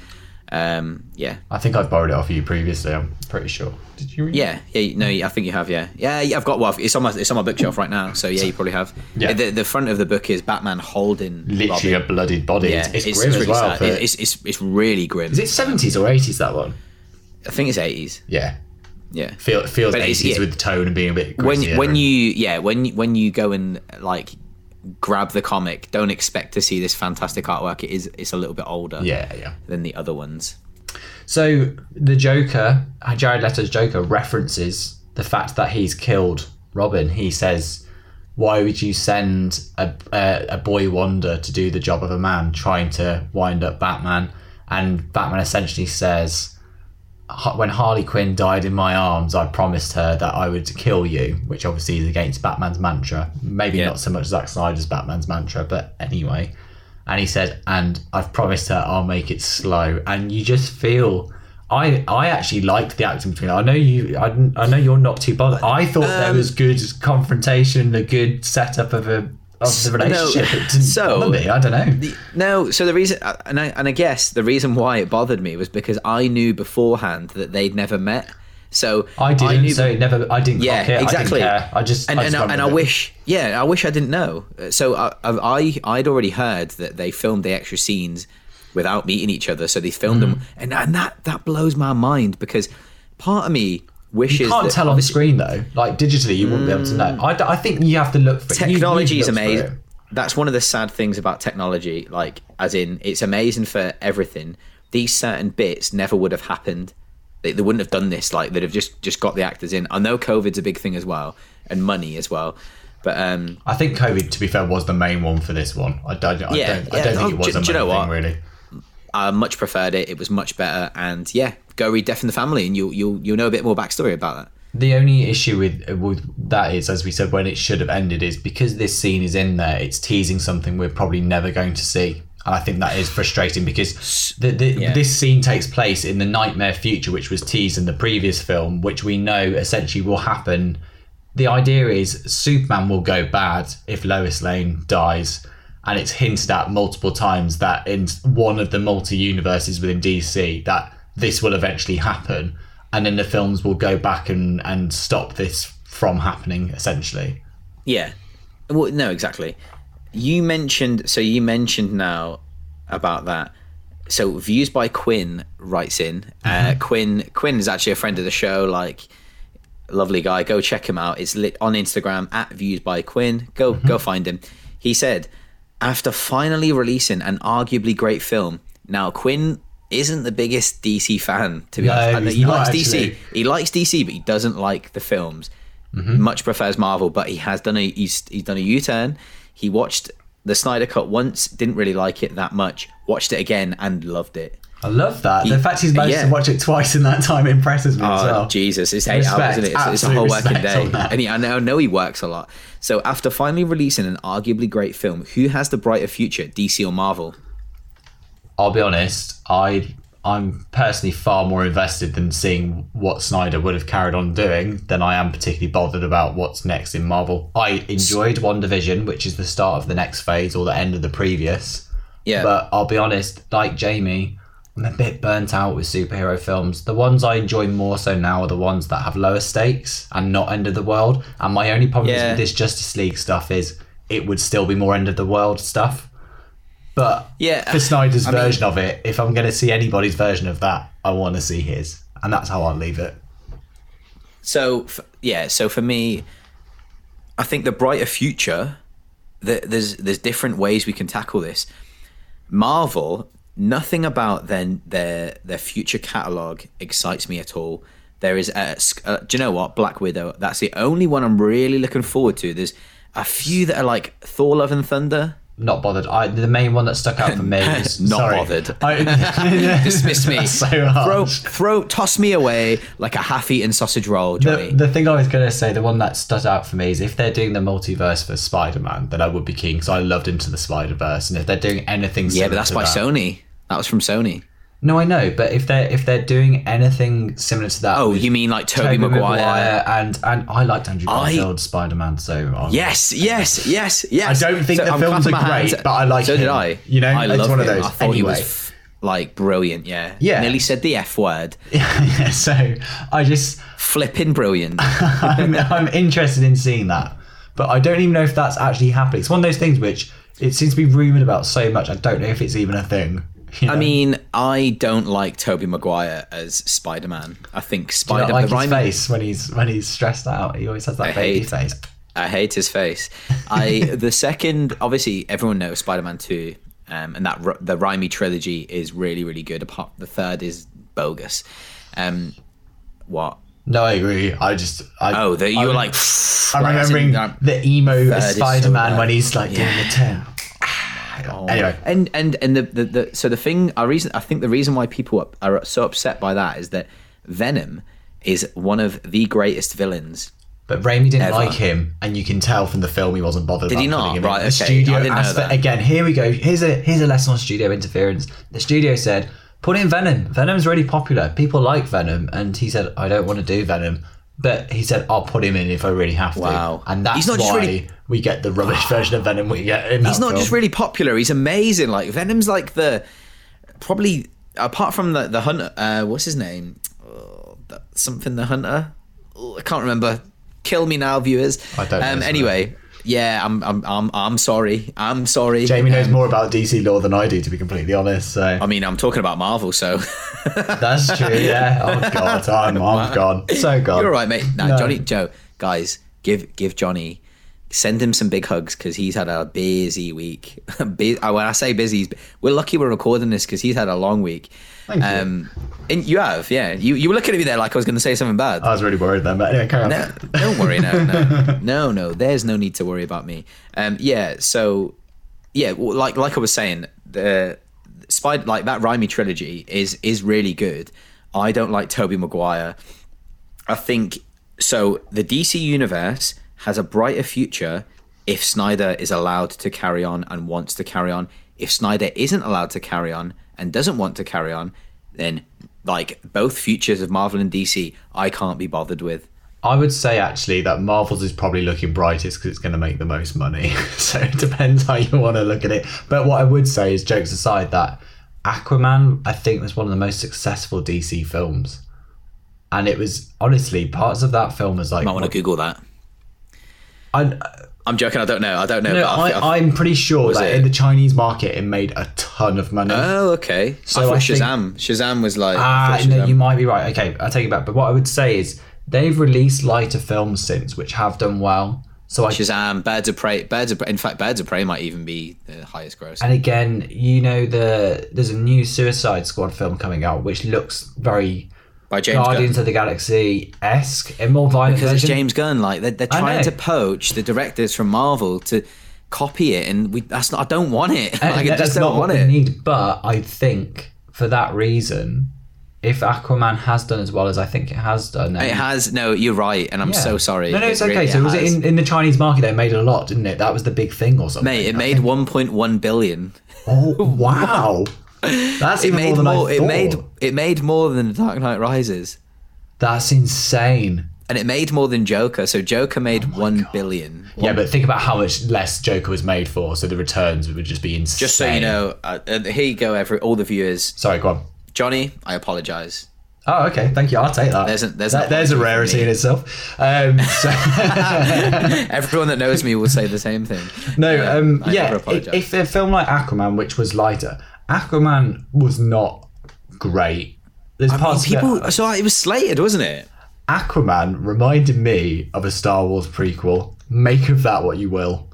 Um, yeah, I think I've borrowed it off you previously. I'm pretty sure. Did you read? it? yeah, yeah. No, I think you have. Yeah, yeah. yeah I've got. Well, it's on my it's on my bookshelf right now. So yeah, you probably have. Yeah. The, the front of the book is Batman holding literally Robin. a bloodied body. Yeah, it's, it's, grim as really well. sad. It's, it's it's really grim. is it 70s or 80s that one? I think it's eighties. Yeah, Yeah. Feel, it feels But 80s yeah. with the tone and being a bit. when when and- you yeah when when you go and like grab the comic, don't expect to see this fantastic artwork. It is it's a little bit older yeah yeah. than the other ones. So the Joker, Jared Leto's Joker, references the fact that he's killed Robin. He says, "Why would you send a, a, a boy wonder to do the job of a man, trying to wind up Batman?" And Batman essentially says, "Ha- "When Harley Quinn died in my arms, I promised her that I would kill you," which obviously is against Batman's mantra. Maybe Yeah. not so much Zack Snyder's Batman's mantra, but anyway. And he said, "And I've promised her I'll make it slow." And you just feel. I, I actually liked the acting between. I know you. I, I know you're not too bothered. I thought there Um, was good confrontation, a good setup of a of the relationship. Didn't <laughs> so- me. I don't know. No, so the reason uh, and I and I guess the reason why it bothered me was because I knew beforehand that they'd never met. So I didn't. knew so it never. I didn't. Yeah, it. exactly. I, care. I just. and I, just and, I, and I rid of it. wish, yeah, I wish I didn't know. Uh, So I, I, I'd already heard that they filmed the extra scenes without meeting each other. So they filmed them, Mm-hmm. and and that that blows my mind because part of me wishes You can't tell on screen though. Like digitally, you wouldn't be able to know. I, d- I think you have to look for it. You- you technology is amazing. That's one of the sad things about technology. Like, as in, it's amazing for everything. These certain bits never would have happened. They, they wouldn't have done this. Like, they'd have just just got the actors in. I know COVID's a big thing as well, and money as well. But um, I think COVID, to be fair, was the main one for this one. I don't. I Yeah, don't, I yeah. don't think Oh, it was do- a do you know thing what? really. I much preferred it. It was much better. And yeah, go read Death in the Family, and you'll you'll you'll know a bit more backstory about that. The only issue with with that is, as we said, when it should have ended, is because this scene is in there. It's teasing something we're probably never going to see, and I think that is frustrating because the, the, Yeah. this scene takes place in the nightmare future, which was teased in the previous film, which we know essentially will happen. The idea is Superman will go bad if Lois Lane dies, and it's hinted at multiple times that in one of the multi universes within DC that this will eventually happen, and then the films will go back and and stop this from happening essentially. Yeah. Well, no, exactly. You mentioned so you mentioned now about that. So views by Quinn writes in. Uh, Quinn Quinn is actually a friend of the show. Like lovely guy. Go check him out. It's lit on Instagram at views by Quinn. Go go find him. He said after finally releasing an arguably great film. Now Quinn isn't the biggest DC fan to be No, honest. I know he's he likes actually. DC. He likes DC, but he doesn't like the films. Mm-hmm. Much prefers Marvel, but he has done a he's he's done a U turn. He watched the Snyder Cut once, didn't really like it that much. Watched it again and loved it. I love that. He- the fact he's managed yeah. to watch it twice in that time impresses me as Oh well. Jesus, it's eight Respect, hours, isn't it? It's, it's a whole working day, and he, I know I know he works a lot. So after finally releasing an arguably great film, who has the brighter future, DC or Marvel? I'll be honest, I I'm personally far more invested than seeing what Snyder would have carried on doing than I am particularly bothered about what's next in Marvel. I enjoyed WandaVision, which is the start of the next phase or the end of the previous. Yeah, But I'll be honest, like Jamie, I'm a bit burnt out with superhero films. The ones I enjoy more so now are the ones that have lower stakes and not end of the world. And my only problem Yeah. with this Justice League stuff is it would still be more end of the world stuff. But Yeah, for Snyder's I mean- version of it, if I'm going to see anybody's version of that, I want to see his, and that's how I'll leave it. So yeah, so for me, I think the brighter future. th there's there's different ways we can tackle this. Marvel, nothing about then their their future catalog excites me at all. There is a, sc- uh, do you know what Black Widow? That's the only one I'm really looking forward to. There's a few that are like Thor: Love and Thunder. Not bothered. I the main one that stuck out for me <laughs> is Not sorry. bothered. I, <laughs> <laughs> Dismiss me. So throw, throw, toss me away like a half-eaten sausage roll, Johnny. The, the thing I was going to say, the one that stood out for me is if they're doing the multiverse for Spider Man, then I would be keen because I loved Into the Spider Verse. And if they're doing anything yeah, but that's by that, Sony. That was from Sony. No, I know, but if they're if they're doing anything similar to that, Oh, you mean like Tobey Tobey Maguire? and and I liked Andrew I- Garfield's Spider Man, so I'm- Yes, yes, yes, yes. I don't think the I'm films are great, hands. but I like So did. I. You know, I it's love one of those. I thought he was like brilliant. Yeah. Yeah. Nearly said the F word. <laughs> yeah. So I just Flipping brilliant. <laughs> I'm, I'm interested in seeing that, but I don't even know if that's actually happening. It's one of those things which it seems to be rumored about so much. I don't know if it's even a thing. I mean, I don't like Tobey Maguire as Spider Man. I think Spider not like his face when he's when he's stressed out. He always has that I baby hate- face. I hate his face. I <laughs> the second, obviously, everyone knows Spider Man Two, um, and that the Raimi trilogy is really, really good. Apart the third is bogus. Um, what? No, I agree. I just I, Oh, that you I, were like. I'm as in, the emo so Spider Man bad. when he's like doing Yeah. the ten. Oh. Anyway. and and and the, the, the so the thing, I reason I think the reason why people are, are so upset by that is that Venom is one of the greatest villains. But Raimi didn't Ever. like him, and you can tell from the film he wasn't bothered. Did about he not? Right, in. The okay. studio asked for- again. Here we go. Here's a here's a lesson on studio interference. The studio said, "Put in Venom. Venom's really popular. People like Venom." And he said, "I don't want to do Venom." But he said, "I'll put him in if I really have to." Wow. And that's He's not just why really- we get the rubbish <sighs> version of Venom we get in He's not film. just really popular; he's amazing. Like Venom's like the probably apart from the the hunter. Uh, what's his name? Oh, that- something the hunter. Oh, I can't remember. Kill me now, viewers. I don't Um, anyway, yeah, I'm I'm I'm I'm sorry. I'm sorry. Jamie knows Um, more about DC lore than I do, to be completely honest. So I mean, I'm talking about Marvel, so <laughs> that's true. Yeah. Oh God, I'm, I'm <laughs> gone. So gone. you're all right, mate. Nah, No. Johnny, Joe, guys, give give Johnny, send him some big hugs because he's had a busy week. <laughs> Uh, when I say busy, we're lucky we're recording this because he's had a long week. Thank you. Um, and you have, yeah. You you were looking at me there like I was going to say something bad. I was really worried then, but anyway, carry on. Don't worry. No, no, <laughs> no, no. There's no need to worry about me. Um, yeah. So, yeah, like like I was saying, the spider like that Raimi trilogy is is really good. I don't like Tobey Maguire. I think so. The DC universe has a brighter future if Snyder is allowed to carry on and wants to carry on. If Snyder isn't allowed to carry on and doesn't want to carry on, then like both futures of Marvel and DC, I can't be bothered with. I would say actually that Marvel's is probably looking brightest because it's going to make the most money. <laughs> so it depends how you want to look at it. But what I would say is, jokes aside, that Aquaman I think was one of the most successful DC films, and it was honestly parts of that film was like Might want to Google that. I, I'm joking. I don't know. I don't know. no, I, I, I'm pretty sure that it? in the Chinese market it made a ton of money. oh, okay. So I thought I think- Shazam. Shazam was like. Ah, thought no, you might be right. Okay, I'll take it back. But what I would say is they've released lighter films since, which have done well. So I Shazam, Birds of Prey. Birds of Prey. In fact, Birds of Prey might even be the highest gross. And again, you know the there's a new Suicide Squad film coming out, which looks very By James Guardians Gunn. of the Galaxy esque, a more violent Because it's. James Gunn. Like they're, they're trying to poach the directors from Marvel to copy it, and we. That's not. I don't want it. And <laughs> like, I that's just not don't what want we it. need. But I think for that reason, if Aquaman has done as well as I think it has done, It has. No, you're right, and I'm yeah. so sorry. No, no, it's It okay. really so was it in, in the Chinese market? They made a lot, didn't it? That was the big thing, or something. Mate, it I made think. 1.1 billion. Oh wow, <laughs> that's It even made more more. It made. It made more than The Dark Knight Rises. That's insane. and it made more than Joker. So Joker made Oh one billion. Yeah, but think about how much less Joker was made for, so the returns would just be insane. Just so you know, uh, uh, here you go, every all the viewers. Sorry, go on. Johnny, I apologize. Oh, okay. Thank you. I'll take that. There's a- there's That- there's a rarity in itself. Um, so, <laughs> Everyone that knows me will say the same thing. no, um, I yeah. If a film like Aquaman, which was lighter, Aquaman was not great. There's parts of it- so it was slated, wasn't it? Aquaman reminded me of a Star Wars prequel. Make of that what you will.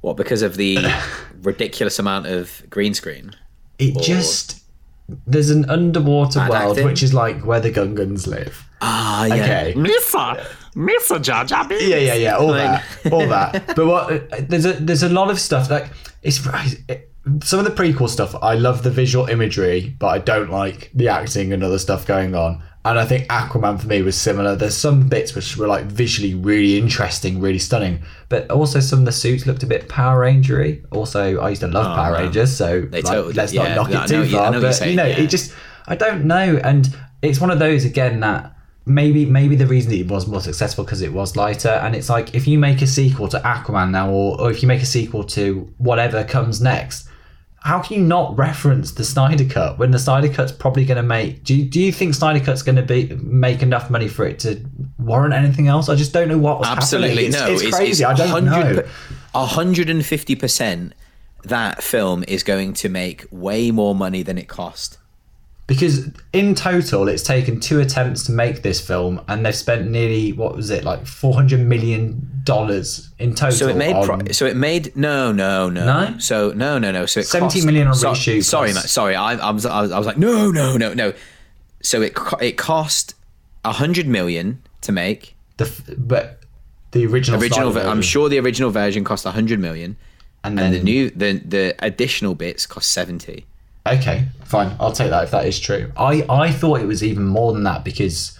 What because of the <laughs> ridiculous amount of green screen? It just there's an underwater Bad world acting? which is like where the Gungans live. Ah, yeah. Okay. Missa, Missa Jar Jar Binks. Yeah, yeah, yeah, all Like- that, all that. <laughs> But what there's a there's a lot of stuff like it's it, some of the prequel stuff. I love the visual imagery, but I don't like the acting and other stuff going on. And I think Aquaman for me was similar. There's some bits which were like visually really interesting, really stunning, but also some of the suits looked a bit Power Rangery. Also, I used to love oh, Power man. Rangers, so like, totally- let's yeah, not knock it too yeah, I far. know you're but saying, you know, yeah. it just I don't know, and it's one of those again that maybe maybe the reason it was more successful because it was lighter and it's like if you make a sequel to aquaman now or, or if you make a sequel to whatever comes next how can you not reference the snyder cut when the snyder cut's probably going to make do you, do you think snyder cut's going to be make enough money for it to warrant anything else i just don't know what was Absolutely happening. It's, no. it's crazy i don't 100 know per- 150 percent. That film is going to make way more money than it cost. Because in total it's taken two attempts to make this film and they've spent nearly what was it like 400 million dollars in total So it made. Pro- so it made. No, no, no. No? So no, no, no. So it 70 cost, million on so- reshoot Sorry, Matt. Sorry. I, I was. I was. I was like, no, no, no, no. So it it cost a hundred million to make. the but the original Original. I'm sure the original version cost a hundred million, and and then the new the the additional bits cost seventy. Okay fine. I'll take that if that is true. I I thought it was even more than that because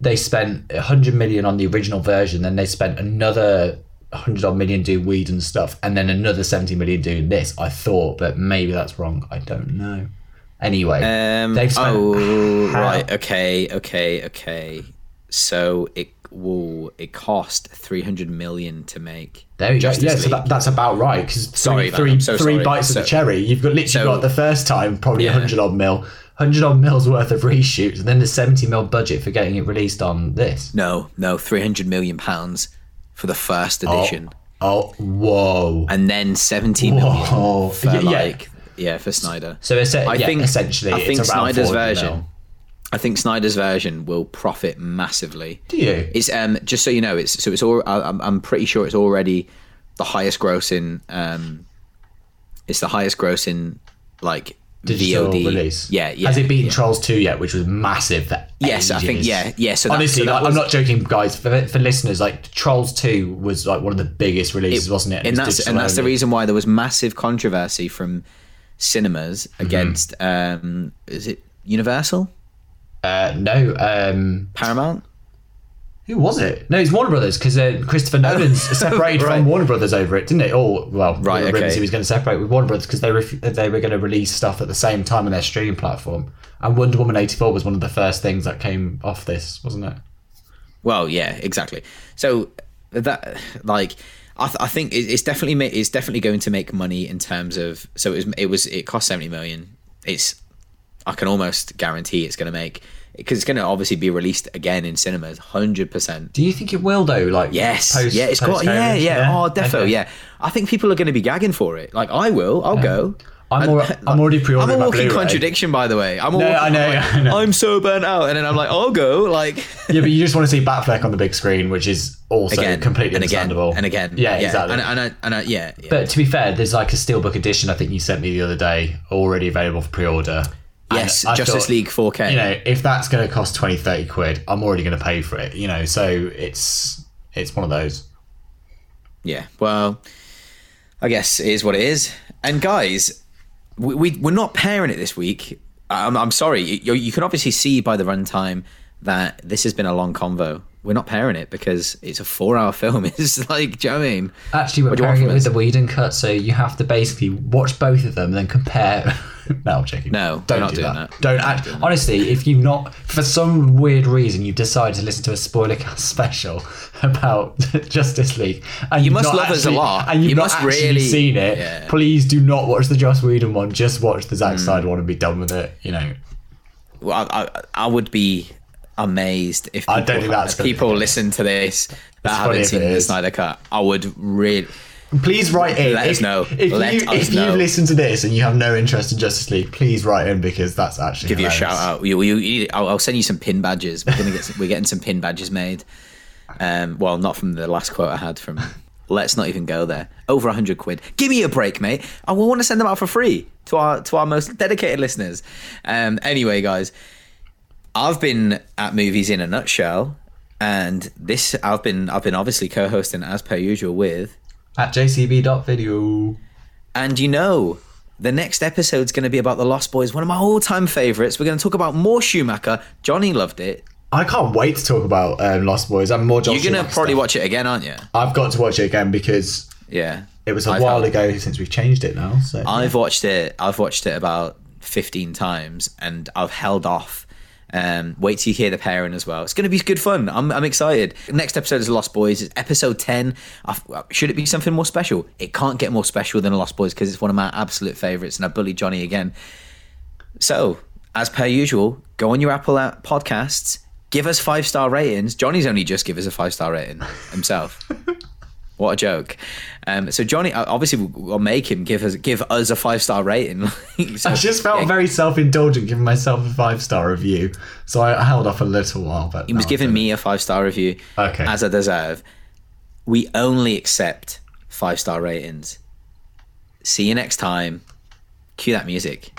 they spent 100 million on the original version then they spent another 100 odd million doing Whedon stuff and then another 70 million doing this. I thought but maybe that's wrong. I don't know. Anyway Um, they've spent oh, how- right. Okay, okay, okay. So it will it cost three hundred million to make. There you go. Justice Yeah, so that, that's about right. Because Sorry, three, three, so three sorry. bites of the cherry. You've got literally so- got the first time probably Yeah. 100 odd mil, 100 odd mils worth of reshoots, and then the 70 mil budget for getting it released on this. No, no, three hundred million pounds for the first oh, edition, Oh, whoa. and then seventy million Whoa. for Yeah, yeah. like yeah for Snyder. So it's, I yeah, think essentially, I think around Snyder's version. mil. I think Snyder's version will profit massively. Do you? It's um just so you know, it's so it's all. I'm I'm pretty sure it's already the highest grossing. Um, it's the highest grossing like Digital VOD release. Yeah, yeah. Has it beaten yeah. Trolls 2 yet, which was massive for Yes, I think yeah, yeah. So that, Honestly, so like, was, I'm not joking, guys. For, for listeners, like Trolls 2 was like one of the biggest releases, wasn't it? and was that's and that's the reason why there was massive controversy from cinemas Mm-hmm. against um is it Universal Uh, no, um, Paramount Who was it? No, it's Warner Brothers because uh, Christopher Nolan's separated <laughs> Oh, Right. from Warner Brothers over it, didn't it? Or well, Right, rumors okay. he was going to separate with Warner Brothers because they ref- they were going to release stuff at the same time on their streaming platform. And Wonder Woman eighty four was one of the first things that came off this, wasn't it? Well, yeah, exactly. So that like I, th- I think it's definitely ma- it's definitely going to make money in terms of so it was it was it cost seventy million. It's I can almost guarantee it's going to make because it's going to obviously be released again in cinemas, hundred percent. Do you think it will though? Like Yes, post- yeah, it's got yeah, post-COVID? yeah, Oh, defo, Okay. yeah. I think people are going to be gagging for it. Like I will, I'll go. I'm, And- al- <laughs> I'm already pre-ordering. I'm a walking contradiction, by the way. I'm No, walking, I know, I'm, like, <laughs> I know. I'm so burnt out, and then I'm like, I'll go. Like <laughs> Yeah, but you just want to see Batfleck on the big screen, which is also again, completely and again, understandable. and again, yeah, exactly. and, and, I- and, I- yeah, yeah. But to be fair, there's like a steelbook edition. I think you sent me the other day, already available for pre-order. Yes, I Justice thought, League 4K. You know, if that's going to cost 20, 30 quid, I'm already going to pay for it. You know, so it's it's one of those. Yeah. Well, I guess it is what it is. And guys, we, we we're not pairing it this week. I'm, I'm sorry. You, you can obviously see by the runtime that this has been a long convo. We're not pairing it because it's a four-hour <laughs> film. It's like, do you know what I mean? Actually, we're What do you want pairing it with us? the Whedon cut, so you have to basically watch both of them and then compare. <laughs> no, I'm joking. No, don't do that. that. Don't act. Honestly, if you've not, for some weird reason, you've decided to listen to a spoiler cast <laughs> special about Justice League, and You must love us a lot. and you've You not must actually really- seen it. Yeah. Please do not watch the Joss Whedon one. Just watch the. Zack hmm. Snyder one and be done with it. You know. Well, I, I, I would be amazed if people, I don't think that's people listen to this that haven't seen the. Snyder Cut. I would really. Please write in. Let if, us know. If, Let you, us if know. you've listened to this and you have no interest in Justice League, please write in because that's actually give you a shout out. You, you, you, I'll, I'll send you some pin badges. We're gonna get some, <laughs> we're getting some pin badges made. Um, well, not from the last quote I had from. Let's not even go there. Over a hundred quid. Give me a break, mate. I want to send them out for free to our to our most dedicated listeners. Um, anyway, guys, I've been at movies in a nutshell, and this I've been I've been obviously co-hosting as per usual with At jcb.video. And you know, the next episode's going to be about The Lost Boys, one of my all time favourites. We're going to talk about more Schumacher. Johnny loved it. I can't wait to talk about um, Lost Boys. I'm more Josh You're going to probably stuff. watch it again, aren't you? I've got to watch it again because Yeah. it was a I've while had- ago since we've changed it now. So I've watched it. I've watched it about 15 times and I've held off. Um, wait till you hear the pairing as well. It's going to be good fun. I'm, I'm excited. Next episode is Lost Boys. It's episode 10. I've, should it be something more special? It can't get more special than Lost Boys because it's one of my absolute favourites and I bully Johnny again. So, as per usual, go on your Apple app podcasts, give us five star ratings. Johnny's only just give us a five star rating himself. <laughs> what a joke! Um, so Johnny, obviously, we'll we'll make him give us give us a five star rating. <laughs> So, I just felt yeah, very self indulgent giving myself a five star review. So I held off a little while. But He was giving me a five star review, Okay. as I deserve. We only accept five star ratings. See you next time. Cue that music.